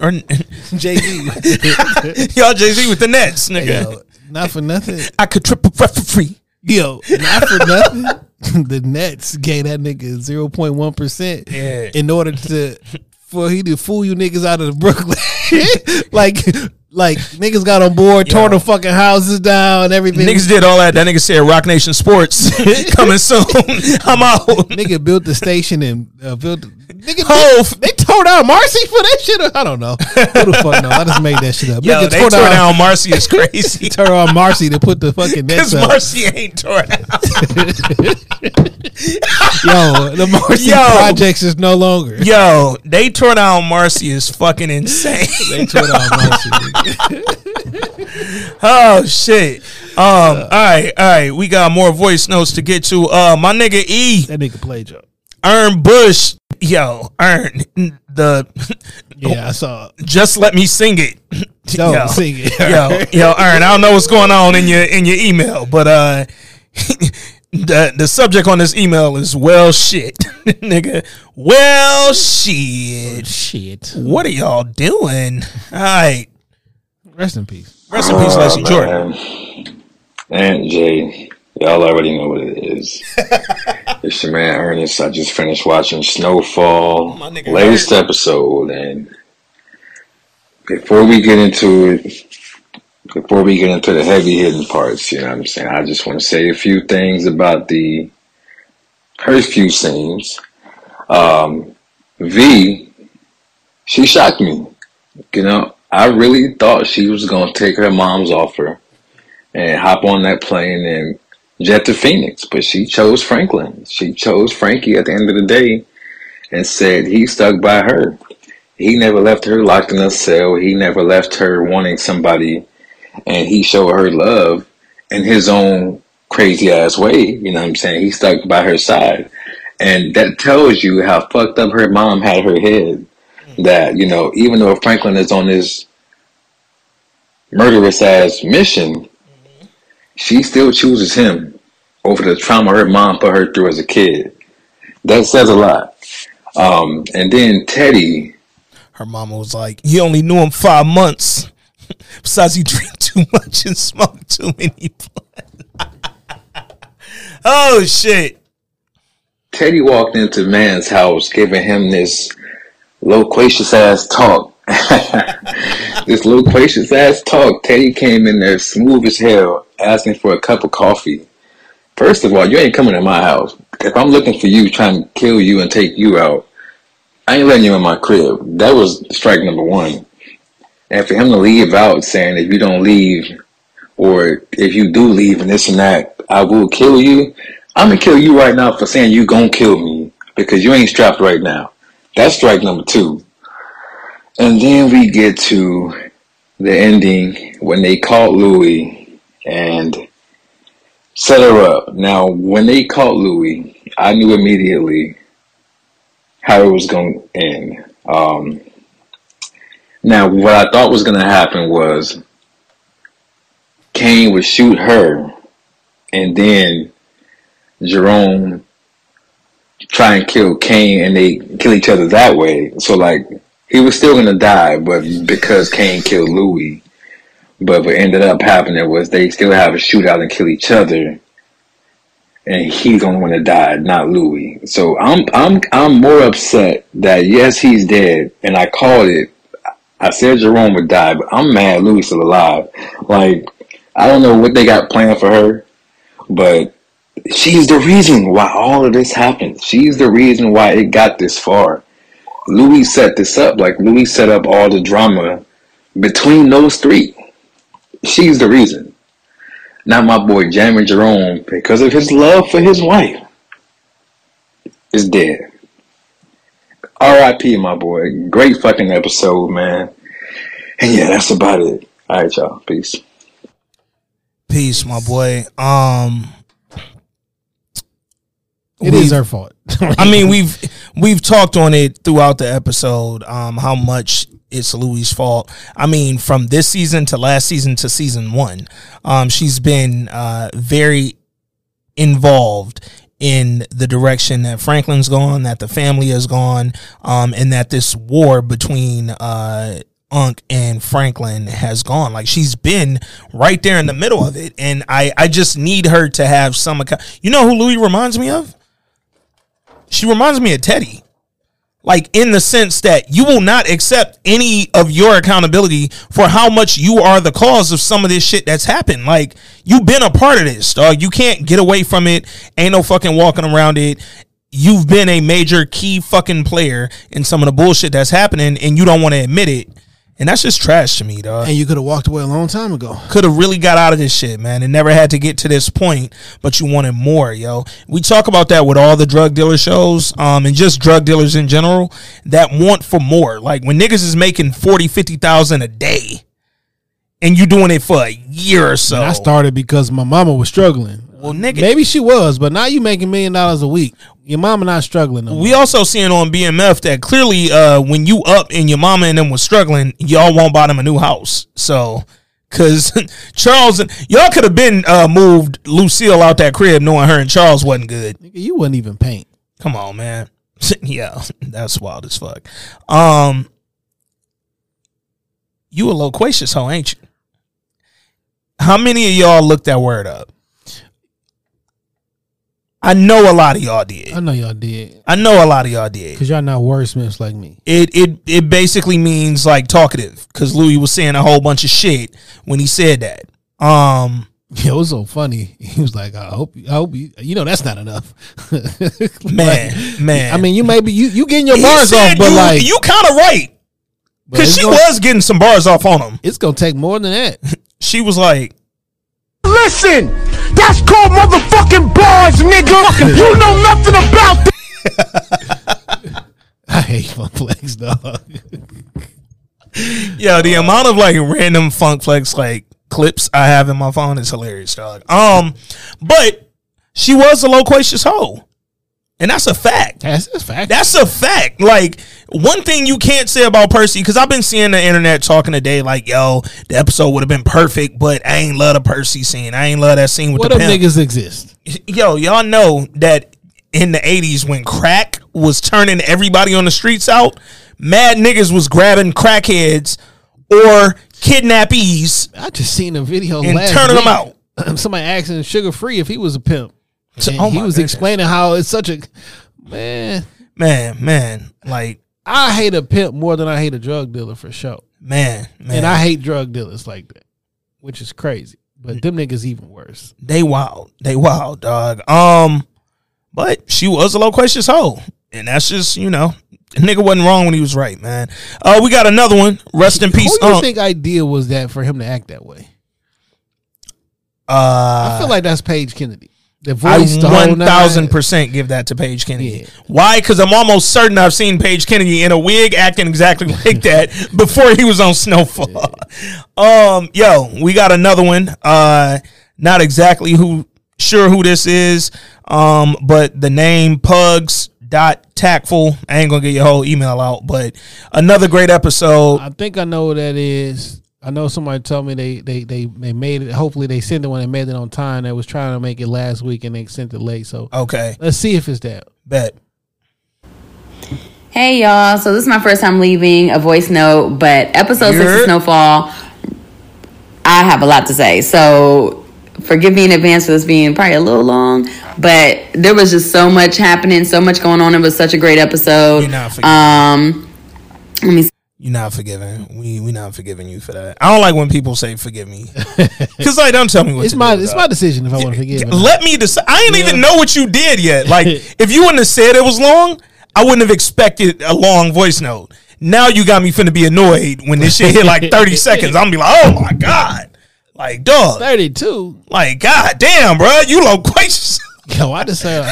or Jay Z, y'all Jay Z with the Nets, nigga. Yo, not for nothing. I could triple referee. Yo, not for nothing. the Nets gave that nigga zero point one percent in order to for he to fool you niggas out of Brooklyn. like like niggas got on board, tore the fucking houses down, everything. Niggas did all that. That nigga said Roc Nation Sports coming soon. I'm out. Nigga built the station and uh, built. Nigga, Hove. They tore down Marcy for that shit. I don't know. Who the fuck know? I just made that shit up. Yo, Nigga they tore down Marcy is crazy. tore down Marcy to put the fucking nets Because up. Marcy ain't tore down. Yo, the Marcy Yo. projects is no longer. Yo, they tore down Marcy is fucking insane. They tore down Marcy. oh shit. Um, all right, all right. We got more voice notes to get to. Uh my nigga E. That nigga played Joe. Earn Bush. Yo, Earn the Yeah, I saw. just let me sing it. Don't sing it. yo, yo, Earn. I don't know what's going on in your in your email, but uh the the subject on this email is well shit. Nigga. Well shit. Shit. What are y'all doing? All right. Rest in peace. Rest in peace, Leslie Oh, Jordan. man. Aunt Jay, y'all already know what it is. it's your man Ernest. I just finished watching Snowfall, latest episode, and before we get into it, before we get into the heavy hitting parts, you know what I'm saying? I just want to say a few things about the first few scenes. Um, V, she shocked me. You know, I really thought she was going to take her mom's offer and hop on that plane and jet to Phoenix, but she chose Franklin. She chose Frankie at the end of the day and said he stuck by her. He never left her locked in a cell. He never left her wanting somebody and he showed her love in his own crazy ass way. You know what I'm saying? He stuck by her side. And that tells you how fucked up her mom had her head. That, you know, even though Franklin is on this murderous ass mission, she still chooses him over the trauma her mom put her through as a kid. That says a lot. Um, and then Teddy, Her mama was like, You only knew him five months. Besides, he drank too much and smoked too many oh shit. Teddy walked into man's house giving him this loquacious ass talk. this loquacious ass talk. Teddy came in there smooth as hell, asking for a cup of coffee. First of all, you ain't coming to my house. If I'm looking for you, trying to kill you and take you out, I ain't letting you in my crib. That was strike number one. And for him to leave out saying, if you don't leave, or if you do leave and this and that, I will kill you. I'm gonna kill you right now for saying you gonna kill me. because you ain't strapped right now. That's strike number two. And then we get to the ending when they caught Louie and set her up. Now, when they caught Louie, I knew immediately how it was going to end. Um, now, what I thought was going to happen was Kane would shoot her, and then Jerome try and kill Kane, and they kill each other that way. So, like, he was still to die, but because Kane killed Louie, but what ended up happening was they still have a shootout and kill each other, and he's only one that died, not Louie. So I'm I'm I'm more upset that yes he's dead, and I called it. I said Jerome would die, but I'm mad Louie still alive. Like I don't know what they got planned for her, but she's the reason why all of this happened. She's the reason why it got this far. Louie set this up. Like Louie set up all the drama between those three. She's the reason. Not my boy Jamie Jerome, because of his love for his wife, is dead. R.I.P. my boy. Great fucking episode, man. And yeah, that's about it. All right, y'all. Peace. Peace, my boy. Um, It is her fault. I mean, we've we've talked on it throughout the episode. Um, how much it's Louie's fault. I mean, from this season to last season to season one, um, she's been uh very involved in the direction that Franklin's gone, that the family has gone, um, and that this war between uh Unc and Franklin has gone. Like she's been right there in the middle of it, and I I just need her to have some. account- You know who Louie reminds me of? She reminds me of Teddy. Like in the sense that you will not accept any of your accountability for how much you are the cause of some of this shit that's happened. Like you've been a part of this, dog. You can't get away from it. Ain't no fucking walking around it. You've been a major key fucking player in some of the bullshit that's happening, and you don't want to admit it. And that's just trash to me, dog. And you could have walked away a long time ago. Could have really got out of this shit, man, and never had to get to this point, but you wanted more, yo. We talk about that with all the drug dealer shows, um, and just drug dealers in general that want for more. Like when niggas is making 40, 50,000 a day and you doing it for a year or so. And I started because my mama was struggling. Well, nigga, Maybe she was, but now you making million dollars a week. Your mama not struggling no more. we also seeing on BMF that clearly uh when you up and your mama and them was struggling, y'all won't buy them a new house. So cause Charles and y'all could have been uh moved Lucille out that crib knowing her and Charles wasn't good. You wouldn't even paint. Come on, man. yeah, that's wild as fuck. Um you a loquacious hoe, ain't you? How many of y'all looked that word up? I know a lot of y'all did. I know y'all did. I know a lot of y'all did. Cause y'all not wordsmiths like me. It it it basically means like talkative because Louie was saying a whole bunch of shit when he said that. Um, Yeah, it was so funny. He was like, "I hope, I hope you, you know that's not enough." Man, man. I mean, you maybe you you getting your he bars off, but you, like you kind of right because she gonna- was getting some bars off on him. It's gonna take more than that. She was like, Listen, that's called motherfucking bars, nigga. you know nothing about this. I hate Funk Flex, dog. "Yo, the amount of like random funk flex like clips I have in my phone is hilarious, dog." Um, but she was a loquacious hoe. And that's a fact. That's a fact. That's a fact. Like one thing you can't say about Percy, because I've been seeing the internet talking today, like, yo, the episode would have been perfect, but I ain't love the Percy scene. I ain't love that scene with What the pimp. niggas exist? Yo, y'all know that in the 80s when crack was turning everybody on the streets out, mad niggas was grabbing crackheads or kidnappees I just seen a video and last turning them out. Somebody asking Sugar Free if he was a pimp. And oh he was goodness. explaining how it's such a man. Man, man, like, I hate a pimp more than I hate a drug dealer for sure. man, man. And I hate drug dealers like that, which is crazy. But them niggas even worse. They wild. They wild, dog. Um, but she was a loquacious hoe. And that's just, you know, the nigga wasn't wrong when he was right, man. Uh, we got another one. Rest in peace, Who do you think idea was that for him to act that way? uh, I feel like that's Paige Kennedy. The I voice, whole one thousand percent give that to Paige Kennedy. Why? Because I'm almost certain I've seen Paige Kennedy in a wig acting exactly like that before he was on Snowfall. Um, yo, we got another one. Uh, not exactly who sure who this is. Um, but the name Pugs dot tactful. I ain't gonna get your whole email out, but another great episode. I think I know what that is. I know somebody told me they they they, they made it. Hopefully they sent it when they made it on time. They was trying to make it last week and they sent it late. So Okay, let's see if it's that. bet. Hey y'all, so this is my first time leaving a voice note, but episode six of Snowfall, I have a lot to say. So forgive me in advance for this being probably a little long, but there was just so much happening, so much going on. It was such a great episode. You're not. Um, let me. You're not forgiving. We we not forgiving you for that. I don't like when people say forgive me because like don't tell me what It's my do, it's my decision if I want to forgive. Let me decide. I ain't even know what you did yet. Like, if you wouldn't have said it was long, I wouldn't have expected a long voice note. Now you got me finna be annoyed when this shit hit like 30 seconds. I'm gonna be like, oh my God. Like, dog. 32. Like, god damn, bro. You loquacious. Yo, I just say.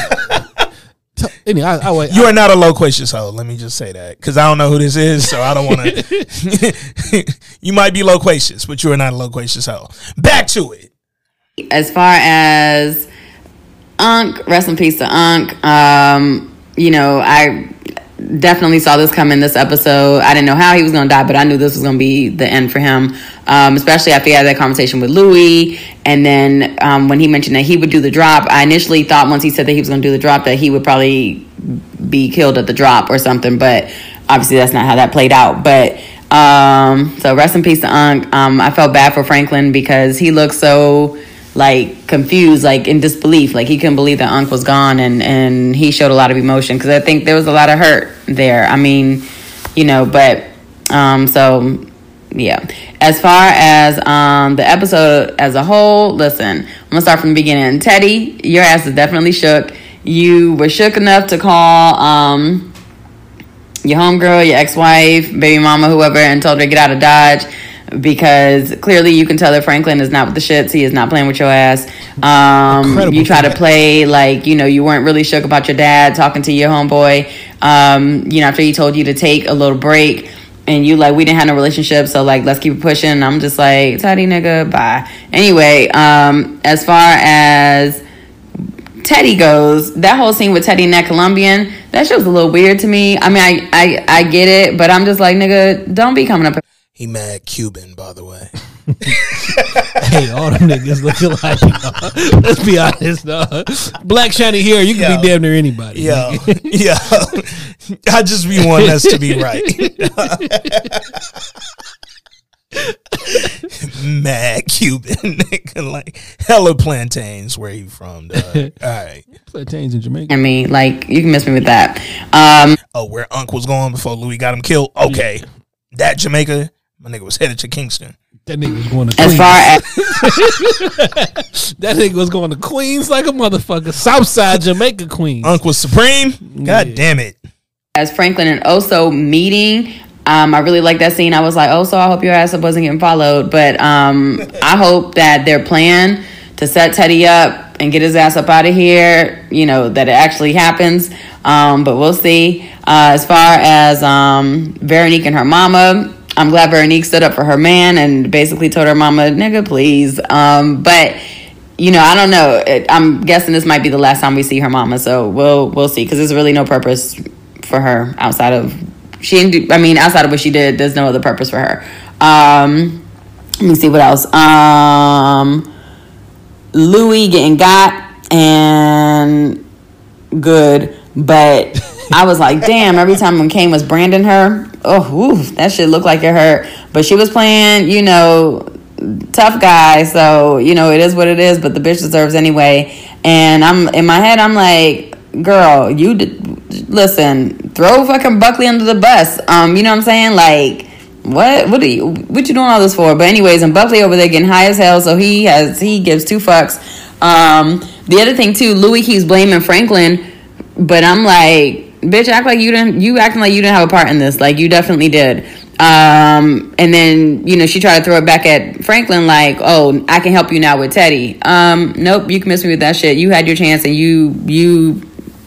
T- anyway, I, I wait. You are not a loquacious hoe. Let me just say that. Because I don't know who this is, so I don't want to. you might be loquacious, but you are not a loquacious hoe. Back to it. as far as Unc, rest in peace to Unc. Um, you know, I definitely saw this coming in this episode. I didn't know how he was going to die, but I knew this was going to be the end for him. Um, especially after he had that conversation with Louie, and then um, when he mentioned that he would do the drop, I initially thought once he said that he was going to do the drop that he would probably be killed at the drop or something. But obviously, that's not how that played out. But um, so rest in peace to Unc. Um, I felt bad for Franklin because he looked so like confused, like in disbelief, like he couldn't believe that Unc was gone, and and he showed a lot of emotion because I think there was a lot of hurt there. I mean, you know, but um, so yeah. As far as um the episode as a whole, listen, I'm gonna start from the beginning. Teddy, your ass is definitely shook. You were shook enough to call um your homegirl, your ex-wife, baby mama, whoever, and told her to get out of Dodge because clearly you can tell that Franklin is not with the shits. He is not playing with your ass. Um, Incredible you try to play like you know you weren't really shook about your dad talking to your homeboy. Um, you know after he told you to take a little break. And you like we didn't have no relationship, so like let's keep it pushing. And I'm just like, Teddy nigga, bye. Anyway, um, as far as Teddy goes, that whole scene with Teddy and that Colombian, that shit was a little weird to me. I mean, I, I, I get it, but I'm just like, nigga, don't be coming up. He mad Cuban, by the way. hey, all them niggas looking like. dog. let's be honest, dog. Black shiny hair, you can Yo. be damn near anybody. Yeah, yeah. I just be wanting us to be right. Mad Cuban nigga, like hella plantains. Where he from? Dog. All right. Plantains in Jamaica. I mean, like, you can miss me with that. Um, Oh, where Unc was going before Louie got him killed. Okay, that Jamaica, my nigga was headed to Kingston. That nigga was going to as Queens. far as that nigga was going to Queens like a motherfucker. Southside Jamaica Queens. Uncle supreme. God damn it. as Franklin and Oso meeting. Um, I really like that scene. I was like, Oso, I hope your ass up wasn't getting followed. But um, I hope that their plan to set Teddy up and get his ass up out of here, you know, that it actually happens. Um, but we'll see. Uh, as far as um, Veronique and her mama, I'm glad Veronique stood up for her man and basically told her mama, nigga, please. Um, but you know, I don't know. I'm guessing this might be the last time we see her mama, so we'll we'll see because there's really no purpose for her outside of she didn't. I mean, outside of what she did, there's no other purpose for her. Um, let me see what else. Um, Louie getting got and good, but I was like, damn. Every time when Kane was branding her, oh, that shit looked like it hurt. But she was playing, you know, tough guy, so you know it is what it is. But the bitch deserves anyway. And I'm in my head, I'm like, girl, you listen, throw fucking Buckley under the bus. Um, you know what I'm saying? Like, what? What are you? What you doing all this for? But anyways, and Buckley over there getting high as hell, so he has he gives two fucks. Um, the other thing too, Louie keeps blaming Franklin, but I'm like, bitch, act like you didn't. You acting like you didn't have a part in this. Like you definitely did. Um, and then you know she tried to throw it back at Franklin like, "Oh, I can help you now with Teddy." Um, nope, you can miss me with that shit. You had your chance, and you you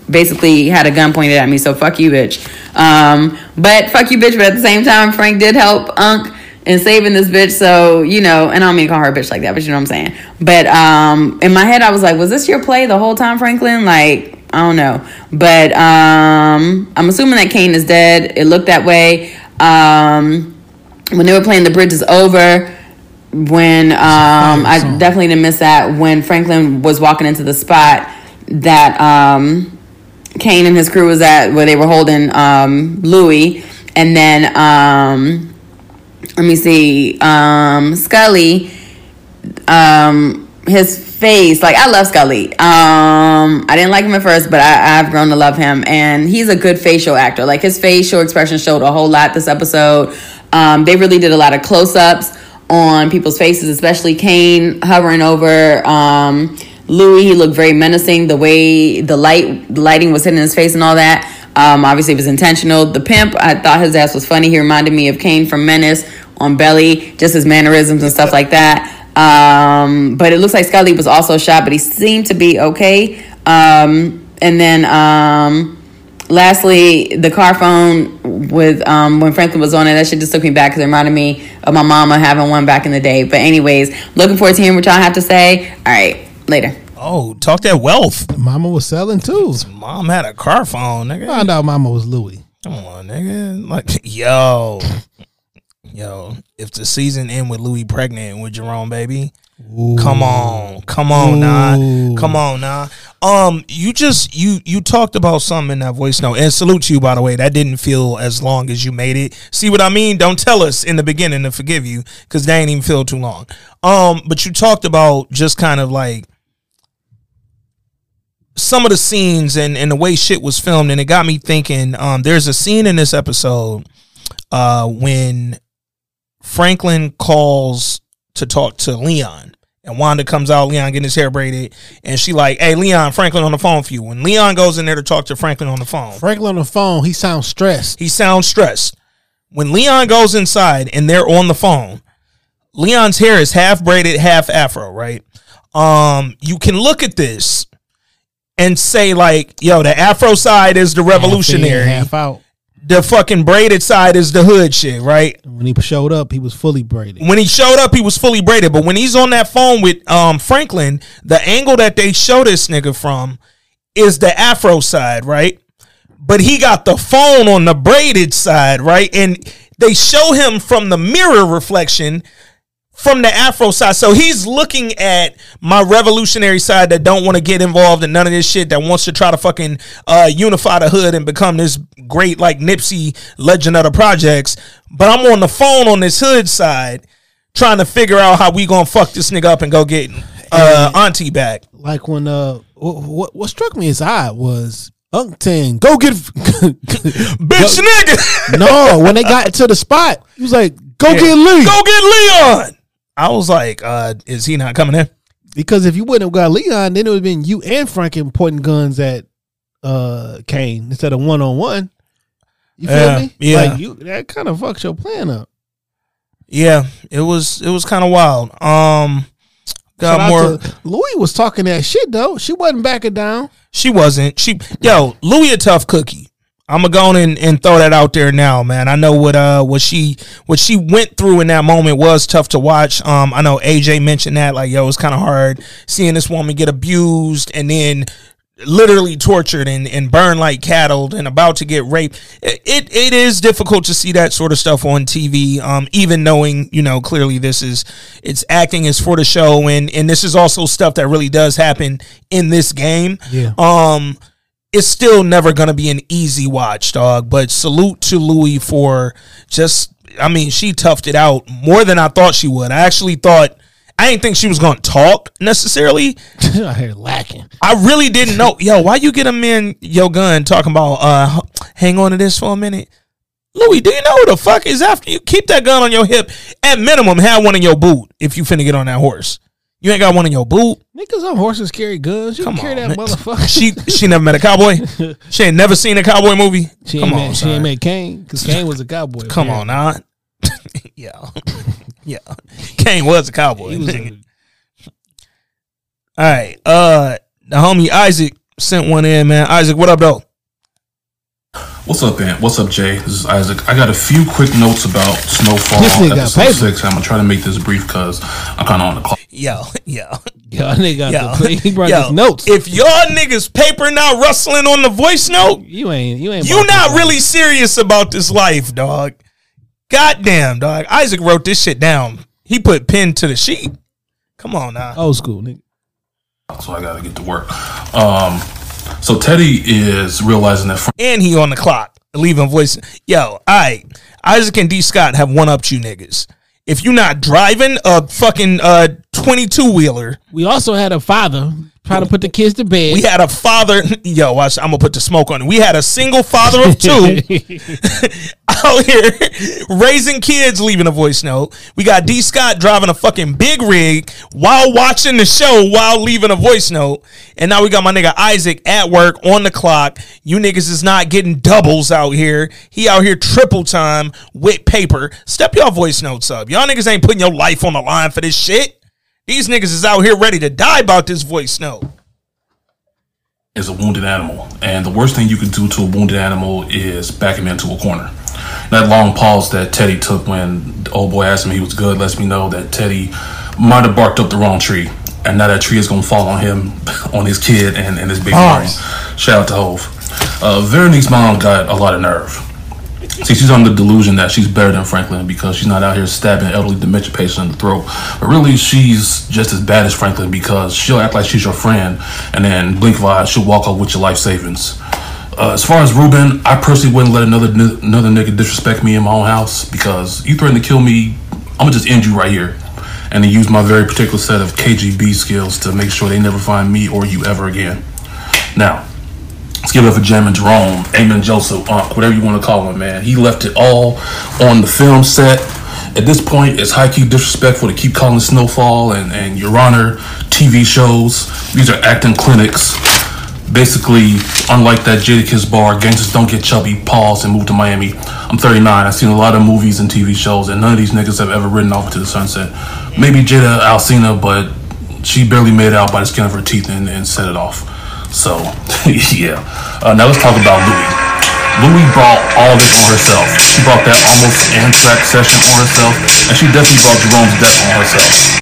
basically had a gun pointed at me. So fuck you, bitch. Um, but fuck you, bitch. But at the same time, Frank did help Unc in saving this bitch. So you know, and I don't mean to call her a bitch like that, but you know what I'm saying. But um, in my head, I was like, was this your play the whole time, Franklin? Like. I don't know, but um, I'm assuming that Kane is dead. It looked that way. Um, when they were playing "The Bridge Is Over," when um, I definitely didn't miss that. When Franklin was walking into the spot that um, Kane and his crew was at, where they were holding um, Louie, and then um, let me see, um, Skully, um, his face, like I love Skully. Um, I didn't like him at first, but I, I've grown to love him, and he's a good facial actor. Like his facial expression showed a whole lot this episode. Um, they really did a lot of close-ups on people's faces, especially Kane hovering over um, Louie. He looked very menacing. The way the light, the lighting was hitting his face and all that. Um, obviously, it was intentional. The pimp, I thought his ass was funny. He reminded me of Kane from Menace on Belly, just his mannerisms and stuff like that. Um, but it looks like Skully was also shot, but he seemed to be okay. Um, and then um, lastly, the car phone with um, when Franklin was on it, that shit just took me back because it reminded me of my mama having one back in the day. But anyways, looking forward to hearing what y'all have to say. All right, later. Oh, talk that wealth. Mama was selling too. Mom had a car phone, nigga. Found out Mama was Louie. Come on, nigga. Like, yo, yo. If the season end with Louie pregnant with Jerome, baby, come on, come on, nah, come on, nah. Um, you just you you talked about something in that voice note, and salute to you by the way. That didn't feel as long as you made it. See what I mean? Don't tell us in the beginning to forgive you because they ain't even feel too long. Um, but you talked about just kind of like some of the scenes and, and the way shit was filmed and it got me thinking um, there's a scene in this episode uh, when franklin calls to talk to leon and wanda comes out leon getting his hair braided and she like hey leon franklin on the phone for you. When leon goes in there to talk to franklin on the phone. Franklin on the phone, he sounds stressed. he sounds stressed. When leon goes inside and they're on the phone leon's hair is half braided half afro right? Um you can look at this and say like, yo, the Afro side is the revolutionary, half, in, half out. The fucking braided side is the hood shit, right? When he showed up, he was fully braided. When he showed up, he was fully braided. But when he's on that phone with um Franklin, the angle that they show this nigga from is the Afro side, right? But he got the phone on the braided side, right? And they show him from the mirror reflection from the Afro side. So he's looking at my revolutionary side that don't want to get involved in none of this shit, that wants to try to fucking uh, unify the hood and become this great like Nipsey legend of the projects. But I'm on the phone on this hood side trying to figure out how we gonna fuck this nigga up and go get uh, auntie back. Like when uh, what what struck me as odd was Unctan, go get bitch nigga. no, when they got to the spot, he was like, "Go yeah. get Lee, go get Leon." I was like, uh, "Is he not coming in?" Because if you wouldn't have got Leon, then it would have been you and Franklin pointing guns at uh Kane instead of one on one. You feel me? yeah. Like you that kind of fucks your plan up. Yeah, it was it was kind of wild. Um, got Shout more. Louie was talking that shit though. She wasn't backing down. She wasn't. She yo, Louie a tough cookie. I'm gonna go on and, and throw that out there now, man. I know what uh what she what she went through in that moment was tough to watch. Um, I know AJ mentioned that like yo, it's kind of hard seeing this woman get abused and then literally tortured and, and burned like cattle and about to get raped. It, it it is difficult to see that sort of stuff on TV. Um, even knowing you know clearly this is it's acting is for the show and and this is also stuff that really does happen in this game. Yeah. Um, it's still never gonna be an easy watch, dog. But salute to Louie for just. I mean, she toughed it out more than I thought she would. I actually thought. I didn't think she was gonna talk necessarily. I hear lacking. I really didn't know. Yo, why you get a man your gun talking about uh hang on to this for a minute? Louie, do you know who the fuck is after you? Keep that gun on your hip. At minimum, have one in your boot if you finna get on that horse. You ain't got one in your boot. Niggas on horses carry guns. You Come carry on, that man. motherfucker. She she never met a cowboy. She ain't never seen a cowboy movie. She Come ain't on, met, she son. ain't met Kane because Kane was a cowboy. Come on now. yeah, yeah. Kane was a cowboy. nigga. All right, uh, the homie Isaac sent one in, man. Isaac, what up, though? What's up, Ant? What's up, Jay? This is Isaac. I got a few quick notes about Snowfall This nigga got episode paper. six. I'm gonna try to make this brief because I'm kind of on the clock. Yo, yo, Yo, nigga got yo, the, he brought yo. his notes. If y'all niggas paper not rustling on the voice note, You ain't you ain't you not this really serious about this life, dog. Goddamn, dog. Isaac wrote this shit down. He put pen to the sheet. Come on now. Old school, nigga. So I gotta get to work. Um, so Teddy is realizing that Frank and he on the clock, leaving voice. Yo, all right. Isaac and D Scott have one upped you niggas. If you not driving a fucking uh 22 wheeler, We also had a father trying to put the kids to bed. we had a father. Yo, watch, I'm gonna put the smoke on it. We had a single father of two out here raising kids, leaving a voice note. We got D Scott driving a fucking big rig while watching the show while leaving a voice note. And now we got my nigga Isaac at work on the clock. You niggas is not getting doubles out here. He out here triple time with paper. Step your voice notes up. Y'all niggas ain't putting your life on the line for this shit. These niggas is out here ready to die about this voice note. is a wounded animal, and the worst thing you could do to a wounded animal is back him into a corner. That long pause that Teddy took when the old boy asked him he was good lets me know that Teddy might have barked up the wrong tree, and now that tree is gonna fall on him, on his kid, and, and his big Pause. Shout out to Hove. Uh, Veronique's mom got a lot of nerve. See, she's under the delusion that she's better than Franklin because she's not out here stabbing elderly dementia patients in the throat. But really, she's just as bad as Franklin because she'll act like she's your friend, and then blink of eye, she'll walk off with your life savings. Uh, as far as Ruben, I personally wouldn't let another another nigga disrespect me in my own house because you threaten to kill me, I'm gonna just end you right here, and then use my very particular set of KGB skills to make sure they never find me or you ever again. Now, give it up for Jam and Jerome, Amin Joseph, Unc, whatever you want to call him, man. He left it all on the film set. At this point, it's high key disrespectful to keep calling Snowfall and, and Your Honor TV shows. These are acting clinics. Basically, unlike that Jadakiss bar, gangsters don't get chubby, pause, and move to Miami. I'm 39. I've seen a lot of movies and TV shows, and none of these niggas have ever ridden off into the sunset. Maybe Jada Alcina, but she barely made out by the skin of her teeth and, and set it off. So, yeah. Uh, now let's talk about Louie. Louie brought all this on herself. She brought that almost anthrax session on herself, and she definitely brought Jerome's death on herself.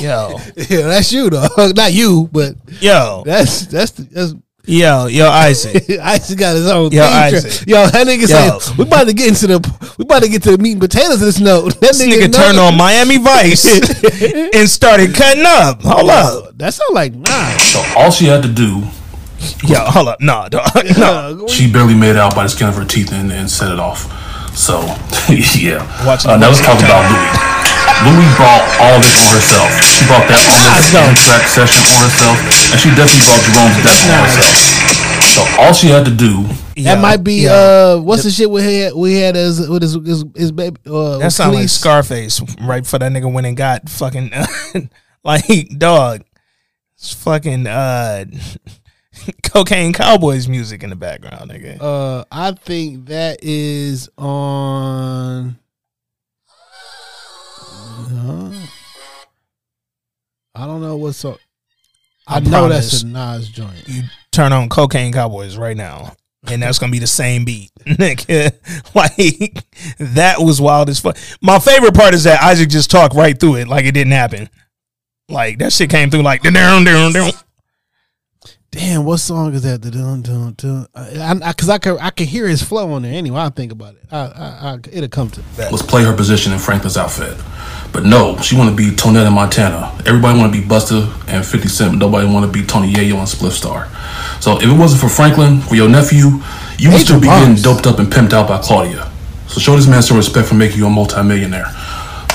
Yo. yeah, that's you though. Not you, but Yo. that's that's that's Yo, yo, Isaac. Isaac got his own Yo, thing. Isaac. Yo, that nigga Yo. said we about to get into the we about to get to the meat and potatoes of this note. That This nigga turned on Miami Vice and started cutting up. Hold up. That sound like nah. So all she had to do, Yo, hold up. Nah, dog. Nah. she barely made it out by the skin of her teeth and, and set it off. So, yeah. Watch Uh, the now let's talk about Louie. Louie brought all this on herself. She brought that almost anthrax session on herself, and she definitely brought Jerome's death on herself. So all she had to do. That might be uh what's the shit we had we had as with his his, his baby uh That sounds like Scarface, right? For that nigga went and got fucking like dog. It's fucking uh cocaine cowboys music in the background, nigga. Uh I think that is on Uh, I don't know what's so I, I know that's a Nas joint. You turn on cocaine cowboys right now. And that's gonna be the same beat. Like that was wild as fuck. My favorite part is that Isaac just talked right through it, like it didn't happen. Like that shit came through like down, down, down. Damn, what song is that? Dun, dun, dun. I, I, Cause I can I can hear his flow on there anyway. I think about it. I, I, I it'll come to that. was play her position in Franklin's outfit. But no, she want to be Tonetta Montana. Everybody want to be Busta and 50 Cent. but Nobody want to be Tony Yayo and Spliff Star. So if it wasn't for Franklin, for your nephew, you would still be getting doped up and pimped out by Claudia. So show this man some respect for making you a multimillionaire.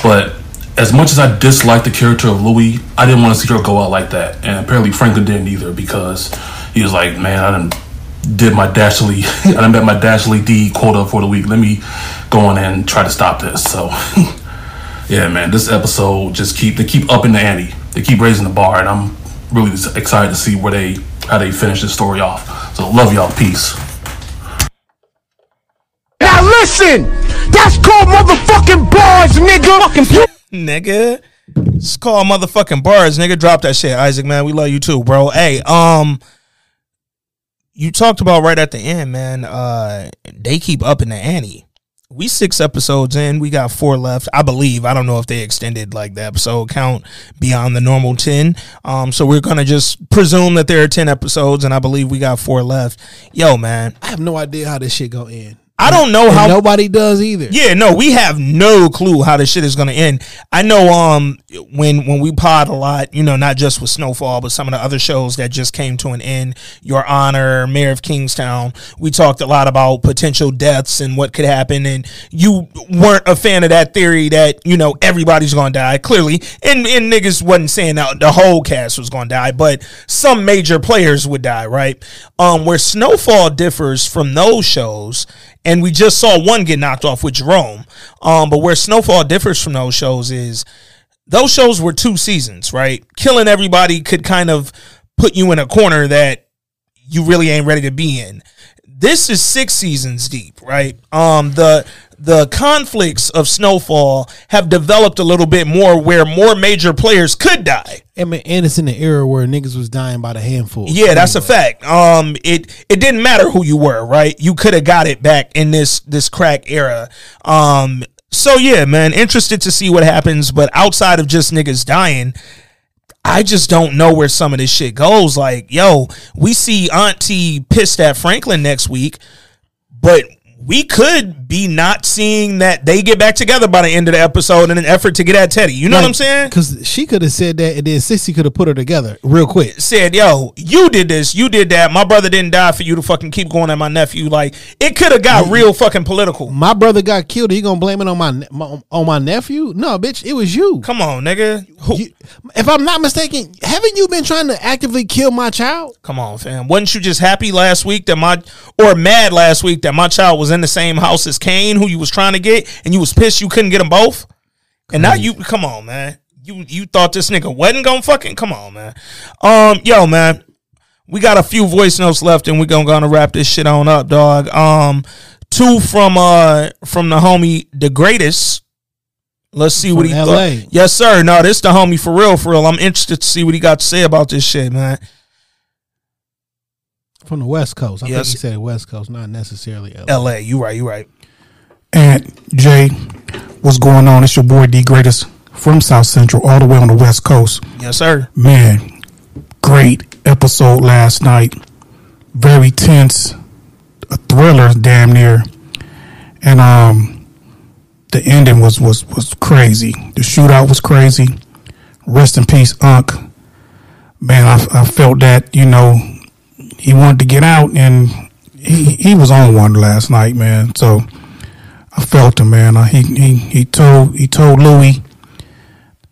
But as much as I dislike the character of Louie, I didn't want to see her go out like that. And apparently Franklin didn't either because he was like, man, I done did my Dashley, I done met my Dashley D quota for the week. Let me go on and try to stop this. So, yeah, man, this episode just keep they keep upping the ante. They keep raising the bar, and I'm really excited to see where they how they finish this story off. So, love y'all. Peace. Now Listen, that's called motherfucking bars, nigga. nigga. It's called motherfucking bars, nigga. Drop that shit, Isaac, man. We love you too, bro. Hey, um, you talked about right at the end, man. Uh, they keep upping the ante. We six episodes in. We got four left, I believe. I don't know if they extended like the episode count beyond the normal ten. Um, so we're gonna just presume that there are ten episodes, and I believe we got four left. Yo, man, I have no idea how this shit go in. I don't know And how nobody does either. Yeah, no, we have no clue how this shit is gonna end. I know um when when we pod a lot, you know, not just with Snowfall, but some of the other shows that just came to an end, Your Honor, Mayor of Kingstown, we talked a lot about potential deaths and what could happen, and you weren't a fan of that theory that, you know, everybody's gonna die, clearly. And and niggas wasn't saying that the whole cast was gonna die, but some major players would die, right? Um where Snowfall differs from those shows and we just saw one get knocked off with Jerome. Um, but where Snowfall differs from those shows is those shows were two seasons, right? Killing everybody could kind of put you in a corner that you really ain't ready to be in. This is six seasons deep, right? Um, the the conflicts of Snowfall have developed a little bit more where more major players could die. I mean, and it's in the era where niggas was dying by the handful. Yeah, that's a fact. Um, it it didn't matter who you were, right? You could have got it back in this this crack era. Um, so yeah, man, interested to see what happens. But outside of just niggas dying, I just don't know where some of this shit goes. Like, yo, we see Auntie pissed at Franklin next week, but we could be not seeing that they get back together by the end of the episode in an effort to get at Teddy. You know what I'm saying? Because she could have said that, and then Cissy could have put her together real quick. said, "Yo, you did this, you did that. My brother didn't die for you to fucking keep going at my nephew." Like it could have got mm. real fucking political. My brother got killed. He gonna blame it on my, my on my nephew? No, bitch, it was you. Come on, nigga. You- if I'm not mistaken, haven't you been trying to actively kill my child? Come on, fam. Wasn't you just happy last week that my or mad last week that my child was in the same house as Kane, who you was trying to get, and you was pissed you couldn't get them both? And now you come on, man. You you thought this nigga wasn't gonna fucking come on, man. Um, yo, man. We got a few voice notes left, and we're gonna gonna wrap this shit on up, dog. Um, two from uh from the homie the greatest. Let's see what he From thought. Yes, sir. No, this the homie for real, for real. I'm interested to see what he got to say about this shit, man. From the West Coast. I Yes. think he said West Coast, not necessarily LA. L.A. You right. You right. And Jay, what's going on? It's your boy D Greatest from South Central, all the way on the West Coast. Yes, sir. Man, great episode last night. Very tense, a thriller, damn near. And um, the ending was was was crazy. The shootout was crazy. Rest in peace, Unc. Man, I, I felt that you know he wanted to get out, and he he was on one last night, man. So I felt him, man. He he he told he told Louie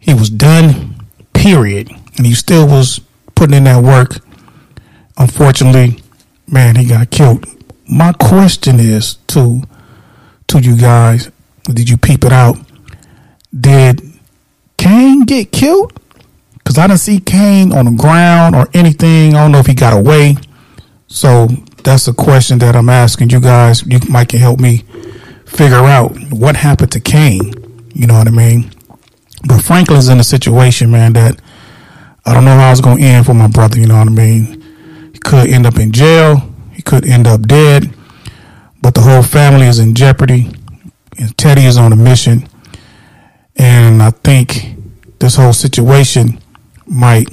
he was done, period, and he still was putting in that work. Unfortunately, man, he got killed. My question is to to you guys: Did you peep it out? Did Kane get killed? Because I didn't see Kane on the ground or anything. I don't know if he got away. So that's a question that I'm asking you guys. You might can help me figure out what happened to Kane. You know what I mean? But Franklin's in a situation, man, that I don't know how it's going to end for my brother. You know what I mean? He could end up in jail. He could end up dead. But the whole family is in jeopardy. And Teddy is on a mission. And I think this whole situation might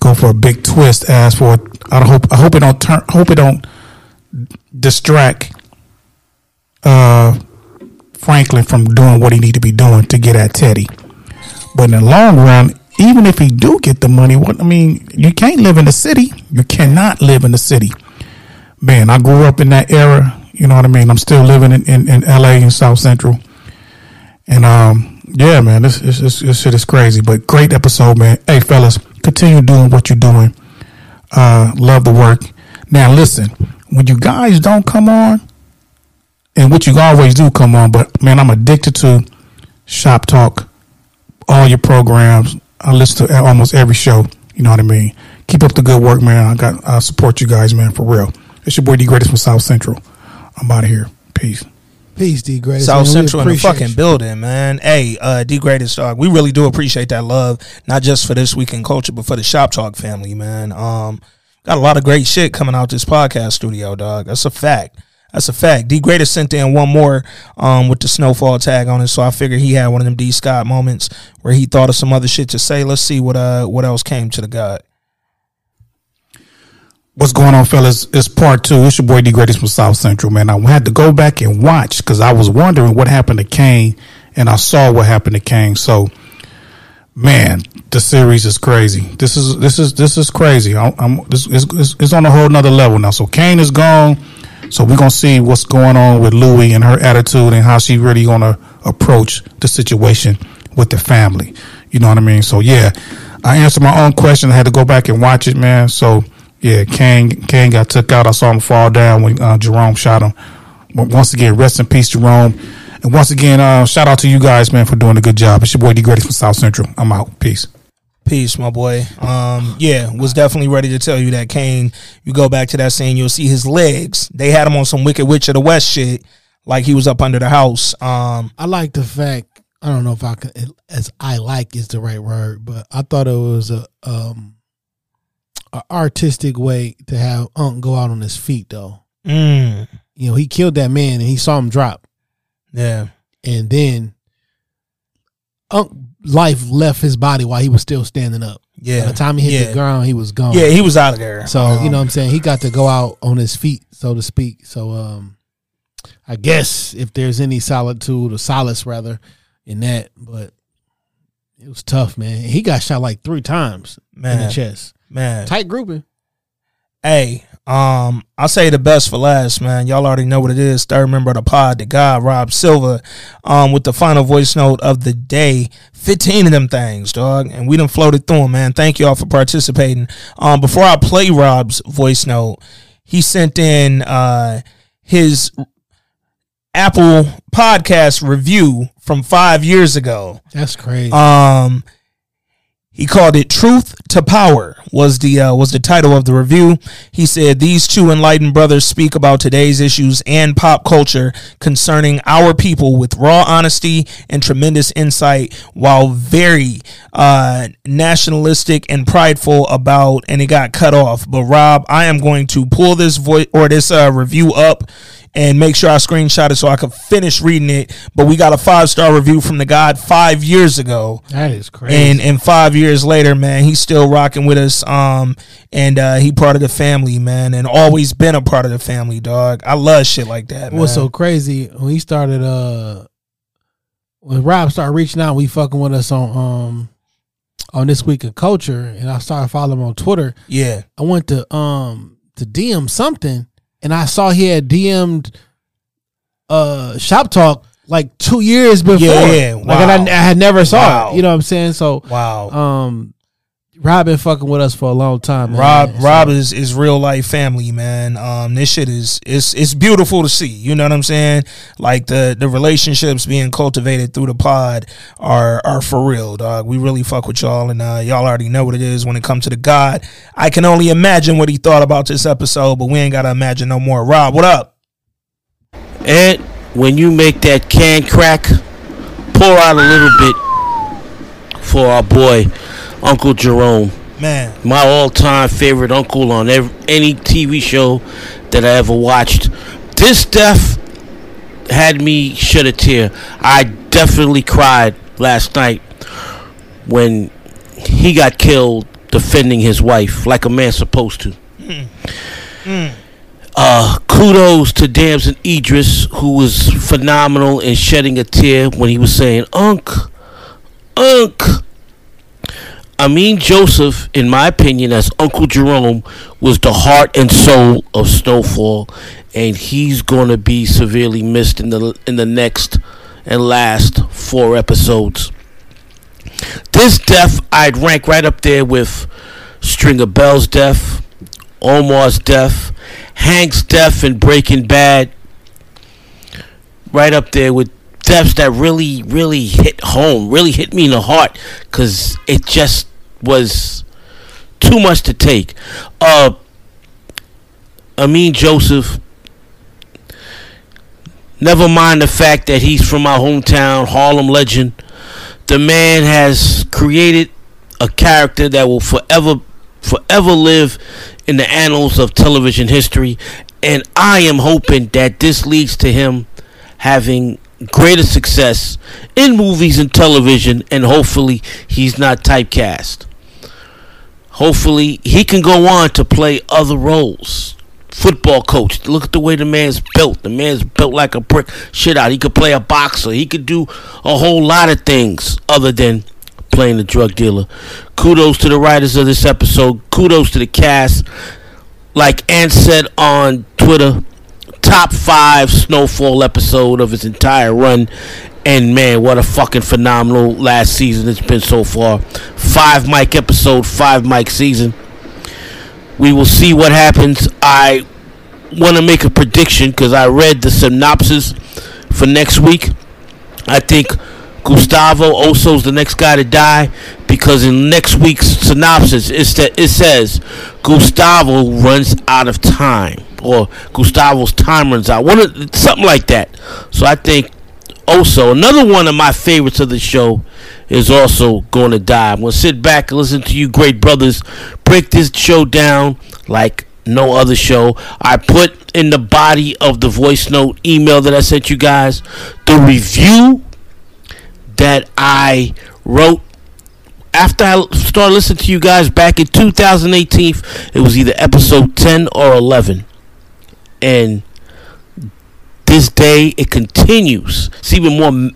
go for a big twist. As for I hope I hope it don't turn hope it don't distract uh, Franklin from doing what he need to be doing to get at Teddy. But in the long run, even if he do get the money, what I mean, you can't live in the city. You cannot live in the city. Man, I grew up in that era. You know what I mean. I'm still living in, in, in L.A. in South Central, and um, yeah, man, this, this this this shit is crazy. But great episode, man. Hey, fellas, continue doing what you're doing. Uh, love the work. Now, listen, when you guys don't come on, and what you always do come on, but man, I'm addicted to Shop Talk, all your programs. I listen to almost every show. You know what I mean? Keep up the good work, man. I got I support you guys, man, for real. It's your boy D Greatest from South Central. I'm out of here. Peace. Peace, D Greatest. South man. Central in the fucking you. building, man. Hey, uh, D Greatest Dog. We really do appreciate that love, not just for this week in culture, but for the Shop Talk family, man. Um, got a lot of great shit coming out this podcast studio, dog. That's a fact. That's a fact. D Greatest sent in one more um with the snowfall tag on it, so I figured he had one of them D Scott moments where he thought of some other shit to say. Let's see what uh what else came to the god. What's going on, fellas? It's part two. It's your boy D Greatest from South Central, man. I had to go back and watch because I was wondering what happened to Kane, and I saw what happened to Kane. So, man, the series is crazy. This is this is this is crazy. I'm, I'm this is it's, it's on a whole nother level now. So Kane is gone. So we're gonna see what's going on with Louie and her attitude and how she really gonna approach the situation with the family. You know what I mean? So yeah, I answered my own question. I had to go back and watch it, man. So yeah, Kane Kane got took out. I saw him fall down when uh, Jerome shot him. But once again, rest in peace, Jerome. And once again, uh, shout out to you guys, man, for doing a good job. It's your boy D Greatest from South Central. I'm out. Peace. Peace, my boy. Um, yeah, was definitely ready to tell you that Kane. You go back to that scene, you'll see his legs. They had him on some Wicked Witch of the West shit, like he was up under the house. Um, I like the fact. I don't know if I can, as I like is the right word, but I thought it was a um, a artistic way to have Unc go out on his feet, though. Mm. You know, he killed that man and he saw him drop, yeah, and then Unc life left his body while he was still standing up. Yeah. By the time he hit Yeah. the ground, he was gone. yeah, he was out of there. So Um, you know what I'm saying? He got to go out on his feet, so to speak. So um I guess if there's any solitude or solace rather in that, but it was tough, man. He got shot like three times in the chest. Man. Tight grouping. Hey, um, I'll say the best for last, man. Y'all already know what it is. Third member of the pod, the guy Rob Silva, um, with the final voice note of the day. Fifteen of them things, dog, and we done floated through them, man. Thank y'all for participating. Um, before I play Rob's voice note, he sent in uh his Apple podcast review from five years ago. That's crazy. Um, he called it "Truth to Power" was the uh, was the title of the review. He said these two enlightened brothers speak about today's issues and pop culture concerning our people with raw honesty and tremendous insight, while very uh, nationalistic and prideful about. And it got cut off. But Rob, I am going to pull this voice or this uh, review up and make sure I screenshot it so I could finish reading it. But we got a five star review from the God five years ago. That is crazy. And and five years later, man, he's still rocking with us. Um, and uh, he part of the family, man, and always been a part of the family, dog. I love shit like that, man. What's so crazy when he started uh when Rob started reaching out, we fucking with us on um on this week of culture and I started following him on Twitter. Yeah. I went to um to DM something and I saw he had DM'd uh Shop Talk like two years before. Yeah, yeah. Like and I, I had never saw Wow. it. You know what I'm saying? So wow. Um Rob been fucking with us for a long time, man. Rob So- Rob is, is real life family, man. Um, this shit is it's it's beautiful to see. You know what I'm saying? Like the the relationships being cultivated through the pod are are for real, dog. We really fuck with y'all, and uh, y'all already know what it is when it comes to the God. I can only imagine what he thought about this episode, but we ain't gotta imagine no more. Rob, what up? Ed, when you make that can crack, pour out a little bit for our boy, Uncle Jerome. Man. My all time favorite uncle on ev any TV show that I ever watched. This death had me shed a tear. I definitely cried last night when he got killed defending his wife like a man supposed to. Uh, kudos to Damson Idris, who was phenomenal in shedding a tear when he was saying, Unc, Unc. Amin Joseph, in my opinion, as Uncle Jerome, was the heart and soul of Snowfall, and he's going to be severely missed in the in the next and last four episodes. This death I'd rank right up there with Stringer Bell's death, Omar's death, Hank's death in Breaking Bad. Right up there with deaths that really, really hit home, really hit me in the heart, because it just was too much to take. Uh, Amin Joseph, Never mind the fact that he's from my hometown, Harlem legend. The man has created a character that will forever, forever live in the annals of television history. And I am hoping that this leads to him having greater success in movies and television, and hopefully he's not typecast. Hopefully he can go on to play other roles. Football coach. Look at the way the man's built. The man's built like a brick. Shit out. He could play a boxer. He could do a whole lot of things other than playing the drug dealer. Kudos to the writers of this episode. Kudos to the cast. Like Ant said on Twitter, top five snowfall episode of his entire run. And man, what a fucking phenomenal last season it's been so far. Five mic episode, five mic season. We will see what happens. I want to make a prediction because I read the synopsis for next week. I think Gustavo Oso's the next guy to die because in next week's synopsis it says Gustavo runs out of time or Gustavo's time runs out. One of, something like that. So I think Oso another one of my favorites of the show, is also going to die. I'm going to sit back and listen to you, great brothers, break this show down like no other show. I put in the body of the voice note email that I sent you guys the review that I wrote after I started listening to you guys back in 2018. It was either episode 10 or 11. And this day it continues. It's even more.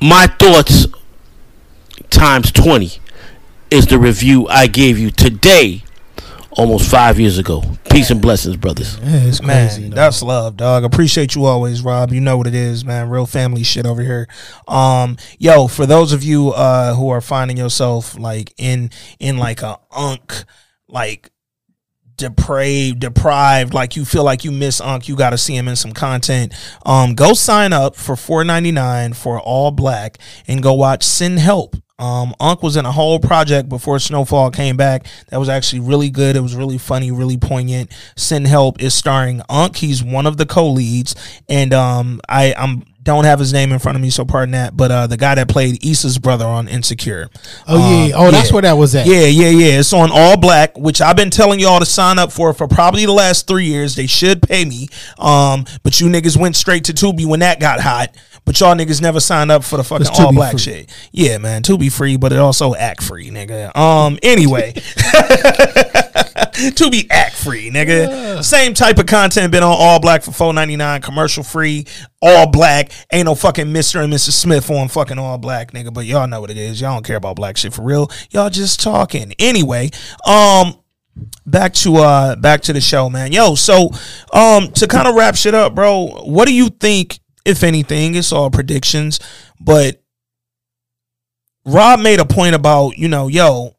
My thoughts times 20 is the review I gave you today, almost five years ago. Peace and blessings, brothers. Yeah, it's crazy. Man, that's love, dog. Appreciate you always, Rob. You know what it is, man. Real family shit over here. Um, yo, for those of you uh who are finding yourself like in in like a unk like depraved, deprived, like you feel like you miss Unc, you got to see him in some content. Um, go sign up for four ninety nine for all black and go watch Send Help. Um, Unc was in a whole project before Snowfall came back. That was actually really good. It was really funny, really poignant. Send Help is starring Unc. He's one of the co-leads, and um, I I'm don't have his name in front of me, so pardon that. But uh, the guy that played Issa's brother on Insecure. Oh yeah, Um, oh that's where that was at. Yeah, yeah, yeah. It's on All Black, which I've been telling y'all to sign up for for probably the last three years. They should pay me. Um, but you niggas went straight to Tubi when that got hot. But y'all niggas never signed up for the fucking All Black free. shit. Yeah, man, Tubi free, but it also act free, nigga. Um, anyway. to be act free, nigga. Same type of content been on All Black for four ninety nine, commercial free, all black. Ain't no fucking Mr. and Mrs. Smith on fucking All Black, nigga. But y'all know what it is. Y'all don't care about black shit for real. Y'all just talking. Anyway, um, back to uh back to the show, man. Yo, so um to kind of wrap shit up, bro. What do you think, if anything? It's all predictions, but Rob made a point about you know, yo,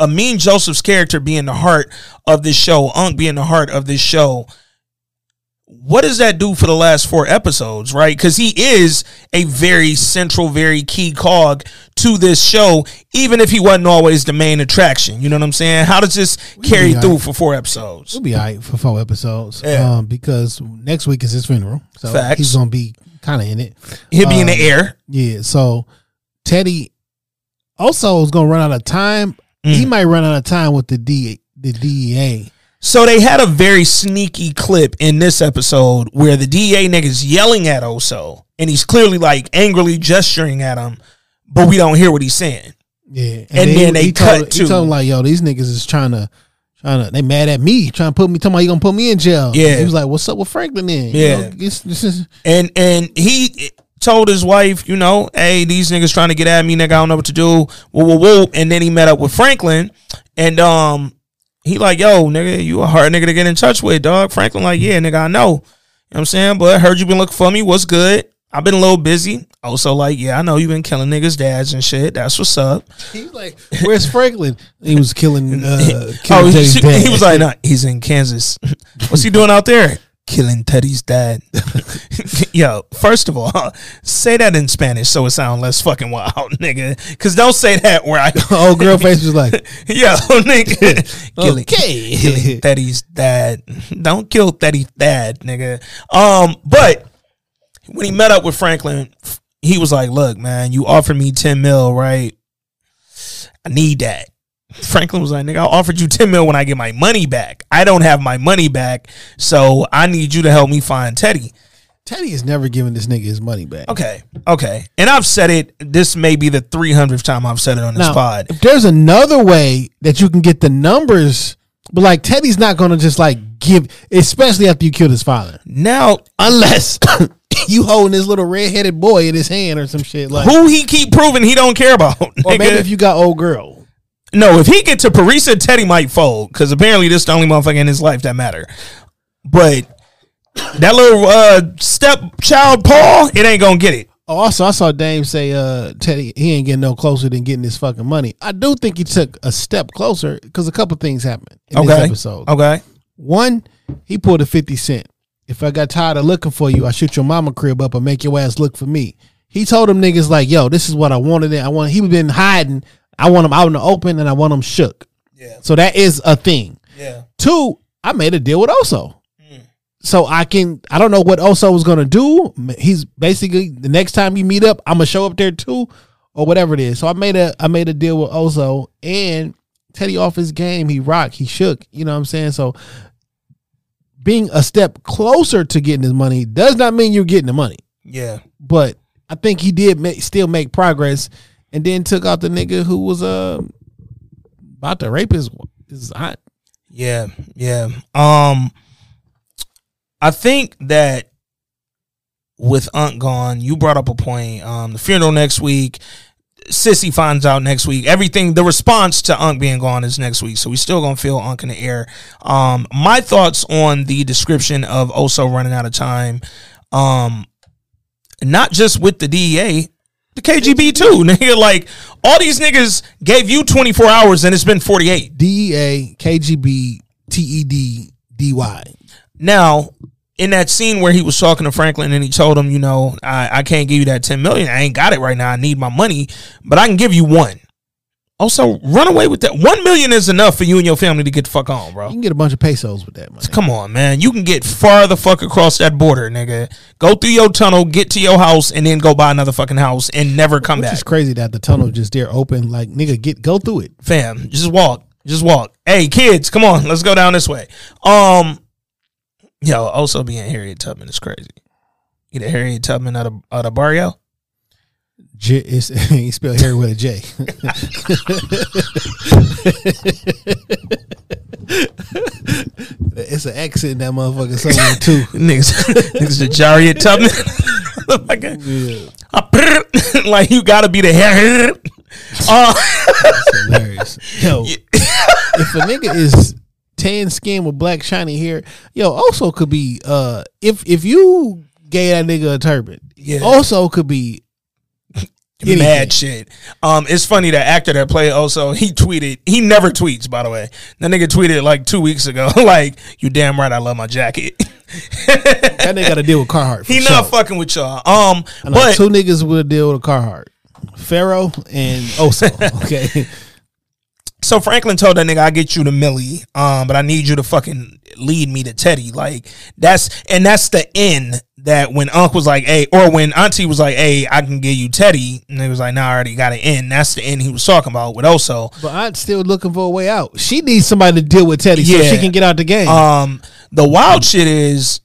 Amin Joseph's character being the heart of this show, Unc being the heart of this show. What does that do for the last four episodes, right? Because he is a very central, very key cog to this show, even if he wasn't always the main attraction. You know what I'm saying? How does this carry through alright. for four episodes? We'll be all right for four episodes. Yeah. Um, because next week is his funeral. So Facts. he's gonna be kind of in it. He'll be in the Um, air. Yeah. So Teddy also is gonna run out of time. He Mm. might run out of time with the D the DEA. So they had a very sneaky clip in this episode where the DEA nigga's yelling at Oso, and he's clearly like angrily gesturing at him, but we don't hear what he's saying. Yeah. And then they he cut told, to- he told him like, yo, these niggas is trying to trying to they mad at me, trying to put me talking about you gonna put me in jail. Yeah. He was like, What's up with Franklin then? You Yeah. know, this, this is And and he told his wife, you know, hey, these niggas trying to get at me, nigga. I don't know what to do. Whoa, whoa, whoa. And then he met up with Franklin, and um, he like, yo, nigga, you a hard nigga to get in touch with, dog. Franklin like, yeah, nigga, I know. You know what I'm saying? But I heard you been looking for me. What's good? I've been a little busy. Also, like, yeah, I know you been killing niggas' dads and shit. That's what's up. He's like, Where's Franklin? He was killing uh Oh, killing he, dad. he was like, nah, he's in Kansas. What's he doing out there? Killing Teddy's dad. Yo, first of all, say that in Spanish so it sounds less fucking wild, nigga. Cause don't say that where I old girl face was like, Yo, nigga. killing, Okay. killing Teddy's dad. Don't kill Teddy's dad, nigga. Um, but when he met up with Franklin, he was like, Look, man, you offered me 10 mil, right? I need that. Franklin was like, nigga, I offered you 10 mil when I get my money back. I don't have my money back, so I need you to help me find Teddy. Teddy is never giving this nigga his money back. Okay, okay. And I've said it, this may be the 300th time I've said it on this Now, pod. if there's another way that you can get the numbers, but like Teddy's not gonna just like give, especially after you killed his father. Now, unless you holding this little redheaded boy in his hand or some shit like Who he keep proving he don't care about? or nigga. maybe if you got old girl. No, if he get to Parisa, Teddy might fold because apparently this is the only motherfucker in his life that matter. But that little uh, stepchild Paul, it ain't gonna get it. Oh, also, I saw Dame say, uh, Teddy, he ain't getting no closer than getting his fucking money. I do think he took a step closer because a couple things happened in this episode. Okay. One, he pulled a 50 cent. If I got tired of looking for you, I shoot your mama crib up and make your ass look for me. He told them niggas like, yo, this is what I wanted. I want, he been hiding. I want them out in the open and I want them shook. Yeah. So that is a thing. Yeah. Two, I made a deal with Oso. Hmm. So I can I don't know what Oso was gonna do. He's basically the next time you meet up, I'm gonna show up there too, or whatever it is. So I made a I made a deal with Oso and Teddy off his game. He rocked, he shook. You know what I'm saying? So being a step closer to getting his money does not mean you're getting the money. Yeah. But I think he did make, still make progress, and then took out the nigga who was uh about to rape his his aunt. Yeah, yeah. Um, I think that with Aunt gone, you brought up a point. Um, the funeral next week. Cissy finds out next week. Everything, the response to Unc being gone is next week, so we still gonna feel Unc in the air. Um, my thoughts on the description of Oso running out of time. Um, not just with the DEA, the KGB too. Nigga, like all these niggas gave you 24 hours and it's been 48. DEA, KGB, TED, DY. Now, in that scene where he was talking to Franklin and he told him, you know, I, I can't give you that 10 million. I ain't got it right now. I need my money, but I can give you one. Oso, run away with that. One million is enough for you and your family to get the fuck on, bro. You can get a bunch of pesos with that money. Come on, man. You can get far the fuck across that border, nigga. Go through your tunnel, get to your house, and then go buy another fucking house and never come Which back. It's crazy that the tunnel just there open. Like nigga, get go through it. Fam, just walk. Just walk. Hey, kids, come on. Let's go down this way. Um, yo, Oso being Harriet Tubman is crazy. You the Harriet Tubman out of out of Barrio? J, it's, he spelled Harry with a J. it's an in that motherfucker somewhere too. niggas, niggas the Harriet Tubman. like, like you gotta be the hair. Uh, That's hilarious. Yo, if a nigga is tan skin with black shiny hair, yo, Oso could be uh if if you gave that nigga a turban, Yeah. Oso could be anything. mad shit. Um, it's funny the actor that played Oso he tweeted. He never tweets, by the way. That nigga tweeted like two weeks ago, like you damn right, I love my jacket. That nigga got to deal with Carhartt. He sure. not fucking with y'all. Um, I but two niggas would deal with a Carhartt. Pharaoh and Oso. Okay. So Franklin told that nigga, I get you to Millie, um, but I need you to fucking lead me to Teddy. Like that's and that's the end that when Unc was like, hey, or when Auntie was like, hey, I can give you Teddy, and they was like, nah, I already got an end. That's the end he was talking about with Oso. But I'm still looking for a way out. She needs somebody to deal with Teddy so she can get out the game. Um, the wild shit is,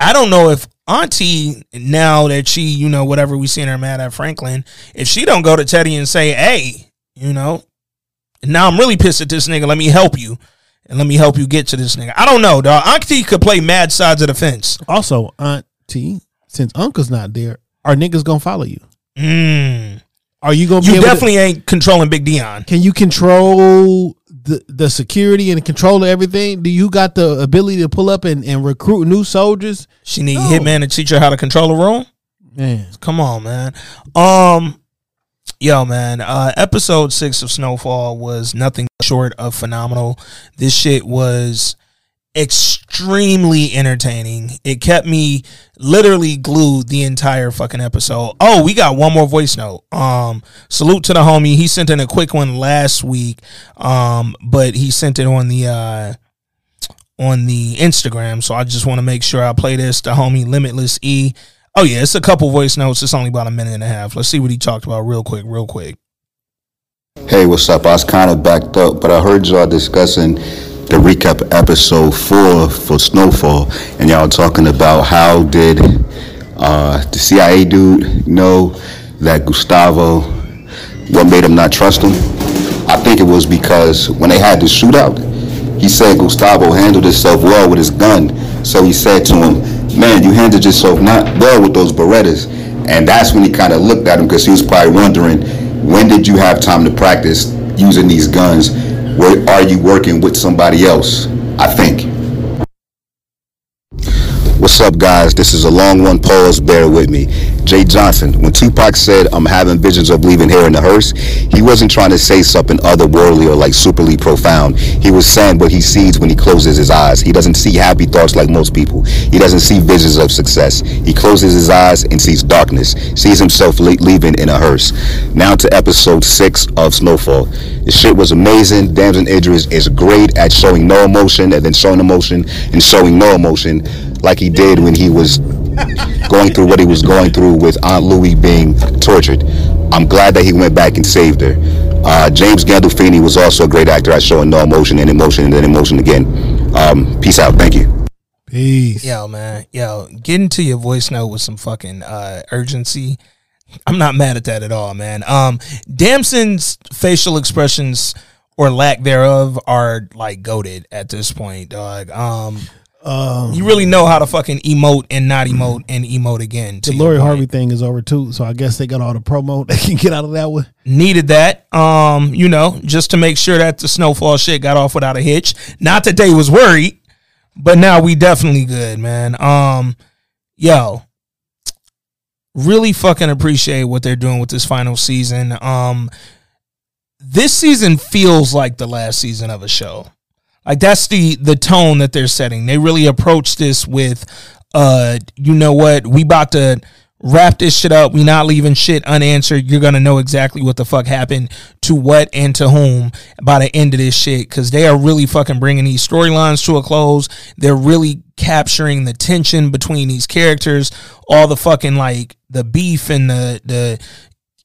I don't know if Auntie now that she, you know, whatever we seen her mad at Franklin, if she don't go to Teddy and say, hey, you know, now I'm really pissed at this nigga. Let me help you. And let me help you get to this nigga. I don't know, dog. Auntie could play mad sides of the fence. also, Auntie, since Uncle's not there, are niggas gonna follow you? Mm. Are you gonna be You able to- definitely ain't controlling Big Dion. Can you control the the security and control of everything? Do you got the ability to pull up and, and recruit new soldiers? She need Hitman to teach her how to control a room. Man, Come on, man. Um, yo, man. Uh, episode six of Snowfall was nothing short of phenomenal. This shit was extremely entertaining. It kept me literally glued the entire fucking episode. Oh, we got one more voice note. Um, salute to the homie. He sent in a quick one last week. Um, but he sent it on the uh on the Instagram. So I just want to make sure I play this. The homie Limitless E. Oh yeah, it's a couple voice notes. It's only about a minute and a half. Let's see what he talked about real quick, real quick. Hey, what's up? I was kind of backed up, but I heard y'all discussing the recap episode four for Snowfall, and y'all talking about how did uh, the CIA dude know that Gustavo, what made him not trust him? I think it was because when they had the shootout, he said Gustavo handled himself well with his gun. So he said to him, man, you handled yourself not well with those Berettas. And that's when he kind of looked at him because he was probably wondering, when did you have time to practice using these guns? Where are you working with somebody else? I think. What's up, guys? This is a long one. Pause. Bear with me. Jay Johnson. When Tupac said, "I'm having visions of leaving here in the hearse," he wasn't trying to say something otherworldly or like superly profound. He was saying what he sees when he closes his eyes. He doesn't see happy thoughts like most people. He doesn't see visions of success. He closes his eyes and sees darkness. Sees himself le- leaving in a hearse. Now to episode six of Snowfall. The shit was amazing. Damson Idris is great at showing no emotion and then showing emotion and showing no emotion like he did when he was going through what he was going through with Aunt Louie being tortured. I'm glad that he went back and saved her. Uh, James Gandolfini was also a great actor at showing no emotion and emotion and then emotion again. Um, peace out. Thank you. Peace. Yo, man. Yo, get into your voice note with some fucking uh, urgency. I'm not mad at that at all, man. Um, Damson's facial expressions or lack thereof are like goaded at this point, dog. Um, Um, you really know how to fucking emote and not emote and emote again. the Lori. Harvey thing is over too, so I guess they got all the promo they can get out of that one. needed that. Um, you know, just to make sure that the snowfall shit got off without a hitch. Not that they was worried, but now we definitely good, man. Um, yo, really fucking appreciate what they're doing with this final season. Um, this season feels like the last season of a show. Like that's the the tone that they're setting. They really approach this with uh you know what, we about to wrap this shit up. We not leaving shit unanswered. You're gonna know exactly what the fuck happened to what and to whom by the end of this shit. Cause they are really fucking bringing these storylines to a close. They're really capturing the tension between these characters. All the fucking like the beef and the the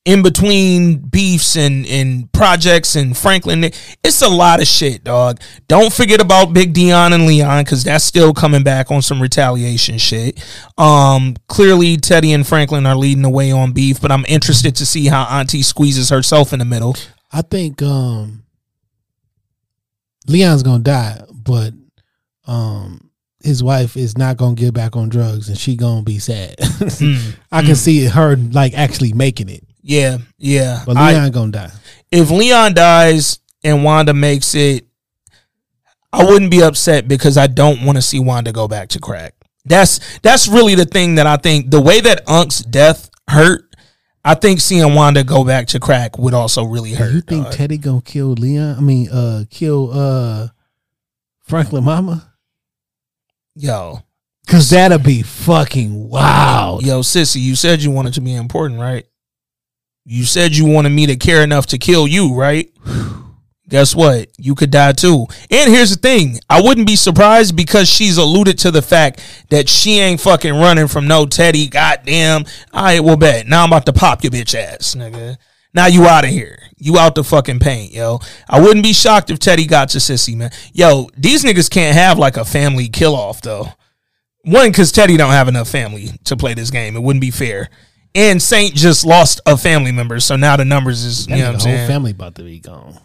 in between beefs and, and projects and Franklin. It's a lot of shit, dog. Don't forget about Big Dion and Leon because that's still coming back on some retaliation shit. Um, clearly Teddy and Franklin are leading the way on beef, but I'm interested to see how Auntie squeezes herself in the middle. I think um Leon's gonna die, but um his wife is not gonna get back on drugs and she gonna be sad. Mm, I can mm. see her like actually making it. Yeah, yeah. But I- Leon gonna die. if Leon dies and Wanda makes it, I wouldn't be upset because I don't want to see Wanda go back to crack. That's that's really the thing that I think the way that Unc's death hurt, I think seeing Wanda go back to crack would also really hurt. you think Teddy gonna kill Leon? I mean, uh, kill uh Franklin Mama? Yo. Cause that'll be fucking wow. Yo, Cissy, you said you wanted to be important, right? You said you wanted me to care enough to kill you, right? Guess what? You could die too. And here's the thing I wouldn't be surprised because she's alluded to the fact that she ain't fucking running from no Teddy. Goddamn. All right, well, bet. Now I'm about to pop your bitch ass, nigga. Now you out of here. You out the fucking paint, yo. I wouldn't be shocked if Teddy got to Cissy, man. Yo, these niggas can't have like a family kill off, though. One, because Teddy don't have enough family to play this game. It wouldn't be fair. And Saint just lost a family member, so now the numbers is you know what I'm whole saying. family about to be gone.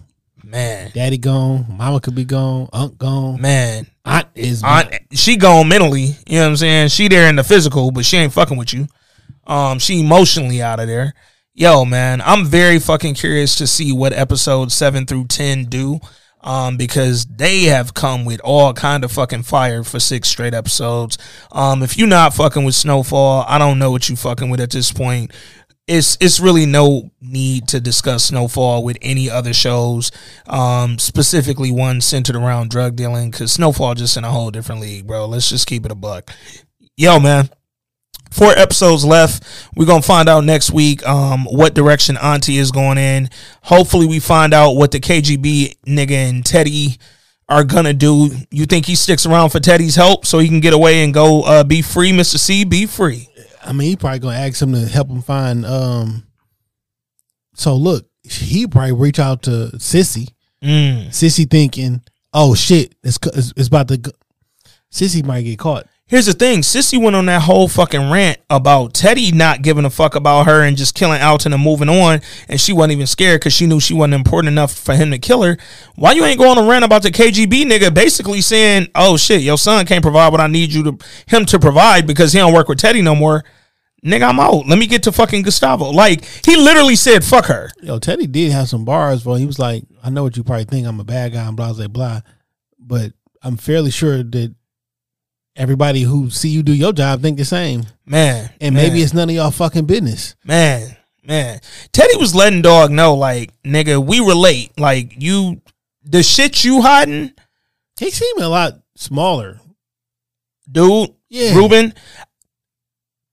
Man, Daddy gone, mama could be gone, unc gone. Man, aunt is Aunt, she gone mentally. You know what I'm saying? She there in the physical, but she ain't fucking with you. Um, she emotionally out of there. Yo, man, I'm very fucking curious to see what episodes seven through ten do. Um, because they have come with all kind of fucking fire for six straight episodes. Um, if you're not fucking with Snowfall, I don't know what you fucking with at this point. it's it's really no need to discuss Snowfall with any other shows, um, specifically one centered around drug dealing, because Snowfall just in a whole different league, bro. Let's just keep it a buck. Yo, man. Four episodes left. We're gonna find out next week um, what direction Auntie is going in. Hopefully, we find out what the KGB nigga and Teddy are gonna do. You think he sticks around for Teddy's help so he can get away and go uh, be free, Mister C? Be free. I mean, he probably gonna ask him to help him find. Um. So look, he probably reach out to Cissy. Mm. Cissy thinking, "Oh shit, it's it's, it's about to." Go. Cissy might get caught. Here's the thing: Cissy went on that whole fucking rant about Teddy not giving a fuck about her and just killing Alton and moving on, and she wasn't even scared because she knew she wasn't important enough for him to kill her. Why you ain't going on a rant about the KGB nigga, basically saying, "Oh shit, your son can't provide what I need you to him to provide because he don't work with Teddy no more." Nigga, I'm out. Let me get to fucking Gustavo. Like he literally said, "Fuck her." Yo, Teddy did have some bars, but he was like, "I know what you probably think. I'm a bad guy and blah blah blah," but I'm fairly sure that everybody who see you do your job think the same. Man, and man. maybe it's none of y'all fucking business. Man, man. Teddy was letting dog know, like, nigga, we relate. Like, you, the shit you hiding. He seemed a lot smaller. Dude, Yeah. Ruben,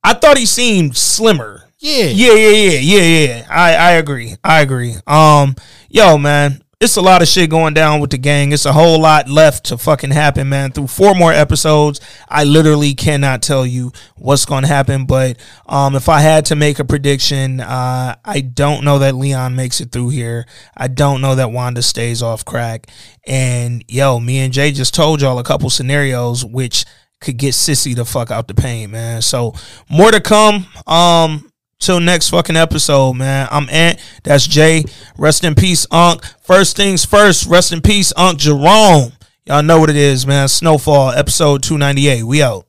I thought he seemed slimmer. Yeah. Yeah, yeah, yeah, yeah, yeah. I, I agree. I agree. Um, yo, man, it's a lot of shit going down with the gang. It's a whole lot left to fucking happen, man. Through four more episodes, I literally cannot tell you what's going to happen. But um, if I had to make a prediction, uh, I don't know that Leon makes it through here. I don't know that Wanda stays off crack. And yo, me and Jay just told y'all a couple scenarios which could get Cissy the fuck out the pain, man. So more to come. Um, till next fucking episode, man. I'm Ant. That's Jay. Rest in peace, Unc. First things first. Rest in peace, Unc Jerome. Y'all know what it is, man. Snowfall, episode 298. We out.